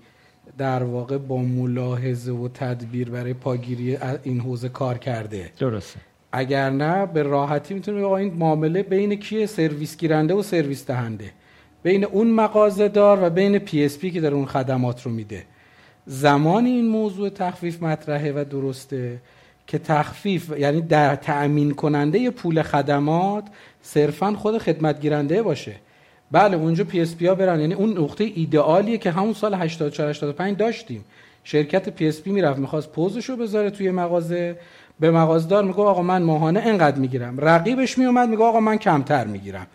در واقع با ملاحظه و تدبیر برای پاگیری این حوزه کار کرده. درسته. اگر نه به راحتی می‌تونیم آقا این معامله بین کیه؟ سرویس گیرنده و سرویس دهنده. بین اون مغازه دار و بین PSP که داره اون خدمات رو میده. زمانی این موضوع تخفیف مطرحه و درسته که تخفیف یعنی در تأمین کننده پول خدمات صرفا خود خدمت گیرنده باشه. بله اونجا PSP ها برن. یعنی اون نقطه ایدئالیه که همون سال 84 85 داشتیم. شرکت PSP می‌رفت می‌خواست پوزش رو بذاره توی مغازه. به مغازدار میگه آقا من ماهانه انقدر می‌گیرم. رقیبش میومد میگه آقا من کمتر می‌گیرم.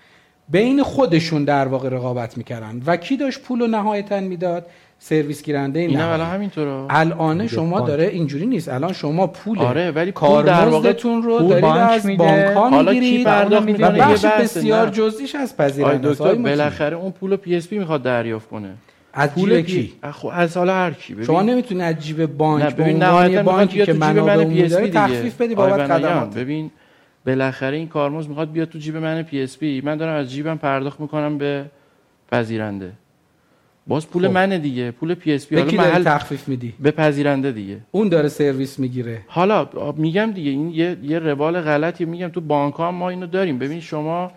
بین خودشون در واقع رقابت می‌کردن. و کی داشت پول رو نهایتا می‌داد؟ سرویس گیرنده این. الان همینطوره الان شما بانک. داره اینجوری نیست الان شما پول آره، ولی پول در واقع- کارمزدتون رو پول دارید بانک از میده. بانک ها حالا کی می‌گیرید پرداخت می‌کنه؟ بخش. بسیار. جزئیش از پذیرنده دکتر بالاخره اون پول پی اس پی می‌خواد دریافت کنه از پول کی خب از حالا هر کی ببین. شما نمی‌تونی از جیب بانک به ببین عنوان بانکی که منابع من پی اس پی دیگه تخفیف بدی بابت خدمات ببین بالاخره این کارمز می‌خواد بیاد تو جیب من پی اس پی من دارم از جیبم پرداخت می‌کنم به پذیرنده باز پول خب. منه دیگه. پول پی اس پی حالا محل تخفیف میدی؟ به پذیرنده دیگه. اون داره سرویس می‌گیره. حالا میگم دیگه این یه یه روال غلطی میگم تو بانک ها ما اینو داریم. ببین شما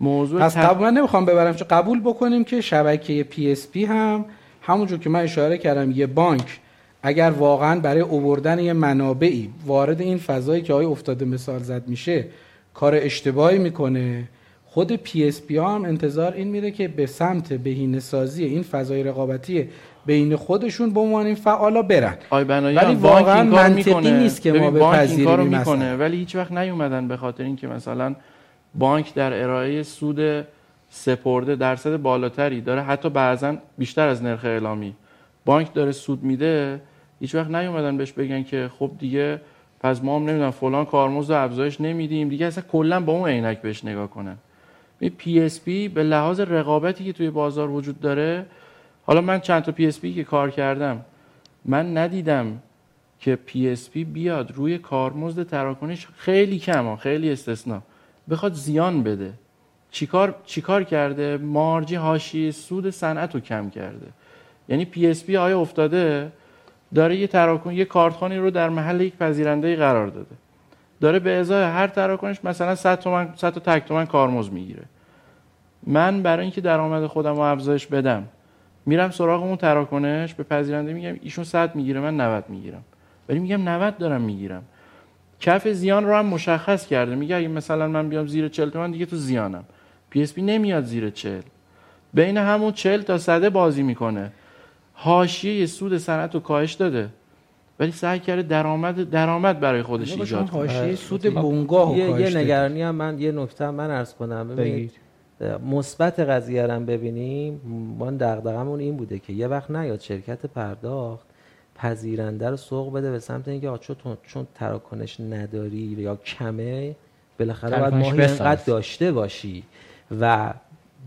موضوع پس تق- قبول من نمی‌خوام ببرم. چون قبول بکنیم که شبکه پی اس پی هم همونجور که من اشاره کردم یه بانک اگر واقعا برای اووردن یه منابعی وارد این فضایی که آقای افتاده مثال زد میشه کار اشتباهی می‌کنه. خود PSP هم انتظار این میره که به سمت بهینه سازی این فضای رقابتی بین خودشون به عنوان این فعالا برن. ولی واقعا منطقی می‌کنه. نیست که ما بپذیریم این می‌کنه. ولی هیچ وقت نیومدن به خاطر اینکه مثلا بانک در ارائه سود سپرده درصد بالاتری داره حتی بعضا بیشتر از نرخ اعلامی. بانک داره سود میده هیچ وقت نیومدن بهش بگن که خب دیگه پس ما هم نمی‌دونم فلان کارمزد و افزایش نمیدیم. دیگه اصلا کلا با اون عینک بهش نگاه کنن. PSP به لحاظ رقابتی که توی بازار وجود داره حالا من چند تا PSP که کار کردم من ندیدم که PSP بیاد روی کارمزد تراکنش خیلی کم خیلی استثنا. بخواد زیان بده. چیکار چیکار کرده؟ margin حاشیه سود صنعت رو کم کرده. یعنی PSP آیا افتاده؟ داره یه تراکن یه کارتخوانی رو در محل یک پذیرنده قرار داده. داره به ازای هر تراکنش مثلا 100 تومن 100 تا تک تومن کارمزد می‌گیره. من برای اینکه درآمد خودم رو افزایش بدم میرم سراغ اون تراکنش به پذیرنده میگم ایشون 100 می‌گیره من 90 می‌گیرم. ولی میگم 90 دارم می‌گیرم. کف زیان رو هم مشخص کرده. میگه اگه مثلا من بیام زیر 40 تومن دیگه تو زیانم. PSP نمیاد زیر 40 بین همون 40 تا 100 بازی می‌کنه. حاشیه سود صنعت رو کاهش داده. ولی سعی کرده درآمد درآمد برای خودش ایجاد کنه. حاشیه سود بنگاه یه, یه نگرانی هم من یه نکته من عرض کنم. ببینید مثبت قضیه رو ببینیم ما دغدغمون این بوده که یه وقت نیاد شرکت پرداخت پذیرنده رو سوق بده به سمت اینکه چون چون تراکنش نداری یا کمه بالاخره باید ماهی اینقدر داشته باشی و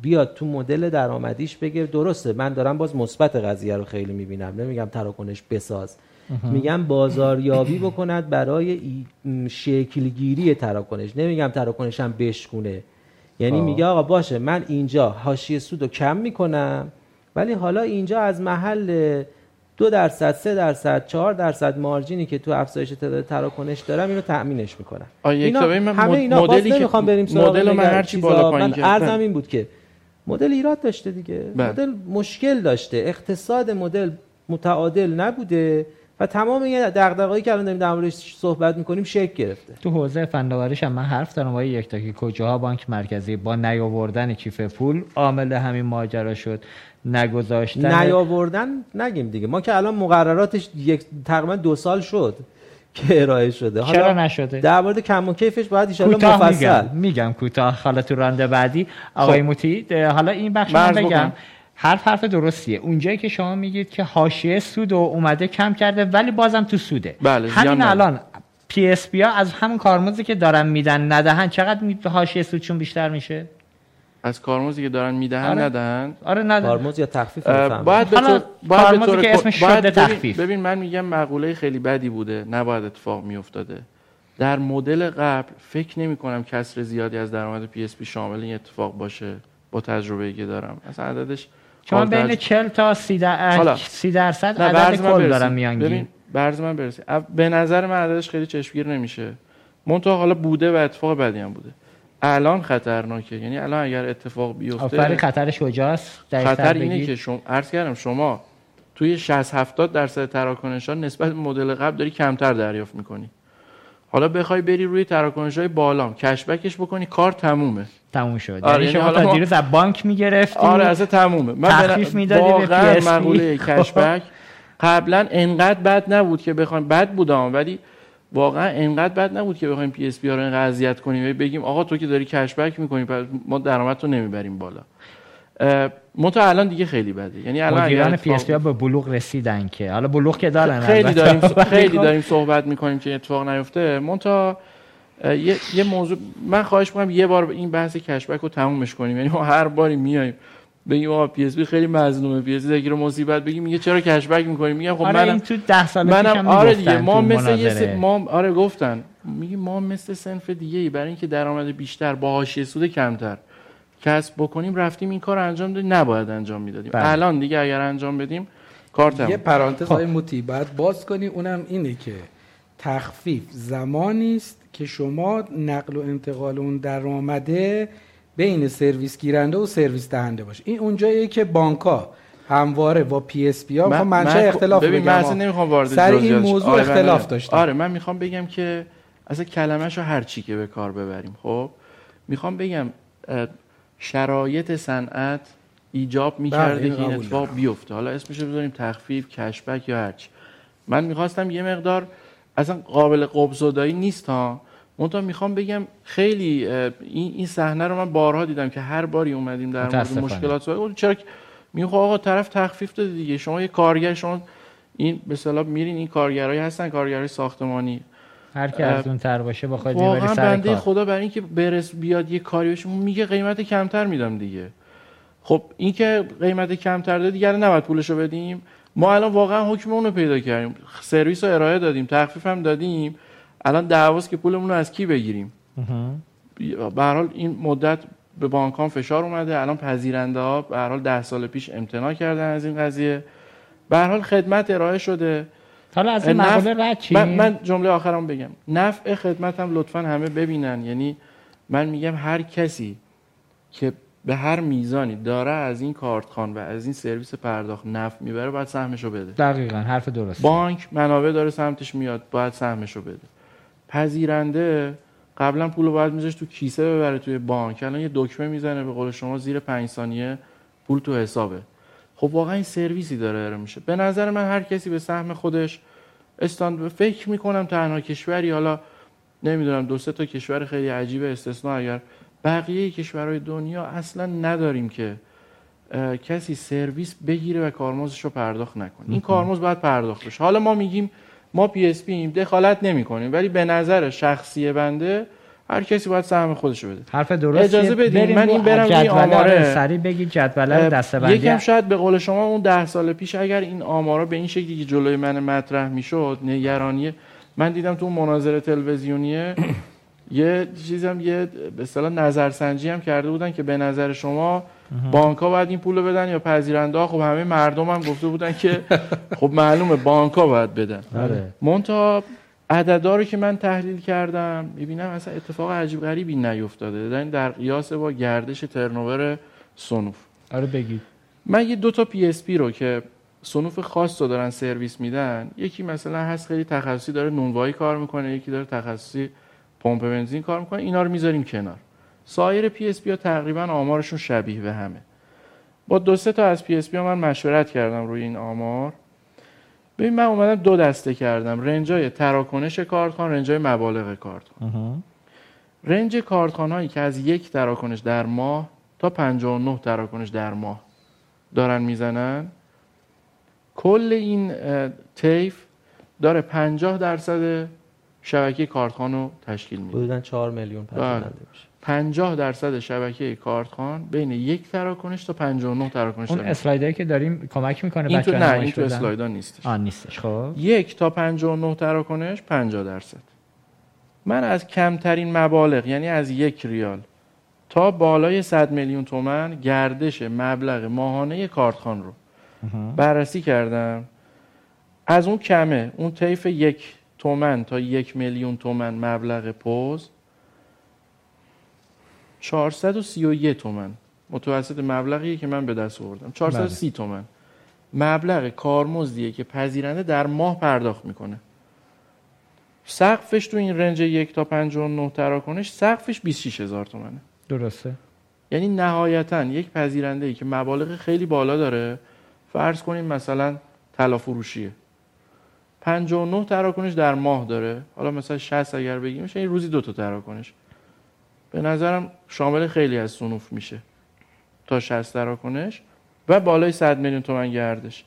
بیاد تو مدل درآمدیش بگه درسته من دارم باز مثبت قضیه رو خیلی می‌بینم نمیگم تراکنش بساز. میگم بازاریابی بکند برای شکلگیری تراکنش نمیگم تراکنش هم بشکونه. یعنی میگه آقا باشه من اینجا حاشیه سود رو کم می‌کنم ولی حالا اینجا از محل دو درصد سه درصد چهار درصد مارجینی که تو افزایش تعداد تراکنش دارم اینو تأمینش می‌کنم. اینا همه اینا مدلی که نمی‌خوام بریم مدل من هر چی بالا پایین من این بود که مدل ایراد داشته دیگه. بله. مدل مشکل داشته. اقتصاد مدل متعادل نبوده. و تمام این دغدغه‌ای که الان داریم در موردش صحبت می‌کنیم شکل گرفته. تو حوزه فناوریش هم من حرف دارم با یک تا که کجاها بانک مرکزی با نیاوردن کیف پول عامل همین ماجرا شد. نگذاشتن نیاوردن نگیم دیگه. ما که الان مقرراتش یک تقریبا دو سال شد که ارائه شده. حالا چرا نشده؟ در مورد کم و کیفش باید ان مفصل. میگم. میگم کوتاه. حالا تو راند بعدی آقای خب. منتهی حالا این بخش من بگم. هر حرف درستیه. اونجایی که شما میگید که حاشیه سود و اومده کم کرده ولی بازم تو سوده. بله همین الان PSP ها از همون کارمزدی که دارن میدن ندهن چقدر حاشیه سودشون بیشتر میشه؟ از کارمزدی که دارن می‌دهن آره. ندهن. آره ندهن. کارمزد یا تخفیف باید به طور باید به طور که اسمش شده تخفیف. ببین من میگم مقوله خیلی بدی بوده. نباید اتفاق میافتاده. در مدل قبل فکر نمی کنم کسر زیادی از درآمد PSP شامل این اتفاق باشه با تجربه که دارم. اصلا عددش چون بین 40 تا 30 در... درصد عدد کل دارم میانگین. برز من برسی به نظر من عددش خیلی چشمگیر نمیشه. منتها حالا بوده و اتفاق بدی هم بوده. الان خطرناکه. یعنی الان اگر اتفاق بیفته آفرین خطرش کجاست خطر اینه که شما عرض کردم شما توی 60 70 درصد تراکنش ها نسبت مدل قبل داری کمتر دریافت می‌کنی. حالا بخوای بری روی تراکنش های بالام cashback ش بکنی کار تمومه. تموم شد. آره یعنی, یعنی شما تا دیروز از بانک می‌گرفتی آره از تمومه. من تخفیف می‌دادی به مقوله cashback قبلا انقدر بد نبود که بخوایم بد بودم ولی واقعا انقدر بد نبود که بخوایم PSP رو اینقدر اذیت کنیم. و بگیم آقا تو که داری cashback می‌کنی پس ما درآمد رو نمی‌بریم بالا. منتها الان دیگه خیلی بده. یعنی الان مدیران PSP به بلوغ رسیدن که. حالا بلوغ که دارن خیلی داریم خیلی داریم صحبت می‌کنیم که اتفاق نیفته. منتها یه،, یه موضوع من خواهش می‌کنم یه بار این بحث cashback رو تمومش کنیم. یعنی ما هر باری میایم بگیم آقا PSP خیلی مظلومه PSP رو مصیبت بگیم میگه چرا cashback می‌کنیم؟ میگم خب آره منم این تو 10 سال منم آره دیگه ما مثل یه ما آره گفتن. میگه ما مثل صنف دیگه ای برای اینکه درآمد بیشتر با حاشیه سود کمتر کسب بکنیم رفتیم این کار انجام دادیم. نباید انجام می‌دادیم. بله. الان دیگه اگر انجام بدیم کار تمام یه پرانتز های موتی بعد باز کنی اونم اینه که تخفیف زمانی است که شما نقل و انتقال اون درآمده بین سرویس گیرنده و سرویس دهنده باشه. این اونجاییه که بانکا همواره با PSP ها من منشأ اختلاف ببین من اصلا نمی‌خوام وارد سر این موضوع آره اختلاف داشتم. آره من می‌خوام بگم که اصلا کلمه‌شو هر چی که به کار ببریم خب؟ می‌خوام بگم شرایط صنعت ایجاب می‌کرده بله، که این اتفاق بیفته. حالا اسمش رو بذاریم تخفیف کشبک یا هرچی من می‌خواستم یه مقدار اصلا قابل قبضدایی نیست ها. منتها می‌خوام بگم خیلی این این صحنه رو من بارها دیدم که هر باری اومدیم در مورد مشکلات چرا میگه خب آقا طرف تخفیف داده دیگه. شما یه کارگر شما این به اصطلاح میرین این کارگرایی هستن کارگرای ساختمانی. هر کی از اون تر باشه بخواد واقعا سر بنده کار. خدا برای اینکه برس بیاد یه کاری بشه میگه قیمت کمتر میدم دیگه. خب این که قیمت کمتر داد دیگه نباید پولشو بدیم. ما الان واقعا حکم اون رو پیدا کردیم. سرویس رو ارائه دادیم. تخفیف هم دادیم. الان دعواست که پولمون رو از کی بگیریم؟ به حال این مدت به بانکان فشار اومده. الان پذیرنده ها به حال ده سال پیش امتناع کردن از این قضیه. به حال خدمت ارائه شده. حالا از این نف- رد من, من جمله آخرم بگم. نفع خدمتم لطفا همه ببینن. یعنی من میگم هر کسی که به هر میزانی داره از این کارتخان و از این سرویس پرداخت نفع می‌بره باید سهمشو بده. دقیقا حرف درست بانک منابع داره سمتش میاد باید سهمشو بده. پذیرنده قبلا پول رو باید میذاشت تو کیسه ببره توی بانک. الان یه دکمه می‌زنه به قول شما زیر پنج ثانیه پول تو حسابه. خب واقعا این سرویسی داره ارائه میشه. به نظر من هر کسی به سهم خودش استاند فکر می‌کنم تنها کشوری حالا نمی‌دونم دو سه تا کشور خیلی عجیب استثنا اگر بقیه کشورهای دنیا اصلا نداریم که کسی سرویس بگیره و کارمزدش رو پرداخت نکنه. این کارمزد باید پرداخت بشه. حالا ما میگیم ما PSP دخالت نمی کنیم ولی به نظر شخصی بنده هر کسی باید سهم خودش رو بده. حرف درست اجازه بدین، من این برم روی آماره. سریع بگید جدول رو دسته یکم شاید به قول شما اون ده سال پیش اگر این آمارا به این شکلی که جلوی من مطرح می‌شد نگرانی من دیدم تو مناظره تلویزیونیه یه چیزم یه به اصطلاح نظرسنجی هم کرده بودن که به نظر شما بانک ها باید این پول رو بدن یا پذیرنده ها؟ خب همه مردم هم گفته بودن که خب معلومه بانک ها باید بدن. آره. منتها عددا رو که من تحلیل کردم می‌بینم اصلا اتفاق عجیب غریبی نیفتاده. در در قیاس با گردش turnover صنوف. آره بگید. من یه دو تا PSP رو که صنوف خاص رو دارن سرویس میدن یکی مثلا هست خیلی تخصصی داره نونوایی کار می‌کنه یکی داره تخصصی پمپ بنزین کار می‌کنه اینا رو می‌ذاریم کنار. سایر PSP ها تقریبا آمارشون شبیه به همه. با دو سه تا از PSP ها من مشورت کردم روی این آمار. ببین من اومدم دو دسته کردم. رنجای تراکنش کارتخوان رنجای مبالغ کارتخوان رنج کارتخوان هایی که از یک تراکنش در ماه تا 59 تراکنش در ماه دارن می‌زنن کل این طیف داره 50 درصد شبکه کارتخان رو تشکیل میده حدودا 4 میلیون پذیرنده میشه. 50 درصد شبکه کارتخان بین یک تراکنش تا 59 تراکنش اون داره اسلایدایی که داریم کمک می‌کنه این تو بچه‌ها نه این تو؟ اسلایدا نیستش. آه نیستش. خب. یک تا 59 تراکنش 50 درصد. من از کمترین مبالغ یعنی از یک ریال تا بالای 100 میلیون تومن گردش مبلغ ماهانه کارتخان رو بررسی کردم. از اون کمه اون طیف یک تومن تا یک میلیون تومن مبلغ پوز 431 تومن. متوسط مبلغیه که من به دست آوردم. 430 تومن. مبلغ کارمزدیه که پذیرنده در ماه پرداخت می‌کنه. سقفش تو این رنج یک تا 59 تراکنش سقفش 26 هزار تومنه. درسته. یعنی نهایتا یک پذیرنده ای که مبالغ خیلی بالا داره. فرض کنیم مثلا طلا فروشیه. 59 تراکنش در ماه داره. حالا مثلا 60 اگر بگیم میشه این روزی دو تا تراکنش. به نظرم شامل خیلی از صنوف میشه تا 60 تراکنش. و بالای 100 میلیون تومن گردش.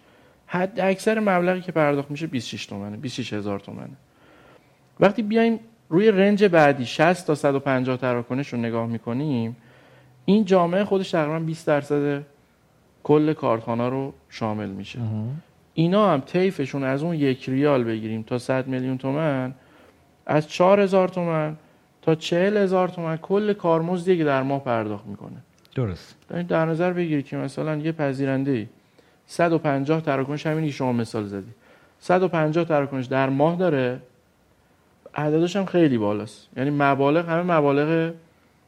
حد اکثر مبلغی که پرداخت میشه 26 تومنه 26 هزار تومنه. وقتی بیایم روی رنج بعدی 60 تا 150 تراکنش رو نگاه می‌کنیم این جامعه خودش تقریبا 20 درصد کل کارخانه رو شامل میشه. اینا هم طیفشون از اون یک ریال بگیریم تا 100 میلیون تومن از 4000 تومن تا 40000 تومن کل کارمزدی که در ماه پرداخت می‌کنه. درست. در نظر بگیرید که مثلا یه پذیرنده ای 150 تراکنش همینی که شما مثال زدی. 150 تراکنش در ماه داره عددش هم خیلی بالاست. یعنی مبالغ همه مبالغ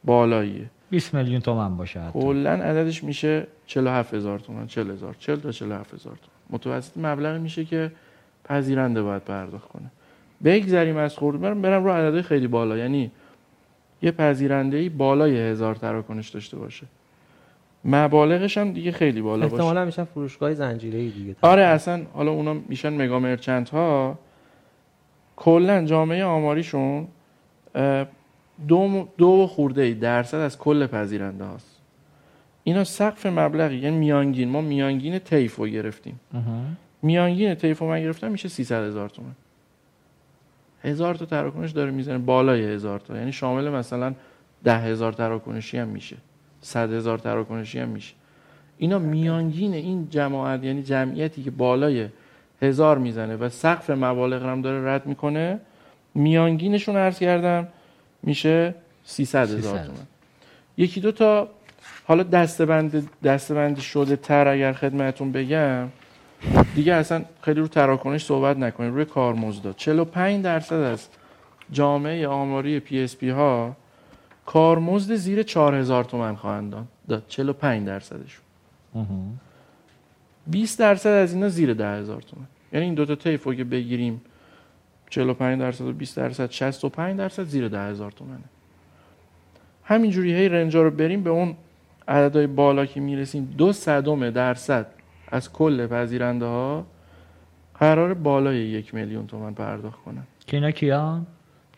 بالاییه. 20 میلیون تومن باشه کلا عددش میشه 47 هزار تومن 40 هزار 40 تا 47 هزار تومن. متوسط مبلغی میشه که پذیرنده باید پرداخت کنه. بگذریم از خورد برم برم رو عددهای خیلی بالا. یعنی یه پذیرنده ای بالای هزار تراکنش داشته باشه. مبالغش هم دیگه خیلی بالا باشه. احتمالا میشن فروشگاه زنجیره‌ای دیگه. آره اصلا حالا اونا میشن مگا مرچنت ها کلا جامعه آماریشون دو, دو خورده ای درصد از کل پذیرنده هاست اینا سقف مبلغی یعنی میانگین. ما میانگین طیف رو گرفتیم. میانگین طیف من گرفتم میشه 300 هزار تومن. هزار تا تراکنش داره می‌زنه بالای هزار تا. یعنی شامل مثلا ده هزار تراکنشی هم میشه. صد هزار تراکنشی هم میشه. اینا میانگین این جماعت یعنی جمعیتی که بالای هزار می‌زنه و سقف مبالغ هم داره رد می‌کنه میانگینشون عرض کردم میشه 300 هزار تومن. یکی دو تا حالا دستبند دستبندی شده تر اگر خدمتون بگم دیگه اصلا خیلی رو تراکنش صحبت نکنیم. روی کارمزد 45 درصد از جامعه آماری PSP ها کارمزد زیر 4000 تومن خواهند داد. 45 درصدشون. 20 درصد از اینا زیر 10000 تومن. یعنی این دو تا طیف که بگیریم 45 درصد و 20 درصد 65 درصد زیر 10000 تومنه. همینجوری هی رنجا رو بریم به اون عددهای بالا که می‌رسیم دو صدم درصد از کل پذیرنده ها قرار بالای یک میلیون تومن پرداخت کنن. که اینا کیان؟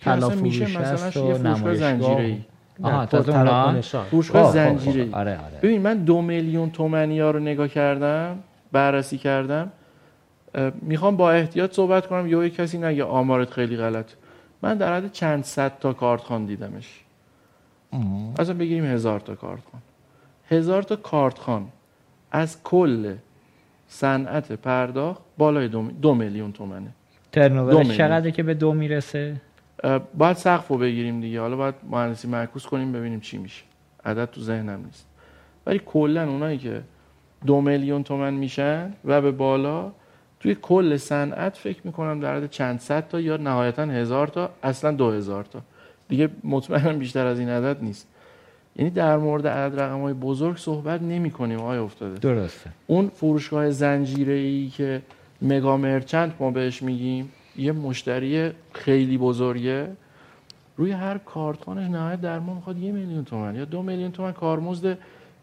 طلا میشه مثلا یه فروشگاه زنجیره ای آها تا فروشگاه زنجیره ای آره آره. ببین من دو میلیون تومنی ها رو نگاه کردم بررسی کردم. می‌خوام با احتیاط صحبت کنم. یا کسی نگه آمارت خیلی غلط. من در حد چند صد تا کارت دیدمش مثلا بگیریم هزار تا کارت خان هزار تا کارت خان از کل صنعت پرداخت بالای دو, دو میلیون تومنه. ترنوورش چقدره که به دو می‌رسه؟ باید سقف رو بگیریم دیگه. حالا باید مهندسی معکوس کنیم ببینیم چی میشه. عدد تو ذهنم نیست. ولی کلا اونایی که دو میلیون تومن میشن و به بالا توی کل صنعت فکر می‌کنم در حد چند صد تا یا نهایتا هزار تا اصلا دو هزار تا. دیگه مطمئنم بیشتر از این عدد نیست. یعنی در مورد عدد رقم های بزرگ صحبت نمی کنیم آیا افتاده. درسته. اون فروشگاه زنجیره ای که مگا مرچنت ما بهش میگیم یه مشتری خیلی بزرگه. روی هر کارتونش نهایت در ما می‌خواد یه میلیون تومن یا دو میلیون تومن کارمزد.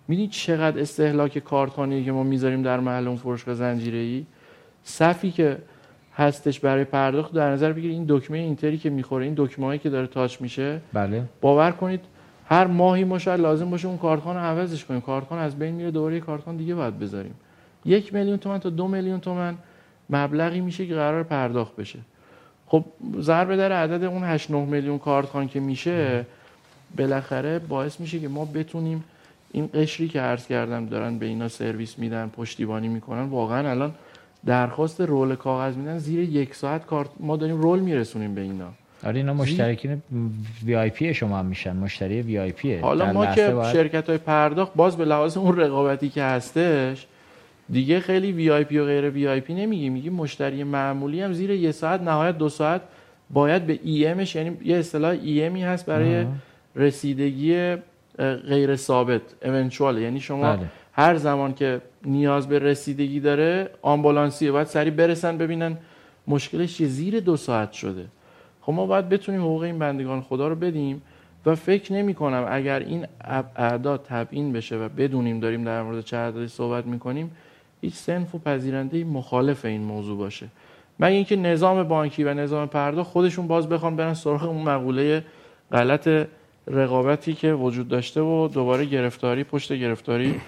می‌دونی چقدر استهلاک کارتونی که ما می‌ذاریم در محل اون فروشگاه زنجیره ای صفی که هستش برای پرداخت در نظر بگیرید این دکمه اینتری که می‌خوره این دکمه که داره تاچ میشه بله. باور کنید هر ماهی ما شاید لازم باشه اون کارتخان رو عوضش کنیم. کارتخان از بین میره دوباره کارتخان دیگه باید بذاریم. یک میلیون تومن تا دو میلیون تومن مبلغی میشه که قرار پرداخت بشه. خب ضرب در عدد اون 8 9 میلیون کارتخان که میشه بالاخره باعث میشه که ما بتونیم این قشری که عرض کردم دارن به اینا سرویس میدن پشتیبانی می‌کنن واقعا الان درخواست رول کاغذ میدن زیر یک ساعت کارت ما داریم رول میرسونیم به اینا. آره اینا مشترکین VIP شما هم میشن مشتری VIP. حالا ما که باید... شرکت های پرداخت باز به لحاظ اون رقابتی که هستش دیگه خیلی وی آی پی و غیر وی آی پی نمیگیم میگیم مشتری معمولی هم زیر یه ساعت نهایت دو ساعت باید به EM ش یعنی یه اصطلاح EM ی هست برای رسیدگی غیر ثابت eventual یعنی شما بله. هر زمان که نیاز به رسیدگی داره آمبولانسیه باید سریع برسن ببینن مشکلش یه زیر دو ساعت شده. خب ما باید بتونیم حقوق این بندگان خدا رو بدیم و فکر نمی کنم اگر این اعداد تبیین بشه و بدونیم داریم در مورد چه اعدادی صحبت می‌کنیم هیچ سنف و پذیرنده مخالف این موضوع باشه. مگه اینکه نظام بانکی و نظام پرداخت خودشون باز بخوان برن سراغ اون مقوله غلط رقابتی که وجود داشته و دوباره گرفتاری پشت گرفتاری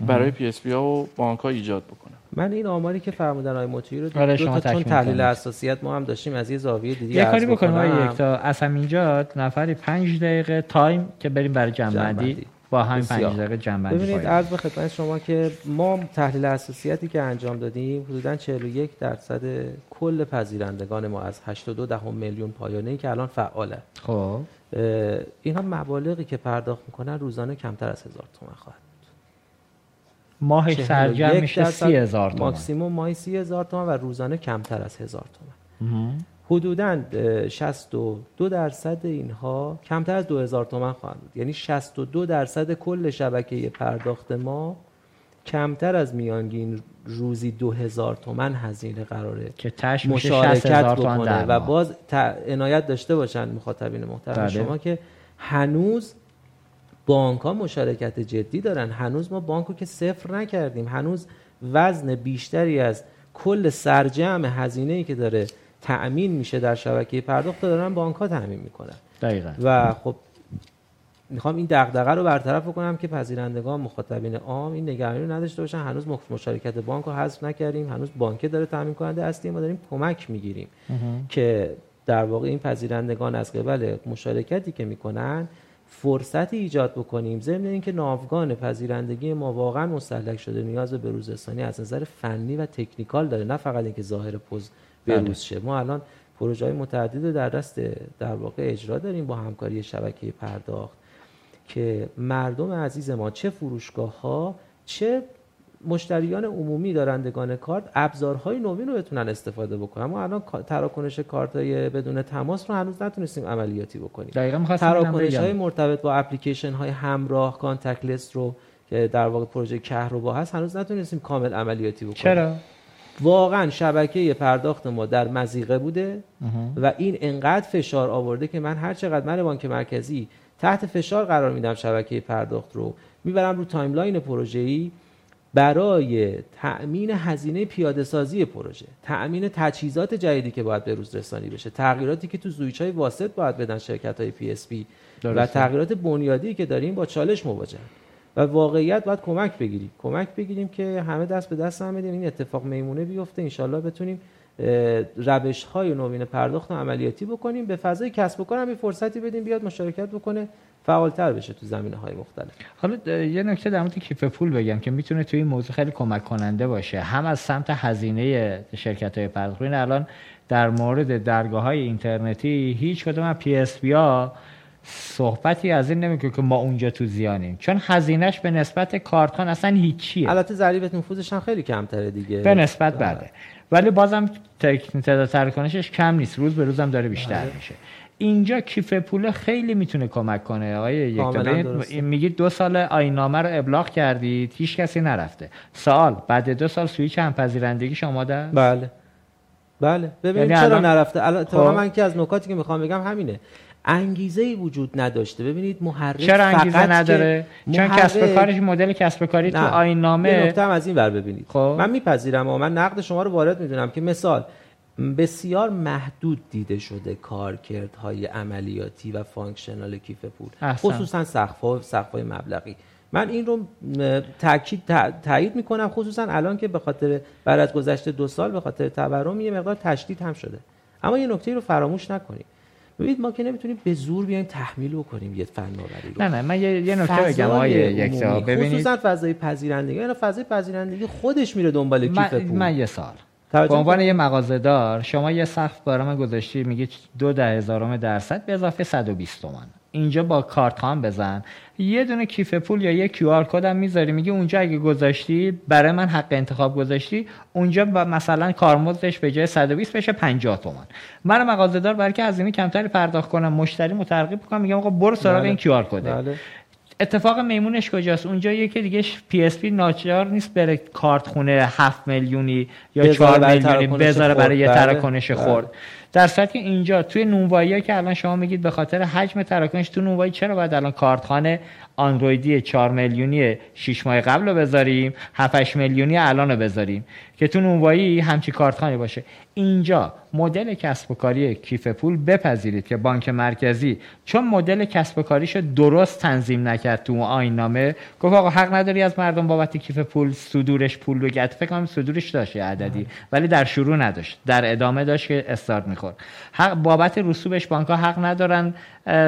برای PSP ها و بانک ها ایجاد بکنه من این آماری که فرمودن آقای مطیعی رو آره دو تا چون تحلیل حساسیت ما هم داشتیم از یه زاویه دیدی یه کاری بکنیم آقای یکتا از همینجا نفری 5 دقیقه time که بریم برای جمع‌بندی با همین 5 دقیقه جمع‌بندی ببینید عرض به خدمت شما که ما تحلیل حساسیتی که انجام دادیم حدودا 41 درصد کل پذیرندگان ما از 82 دهم میلیون پایانه ای که الان فعاله. خب. اینها مبالغی که پرداخت می‌کنن روزانه کمتر از هزار تومان خواهد ماه سرجم میشه سی هزار تومن ماکسیموم ماهی سی هزار تومن و روزانه کمتر از هزار تومن حدودا 62 درصد اینها کمتر از 2000 تومن خواهند بود. یعنی 62 درصد کل شبکه پرداخت ما کمتر از میانگین روزی 2000 تومن هزینه قراره که تش مشارکت بکنه. و باز عنایت داشته باشن مخاطبین محترم بله. شما که هنوز بانک ها مشارکت جدی دارن. هنوز ما بانکو که صفر نکردیم. هنوز وزن بیشتری از کل سرجم هزینه ای که داره تأمین میشه در شبکه پرداخت دارن بانک ها تأمین می‌کنن. دقیقا. و خب می‌خوام این دغدغه رو برطرف کنم که پذیرندگان مخاطبین عام این نگرانی رو نداشته باشن. هنوز مشارکت بانک رو حذف نکردیم. هنوز بانک داره تامین کننده اصلی ما داریم کمک می‌گیریم که در واقع این پذیرندگان از قبل مشارکتی که می‌کنن فرصتی ایجاد بکنیم. ضمن اینکه ناوگان پذیرندگی ما واقعا مستهلک شده. نیاز به روزرسانی از نظر فنی و تکنیکال داره. نه فقط اینکه ظاهر پوز بروز شه. ما الان پروژه های متعدد در دست در واقع اجرا داریم با همکاری شبکه پرداخت که مردم عزیز ما چه فروشگاه ها چه مشتریان عمومی دارندگان کارت ابزارهای نوین رو بتونن استفاده بکنن. ما الان تراکنش کارت های بدون تماس رو هنوز نتونستیم عملیاتی بکنیم. دقیقاً تراکنش های مرتبط با اپلیکیشن های همراه contactless رو که در واقع پروژه کهربا هست هنوز نتونستیم کامل عملیاتی بکنیم. چرا؟ واقعا شبکه پرداخت ما در مضیقه بوده و این انقدر فشار آورده که من هر چقدر من بانک مرکزی تحت فشار قرار میدم شبکه پرداخت رو می‌برم رو timeline پروژه‌ای برای تأمین هزینه پیاده سازی پروژه تأمین تجهیزات جدیدی که باید به روز رسانی بشه تغییراتی که تو سوئیچ های واسط باید بدن شرکت های PSP و تغییرات بنیادی که داریم با چالش مواجه. و واقعیت باید کمک بگیریم. کمک بگیریم که همه دست به دست هم بدیم. این اتفاق میمونه بیفته. انشالله بتونیم روش های نوین پرداخت عملیاتی بکنیم. به فضای کسب و کار هم فرصتی بدیم بیاد مشارکت بکنه. فعالتر بشه تو زمینه های مختلف. حالا یه نکته در مورد کیف پول بگم که می‌تونه توی این موضوع خیلی کمک کننده باشه. هم از سمت هزینه شرکت های پرداخت الان در مورد درگاه های اینترنتی هیچ کدوم از PSP ها صحبتی از این نمی‌کنه که ما اونجا تو زیانیم. چون هزینهش به نسبت کارتخوان اصلا هیچیه. البته ضریب نفوذش هم خیلی کمتره دیگه. به نسبت بله. ولی بازم تعداد تراکنشش کم نیست. روز به روزم داره بیشتر بله. میشه. اینجا کیف پول خیلی می‌تونه کمک کنه. آقای یکتا میگید دو سال آیین‌نامه رو ابلاغ کردید. هیچ کسی نرفته. سال بعد دو سال سویچ هم پذیرندگی شما ده بله. بله. ببینید یعنی چرا الان... نرفته؟ الان خب. من که از نکاتی که می‌خوام بگم همینه. انگیزه ای وجود نداشته. ببینید محرک چرا انگیزه نداره؟ چون کسب کارش مدل کسب کاری تو آیین نامه از این ور ببینید. خب. من میپذیرم و من نقد شما رو وارد می‌دونم که مثال بسیار محدود دیده شده کارکردهای عملیاتی و functional کیف پول. احسنت. خصوصا سقف‌ها سقف‌های مبلغی. من این رو تاکید تایید می‌کنم. خصوصا الان که به خاطر بعد از گذشته دو سال به خاطر تورم یه مقدار تشدید هم شده. اما یه نکته رو فراموش نکنیم ببینید ما که نمی‌تونیم به زور بیایم تحمیل بکنیم یه فناوری رو. نه نه من یه, یه نکته بگم آقای یکتا ببینید. خصوصا فضای پذیرندگی. یعنی فضای پذیرندگی خودش میره دنبال کیف پول من یه سال به عنوان یه مغازه دار شما یه سقف برای من گذاشتی میگه دو ده هزارم درصد به اضافه 120 تومن اینجا با کارت هم بزن. یه دونه کیف پول یا یه QR code هم می‌ذاری میگه اونجا اگه گذاشتی برای من حق انتخاب گذاشتی اونجا با مثلا کارمزدش به جای 120 بشه 50 تومن من مغازه دار برای که هزینه کمتری پرداخت کنم مشتریمو ترغیب کنم میگم آقا برو سراغ بله. این QR code ه. بله. اتفاق میمونش کجاست؟ اونجا یکی دیگه PSP ناچار نیست بره کارت خونه 7 میلیونی یا 4 میلیونی بذاره برای یه تراکنش بله. خرد. در صورتی که اینجا توی نونوایی که الان شما میگید به خاطر حجم تراکنش تو نونوایی چرا باید الان کارتخوان اندرویدی 4 میلیونی 6 ماه قبل رو بذاریم 7 میلیونی الان رو بذاریم. که تو نونوایی همچی کارتخانه باشه. اینجا مدل کسب و کاری کیف پول بپذیرید که بانک مرکزی چون مدل کسب و کاریش درست تنظیم نکرد تو آینامه گفت آقا حق نداری از مردم بابت کیف پول صدورش پول بگید فکر کنم صدورش داشت عددی ولی در شروع نداشت. در ادامه داشت که استارت می‌خورد. حق بابت رسوبش بانک ها حق ندارن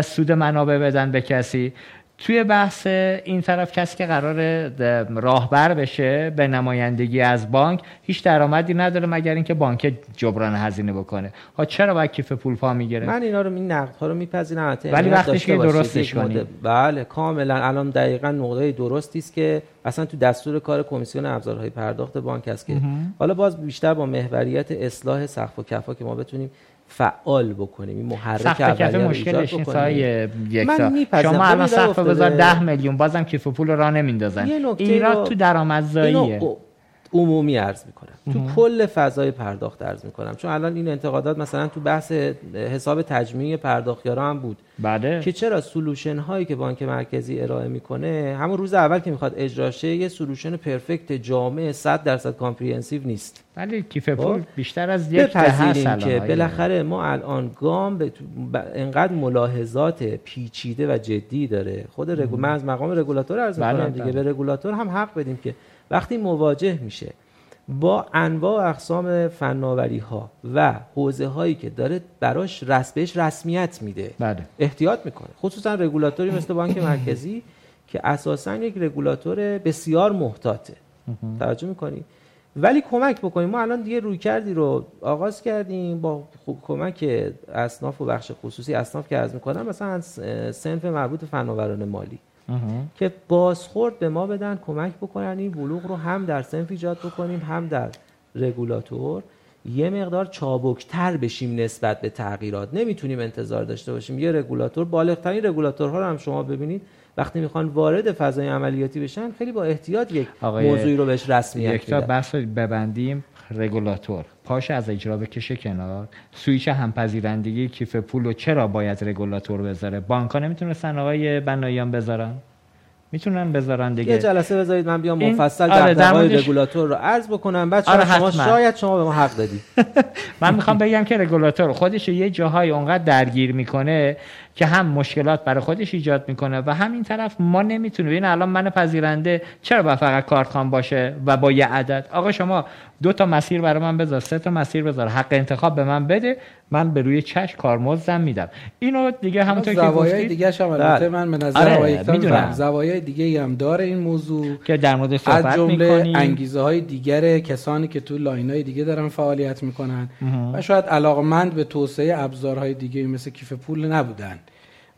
سود منابع بدن به کسی. توی بحث این طرف کسی که قرار راهبر بشه به نمایندگی از بانک هیچ درآمدی نداره مگر اینکه بانک جبران هزینه بکنه. ها چرا باید کیف پول پا می‌گیره؟ من اینا رو این نقد ها رو میپذیرم. ولی وقتی که درستش کنید بله کاملا. الان دقیقا نقطه درستی است که اصلا تو دستور کار کمیسیون ابزارهای پرداخت بانک است که حالا باز بیشتر با محوریت اصلاح سقف و کفا که ما بتونیم فعال بکنیم. این محرک اولیه مشکلش این سایه شما الان سقف بذار 10 میلیون بازم کیف پول رو راه نمیندازن. ایراد تو درآمدزاییه عمومی عرض می‌کنم. تو کل فضای پرداخت عرض می‌کنم. چون الان این انتقادات مثلا تو بحث حساب تجمیع پرداختیارا هم بود. بله. که چرا solution هایی که بانک مرکزی ارائه می‌کنه همون روز اول که می‌خواد اجرا شه یه solution perfect جامع 100 درصد comprehensive نیست. ولی کیف پول بیشتر از یک بپذیریم که بالاخره ما الان گام به انقدر ملاحظات پیچیده و جدی داره. خود رگو... من از مقام رگولاتور عرض بله، دیگه. بله. به رگولاتور هم حق بدیم که وقتی مواجه میشه با انواع و اقسام فناوری ها و حوزه هایی که داره براش رس بهش رسمیت میده. بله. احتیاط می‌کنه. خصوصا رگولاتوری مثل بانک مرکزی که اساسا یک رگولاتور بسیار محتاطه. توجه می‌کنی؟ ولی کمک بکنیم ما الان دیگه روی کردی رو آغاز کردیم با کمک اصناف و بخش خصوصی. اصناف که از می‌کنم مثلا سنف مربوط فناوران مالی. که بازخورد به ما بدن کمک بکنن این بلوغ رو هم در سنف ایجاد بکنیم هم در رگولاتور. یه مقدار چابکتر بشیم نسبت به تغییرات. نمی‌تونیم انتظار داشته باشیم. یه رگولاتور بالغترین رگولاتورها رو هم شما ببینید. وقتی می‌خوان وارد فضای عملیاتی بشن خیلی با احتیاط یک موضوعی رو بهش رسمیت یک تا بحث ببندیم. رگولاتور. پاش از اجرا بکشه کنار. سویچ همپذیرندگی کیف پول رو چرا باید رگولاتور بذاره؟ بانک ها نمی‌تونستن آقای بنایان بذارن؟ می‌تونن بذارن دیگه. یه جلسه بذارید من بیام مفصل آره، در موردش- رگولاتور رو عرض بکنم. بچه‌ها آره، شما حتما. شاید شما به ما حق دادید من می‌خوام بگم که رگولاتور خودش یه جاهای اونقدر درگیر می‌کنه که هم مشکلات برای خودش ایجاد می‌کنه و همین طرف ما نمی‌تونیم. این الان من پذیرنده چرا باید فقط کارت خان باشه و با یه عدد؟ آقا شما دو تا مسیر برای من بذار سه تا مسیر بذار. حق انتخاب به من بده من به روی چش کارمزدم میدم. اینو دیگه همونطور که زوایای گفتید دیگه هم البته بله. من به نظر آره،. زوایای دیگه هم داره این موضوع. که در مورد از صحبت جمله می‌کنیم. انگیزه های دیگر کسانی که تو line های دیگه دارن فعالیت می‌کنن. و شاید علاقمند به توسعه ابزارهای دیگه مثل کیف پول نبودن.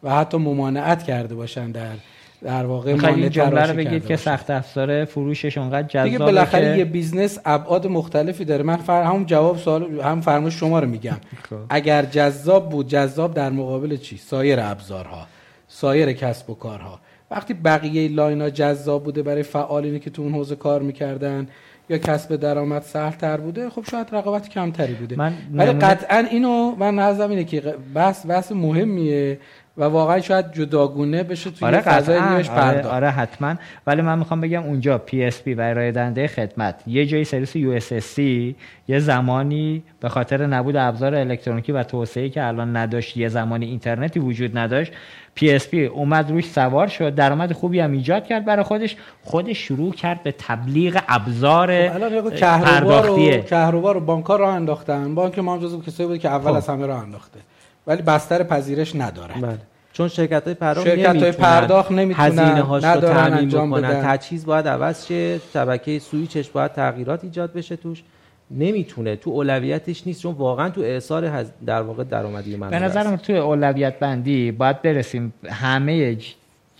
و حتی ممانعت کرده باشن در در واقع این مانع جمله رو بگید که. سخت افزار فروشش اونقدر دیگه جذابه بالاخره که یه business ابعاد مختلفی داره. من فر... همون جواب سوال هم فرمایش شما رو میگم. خب. اگر جذاب بود جذاب در مقابل چی؟ سایر ابزارها سایر کسب و کارها. وقتی بقیه line ها جذاب بوده برای فعالینی که تو اون حوزه کار می‌کردن یا کسب درآمد سهل تر بوده خب شاید رقابت کمتری بوده. من ولی نمونه- قطعا اینو من نظرم اینه که بحث بحث مهمیه. و واقعا شاید جداگونه بشه توی آره فضای. دیگهش آره, آره حتما. ولی من می‌خوام بگم اونجا PSP و ارائه دهنده خدمت. یه جایی سرویس USSD یه زمانی به خاطر نبود ابزار الکترونیکی و توسعه که الان نداشت یه زمانی اینترنتی وجود نداشت PSP اومد روش سوار شد. درآمد خوبی هم ایجاد کرد برای خودش. خودش شروع کرد به تبلیغ ابزار رو پرداختیه. کهربا رو بانک‌ها راه انداختن. بانک ما هم جزو کسایی بود که اول خب. از همه راه انداخته. ولی بستر پذیرش نداره بله. چون شرکت های پرداخت شرکت‌های نمی‌تونن پرداخت نمی‌تونن، هزینه هاش رو انجام بکنن. بدن. تجهیز باید عوض شه شبکه سویچش باید تغییرات ایجاد بشه توش. نمی‌تونه تو اولویتش نیست چون واقعا تو اعصار هز- در واقع درآمدی من به نظرم توی اولویت بندی باید برسیم همه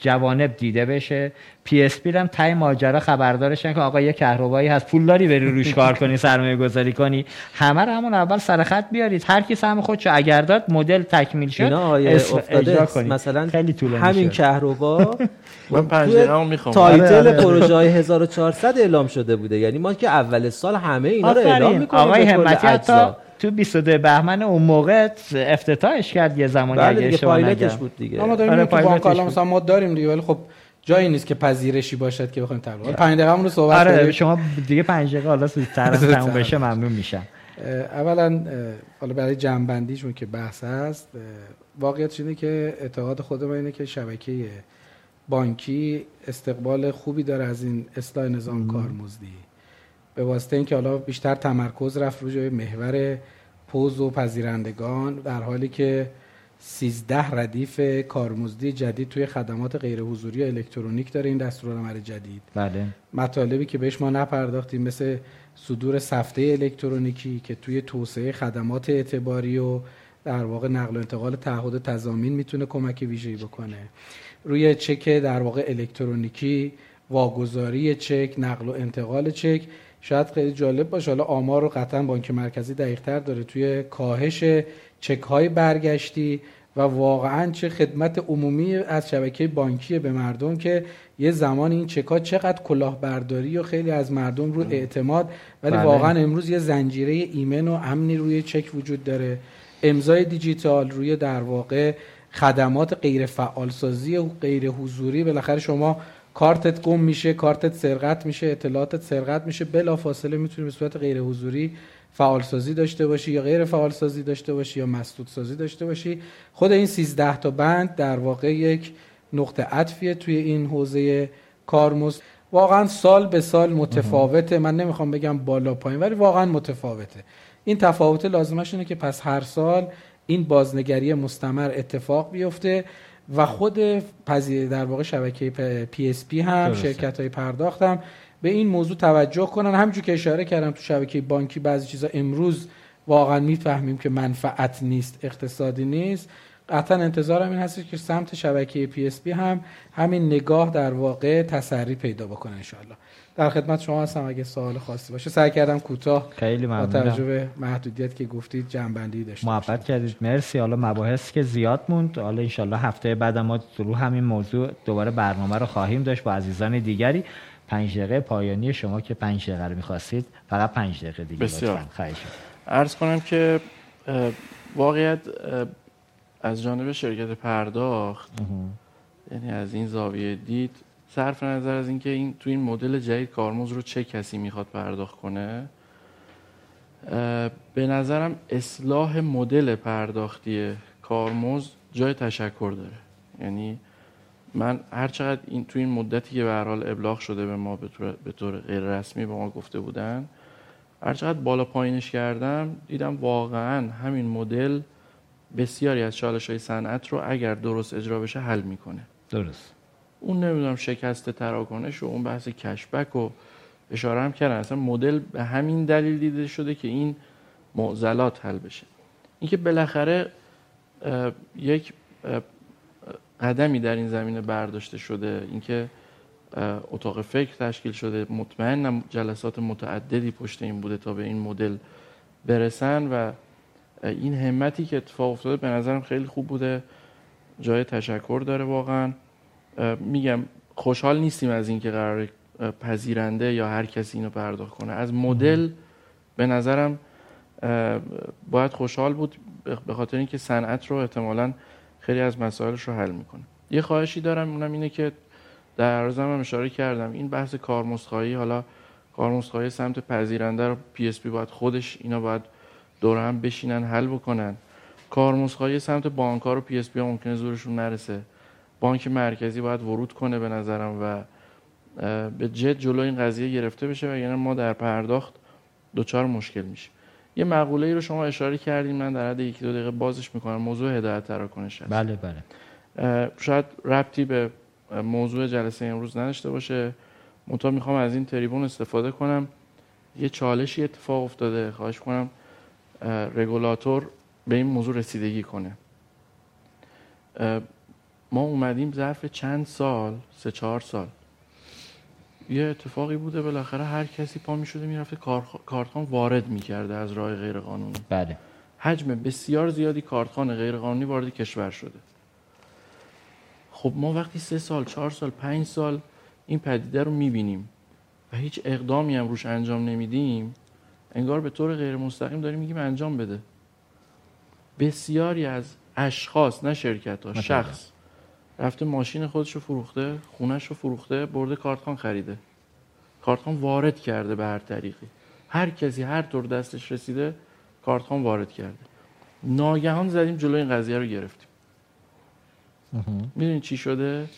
جوانب دیده بشه. PSP هم ته ماجرا خبردارشن که آقا یه کهربایی هست پول داری بری روش کار کنی سرمایه گذاری کنی. همه رو همون اول سر خط بیارید. هر کی سهم خودشو اگر داد مدل تکمیل شد. اینا اجرا افتاده. کنید. مثلا خیلی طولانی همین. کهربا من پنج دقیقه هم می‌خوام. title آره، آره. پروژه های 1400 اعلام شده بوده. یعنی ما که اول سال همه اینا رو اعلام می‌کنیم آقای همتی حتی. تو 22 بهمن اون موقع افتتاحش کرد یه زمانی بله اگه دیگه اشتباه پایلتش. بود دیگه ما داریم آره، تو بانک. مثلا ما داریم دیگه ولی خب جایی نیست که پذیرشی باشد که بخوایم تبلیغ پنج دقیقه رو صحبت آره کنیم. شما دیگه پنج دقیقه حالا زودتر. تموم بشه ممنون میشم اولا حالا برای جنبندی چون که بحث هست اه، واقعیتش اینه که اعتقاد خود من اینه که شبکه بانکی استقبال خوبی داره از این اصلاح نظام کارمزدی به واسطه اینکه حالا بیشتر تمرکز رفت روی محور پوز و پذیرندگان در حالی که 13 ردیف کارمزدی جدید توی خدمات غیر حضوری الکترونیک داره این دستورالعمل جدید. بله. مطالبی که بهش ما نپرداختیم مثل صدور سفته الکترونیکی که توی توسعه خدمات اعتباری و در واقع نقل و انتقال تعهد تضامین می‌تونه کمک ویژه‌ای بکنه. روی چک در واقع الکترونیکی واگذاری چک نقل و انتقال چک شاید خیلی جالب باشه. حالا آمار رو قطعا بانک مرکزی دقیقتر داره توی کاهش چک های برگشتی و واقعا چه خدمت عمومی از شبکه بانکی به مردم که یه زمان این چک ها چقدر کلاهبرداری و خیلی از مردم رو اعتماد ولی بله. واقعا امروز یه زنجیره ایمن و امنی روی چک وجود داره. امضای دیجیتال روی در واقع خدمات غیر فعالسازی و غیر حضوری بالاخره شما کارتت گم میشه کارتت سرقت میشه اطلاعاتت سرقت میشه. بلا فاصله می‌تونی به صورت غیر حضوری فعالسازی داشته باشی یا غیر فعالسازی داشته باشی یا مسدود سازی داشته باشی. خود این 13 تا بند در واقع یک نقطه عطفیه توی این حوزه کارمز. واقعا سال به سال متفاوته. من نمی‌خوام بگم بالا پایین ولی واقعا متفاوته. این تفاوت لازمش اینه که پس هر سال این بازنگری مستمر اتفاق بیفته. و خود پذیر در واقع شبکه PSP هم شرکت های پرداخت هم به این موضوع توجه کنن. همونجور که اشاره کردم تو شبکه بانکی بعضی چیزا امروز واقعا می‌فهمیم که منفعت نیست اقتصادی نیست. قطعا انتظارم این هست که سمت شبکه PSP هم همین نگاه در واقع تسری پیدا بکنه انشاءالله. در خدمت شما هستم. اگه سوال خاصی باشه سعی کردم کوتاه خیلی ممنونم. با توجه به محدودیت که گفتید جنبندی داشته محبت کردید. مرسی. حالا مباحث که زیاد موند. حالا انشالله هفته بعد ما رو همین موضوع دوباره برنامه رو خواهیم داشت با عزیزان دیگری. پنج دقیقه پایانی شما که پنج دقیقه رو می‌خواستید فقط پنج دقیقه دیگه بسیار. خواهش عرض کنم که واقعیت از جانب شرکت پرداخت یعنی از این زاویه دید صرف نظر از اینکه این تو این مدل جدید کارمز رو چه کسی می‌خواد پرداخت کنه به نظرم اصلاح مدل پرداختی کارمز جای تشکر داره. یعنی من هر چقدر این تو این مدتی که به ابلاغ شده به ما به طور, به طور غیر رسمی به ما گفته بودن هر چقدر بالا پایینش کردم دیدم واقعا همین مدل بسیاری از چالش های صنعت رو اگر درست اجرا بشه حل می‌کنه. درست. اون نمی‌دونم شکست تراکنش و اون بحث کشبک و اشاره هم کردن. اصلا مدل به همین دلیل دیده شده که این معضلات حل بشه. اینکه بالاخره یک قدمی در این زمینه برداشته شده اینکه اتاق فکر تشکیل شده. مطمئنم جلسات متعددی پشت این بوده تا به این مدل برسن و این همتی که اتفاق افتاده به نظرم خیلی خوب بوده. جای تشکر داره واقعا. میگم خوشحال نیستیم از اینکه قرار پذیرنده یا هر کسی اینو پرداخت کنه. از مدل به نظرم باید خوشحال بود به خاطر اینکه صنعت رو احتمالا خیلی از مسائلش رو حل می‌کنه. یه خواهشی دارم اونم اینه که در عرضم هم اشاره کردم. این بحث کارمزدخواهی حالا کارمزدخواهی سمت پذیرنده رو PSP باید خودش اینا باید دور هم بشینن حل بکنن. کارمزدخواهی سمت بانک ها رو PSP ممکنه زورشون نرسه. بانک مرکزی باید ورود کنه به نظرم و به جد جلو این قضیه گرفته بشه و یعنی ما در پرداخت دچار مشکل میشه یه مقوله ای رو شما اشاره کردیم من در حد یکی دو دقیقه بازش می‌کنم. موضوع هدایت تراکنش هست بله بله. شاید ربطی به موضوع جلسه امروز نداشته باشه. منتها می‌خوام از این تریبون استفاده کنم. یه چالشی اتفاق افتاده. خواهش کنم رگولاتور به این موضوع رسیدگی کنه. ما اومدیم ظرف چند سال؟ سه چهار سال. یه اتفاقی بوده بالاخره هر کسی پا می شده می‌رفته کارتخان وارد می‌کرده از راه غیر قانونی بله. حجم بسیار زیادی کارتخان غیر قانونی وارد کشور شده. خب ما وقتی سه سال چهار سال پنج سال این پدیده رو می‌بینیم و هیچ اقدامی هم روش انجام نمیدیم انگار به طور غیر مستقیم داریم میگیم انجام بده. بسیاری از اشخاص نه شرکت ها شخص رفته ماشین خودش رو فروخته خونش رو فروخته برده کارتخان خریده. کارتخان وارد کرده به هر طریقی. هر کسی هر طور دستش رسیده کارتخان وارد کرده. ناگهان زدیم جلو این قضیه رو گرفتیم. می‌دونید چی شده؟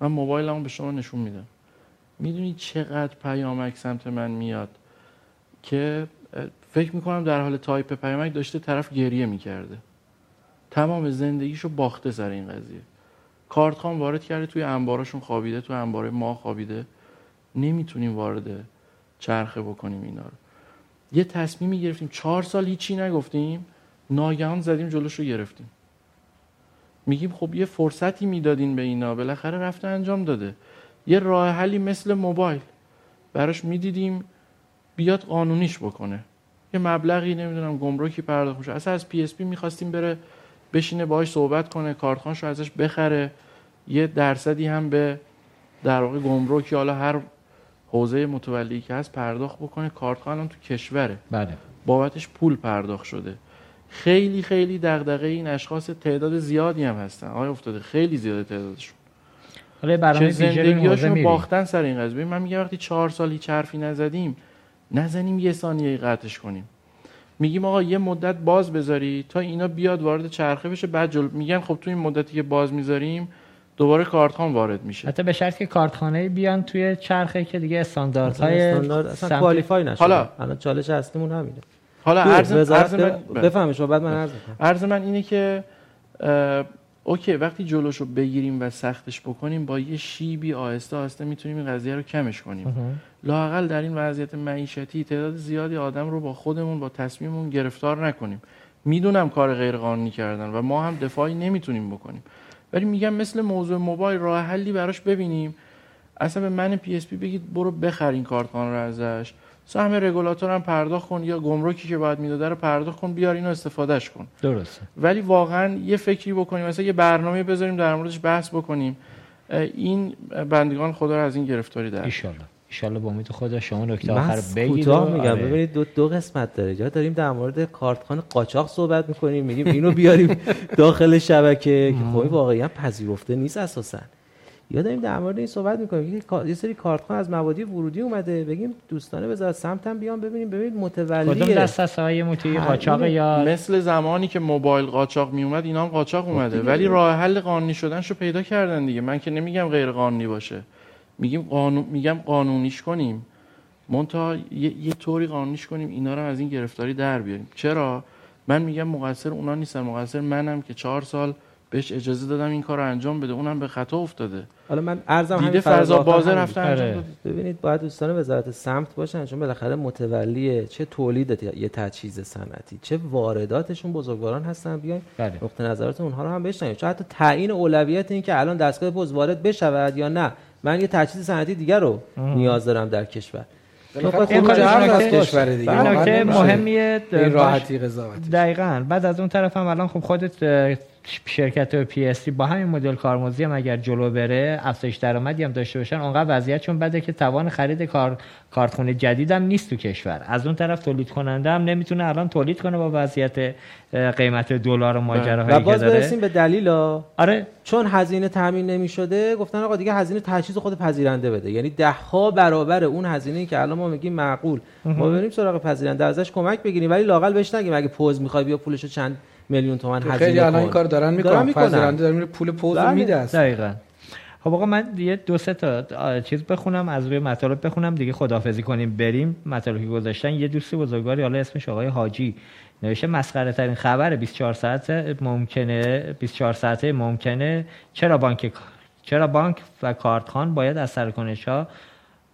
من موبایلمو به شما نشون میدم. می‌دونید چقدر پیامک سمت من میاد که فکر می‌کنم در حال تایپ پیامک داشته طرف گریه می‌کرده. تمام زندگیشو باخته سر این قضیه. کارتخان وارد کرده توی انباراشون خوابیده توی انبار ما خوابیده. نمی‌تونیم وارد چرخه بکنیم اینا رو. یه تصمیمی گرفتیم. چهار سال هیچی نگفتیم. ناگهان زدیم جلوش رو گرفتیم. میگیم خب یه فرصتی می‌دادین به اینا. بالاخره رفته انجام داده. یه راه حلی مثل موبایل. براش می‌دیدیم بیاد قانونیش بکنه. یه مبلغی نمی‌دونم گمرکی پرداخت میشه. اصلا از PSP می‌خواستیم بره بشینه باهاش صحبت کنه کارتخوانشو ازش بخره. یه درصدی هم به در واقع گمرکی حالا هر حوزه متولی که هست پرداخت بکنه. کارتخان تو کشوره. بله. بابتش پول پرداخت شده. خیلی خیلی دغدغه این اشخاص تعداد زیادی هم هستن. آقای افتاده خیلی زیاده تعدادشون. حالا برنامه رو این حوزه زندگیاشون. باختن سر این قضیه. من میگم وقتی چهار سال هیچ حرفی نزدیم نزنیم یه ثانیه قطعش کنیم. میگیم آقا یه مدت باز بذاری تا اینا بیاد وارد چرخه بشه. بعد جلو میگن خب تو این مدتی که باز می‌ذاریم دوباره کارتخان وارد میشه. حتی به شرطی که کارتخانه بیان توی چرخه که دیگه استانداردهای استاندارد اصلا سمت- کوالیفای نشده. حالا. الان چالش اصلیمون همینه. حالا تو عرض, عرض من بفهمید شما بعد من عرض می‌کنم. عرض من اینه که اوکی وقتی جلوشو بگیریم و سختش بکنیم با یه شیبی آهسته آهسته می‌تونیم این قضیه رو کمش کنیم. لاقل در این وضعیت معیشتی تعداد زیادی آدم رو با خودمون با تصمیممون گرفتار نکنیم. می‌دونم کار غیر قانونی کردن و ما هم دفاعی نمی‌تونیم بکنیم. ولی میگم مثل موضوع موبایل راه حلی براش ببینیم. اصلا به من PSP بگید برو بخر این کارتخوانه رو ازش. سهم رگولاتور هم پرداخت کن یا گمرکی که باید می‌داده رو پرداخت کن بیار اینو استفادهش کن. درسته. ولی واقعا یه فکری بکنیم مثلا یه برنامه بذاریم در موردش بحث بکنیم. این بندگان خدا رو از این گرفتاری در. ایشالله. ایشالله با امید خدا شما نکته آخر بگید کوتاه و- میگم. آره. ببینید دو, دو قسمت داره. جا داریم در مورد کارتخانه قاچاق صحبت می‌کنیم میگیم اینو بیاریم داخل شبکه که خب واقعا پذیرفته نیست اساسا. یا داریم در مورد این صحبت می‌کنیم. یه سری کارتخان از موادی ورودی اومده. بگیم دوستانه وزارت سمت هم بیان ببینیم. ببینید کدوم متولی دست از های مطیعی هر- قاچاق یا مثل زمانی که موبایل قاچاق می اومد اینا هم قاچاق اومده. ولی راه حل قانونی شدنشو پیدا کردن دیگه. من که نمیگم غیر قانونی باشه. میگیم قانون میگم قانونیش کنیم. مونتا یه, یه طوری قانونیش کنیم اینا رو از این گرفتاری در بیاریم. چرا؟ من میگم مقصر اونا نیستن. مقصر منم که چهار سال بهش اجازه دادم این کار رو انجام بده. اونم به خطا افتاده. حالا من ارزم همین دیده آخر بازه. رفته انجام آره. ببینید باید دوستان وزارت سمت باشن چون بالاخره متولی چه تولید یه تجهیز صنعتی چه وارداتشون بزرگواران هستن. بیاین بله. نقطه نظرات اونها رو هم بشنویم. چون حتی تعیین اولویت این که الان دستگاه پست وارد بشود یا نه من یه تجهیز صنعتی دیگر رو نیاز دارم در کشور. نکته- کشور دیگه. این مهمیه این راحتی قضاوت دقیقا. بعد از اون طرف هم الان خب خودت شرکت پی اس با همین مدل کارمزدی هم اگر جلو بره افزایش درآمدی هم داشته باشن اونقدر وضعیتشون بده که توان خرید کار کارخونه جدید هم نیست تو کشور. از اون طرف تولید کننده هم نمی‌تونه الان تولید کنه با وضعیت قیمت دلار و و ماجراهایی که باز برسیم به دلیل. آره. چون هزینه تامین نمی شده گفتن آقا دیگه هزینه تجهیز خود پذیرنده بده. یعنی ده ها برابر اون هزینه که الان ما میگیم معقول. ما بریم سراغ پذیرنده ازش کمک بگیریم. ولی لاقل بهش نگیم اگه پوز می‌خوای بیا پولشو چند میلیون تومن هزینه خیلی الان این. کار دارن دارن می‌کنن داره میره پول پوز بله. میده اصلا. دقیقا خب آقا من یه دو سه تا چیز بخونم از روی مطالب بخونم دیگه خداحافظی کنیم بریم مطالبی که گذاشتن یه دوستی بزرگواری حالا اسمش آقای حاجی نوشته مسخره ترین خبر 24 ساعت ممکنه 24 ساعته ممکنه چرا بانک چرا بانک و کارتخان باید از سرکنش ها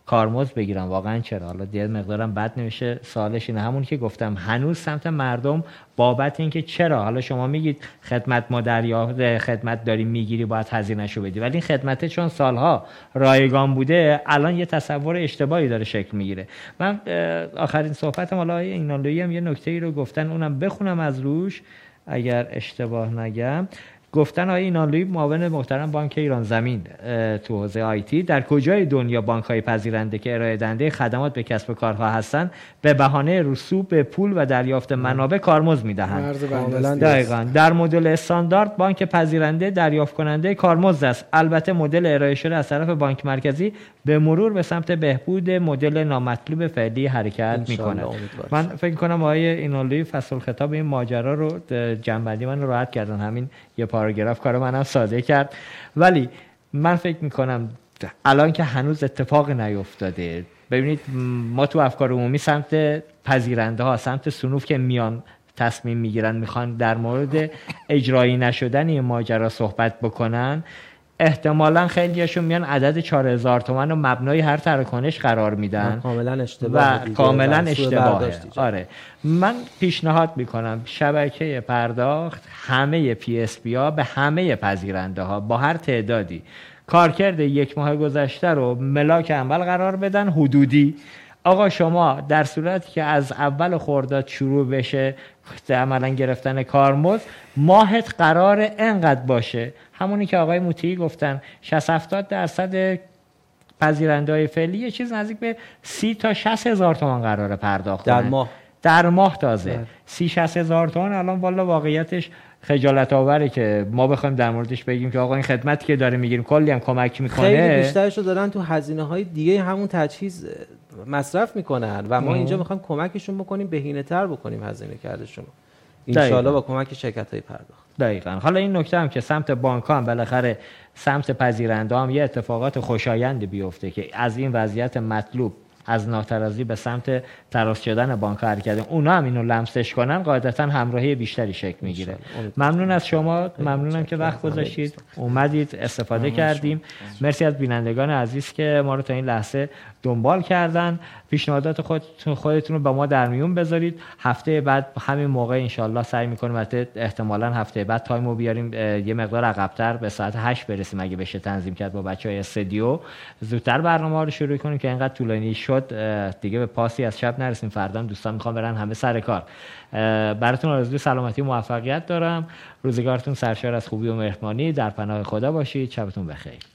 کارمزد بگیرن واقعا چرا؟ حالا دیگه مقدارم بد نمیشه. سوالش اینه همون که گفتم هنوز سمت مردم بابت اینکه چرا؟ حالا شما میگید خدمت ما دریافت خدمت داری می‌گیری باید هزینهشو بدی. ولی این خدمت چون سالها رایگان بوده الان یه تصور اشتباهی داره شکل می‌گیره. من آخرین صحبتم حالا اینالویی هم یه نکته ای رو گفتن اونم بخونم از روش اگر اشتباه نگم. گفتن آقای اینالوی معاون محترم بانک ایران زمین تو حوزه آیتی در کجای دنیا بانک های پذیرنده که ارائه دهنده خدمات به کسب و کارها هستند به بهانه رسوب به پول و دریافت منابع کارمزد می‌دهند. دقیقا. در مدل استاندارد بانک پذیرنده دریافت کننده کارمزد است. البته مدل ارائه شده از طرف بانک مرکزی به مرور به سمت بهبود مدل نامطلوب فعلی حرکت می‌کنه. من فکر کنم آقای اینالوی فصل خطاب این ماجرا رو جنبندی من راحت کردن. همین یه پاراگراف کار منم ساده کرد. ولی من فکر می‌کنم الان که هنوز اتفاق نیفتاده ببینید ما تو افکار عمومی سمت پذیرنده ها سمت سنوف که میان تصمیم می‌گیرن می‌خوان در مورد اجرایی نشدن این ماجرا صحبت بکنن. احتمالا خیلیشون میان عدد 4000 تومن رو مبنای هر تراکنش قرار میدن. کاملا اشتباه و. کاملا اشتباهه. ایجاد. آره. من پیشنهاد می‌کنم شبکه پرداخت همه PSP ها به همه پذیرنده ها با هر تعدادی. کارکرد یک ماه گذشته رو ملاک اول قرار بدن حدودی. آقا شما در صورتی که از اول خرداد شروع بشه عملا گرفتن کارمزد ماهت قرار انقدر باشه؟ همونی که آقای موتی گفتن 60 70 درصد پذیرنده های فعلی یه چیز نزدیک به 30 تا 60 هزار تومان قرار پرداخت در. ماه در ماه تازه بله. سی 60 هزار تومان الان والا واقعیتش خجالت آوره که ما بخوایم در موردش بگیم که آقا این خدمتی که داره می‌گیریم کلی هم کمک می‌کنه خیلی بیشترش رو دارن تو هزینه های دیگه همون تجهیز مصرف می‌کنن و ما. اینجا می‌خوایم کمکشون بکنیم بهینه تر بکنیم هزینه کردشون. انشالله با کمک شرکت های پرداخت دقیقا. حالا این نکته هم که سمت بانک هم بالاخره سمت پذیرنده هم یه اتفاقات خوشایندی بیفته که از این وضعیت مطلوب از ناترازی به سمت تراز شدن بانک حرکت. اونا هم اینو لمسش کنن قاعدتا همراهی بیشتری شکل می‌گیره. ممنون از شما. ممنونم که وقت گذاشتید. اومدید استفاده کردیم. مرسی از بینندگان عزیز که ما رو تا این لحظه دنبال کردن. پیشنهادات خودتون خودتون رو با ما در میون بذارید. هفته بعد همین موقع انشالله سعی می‌کنیم البته احتمالا هفته بعد تایم رو بیاریم یه مقدار عقبتر به ساعت 8 برسیم اگه بشه تنظیم کرد با بچه های استودیو. زودتر برنامه رو شروع کنیم که اینقدر طولانی شد. دیگه به پاسی از شب نرسیم. فردا دوستان می‌خوام برن همه سر کار. براتون آرزوی سلامتی و موفقیت دارم. روزگارتون سرشار از خوبی و مهربانی. در پناه خدا باشید. شبتون بخیر.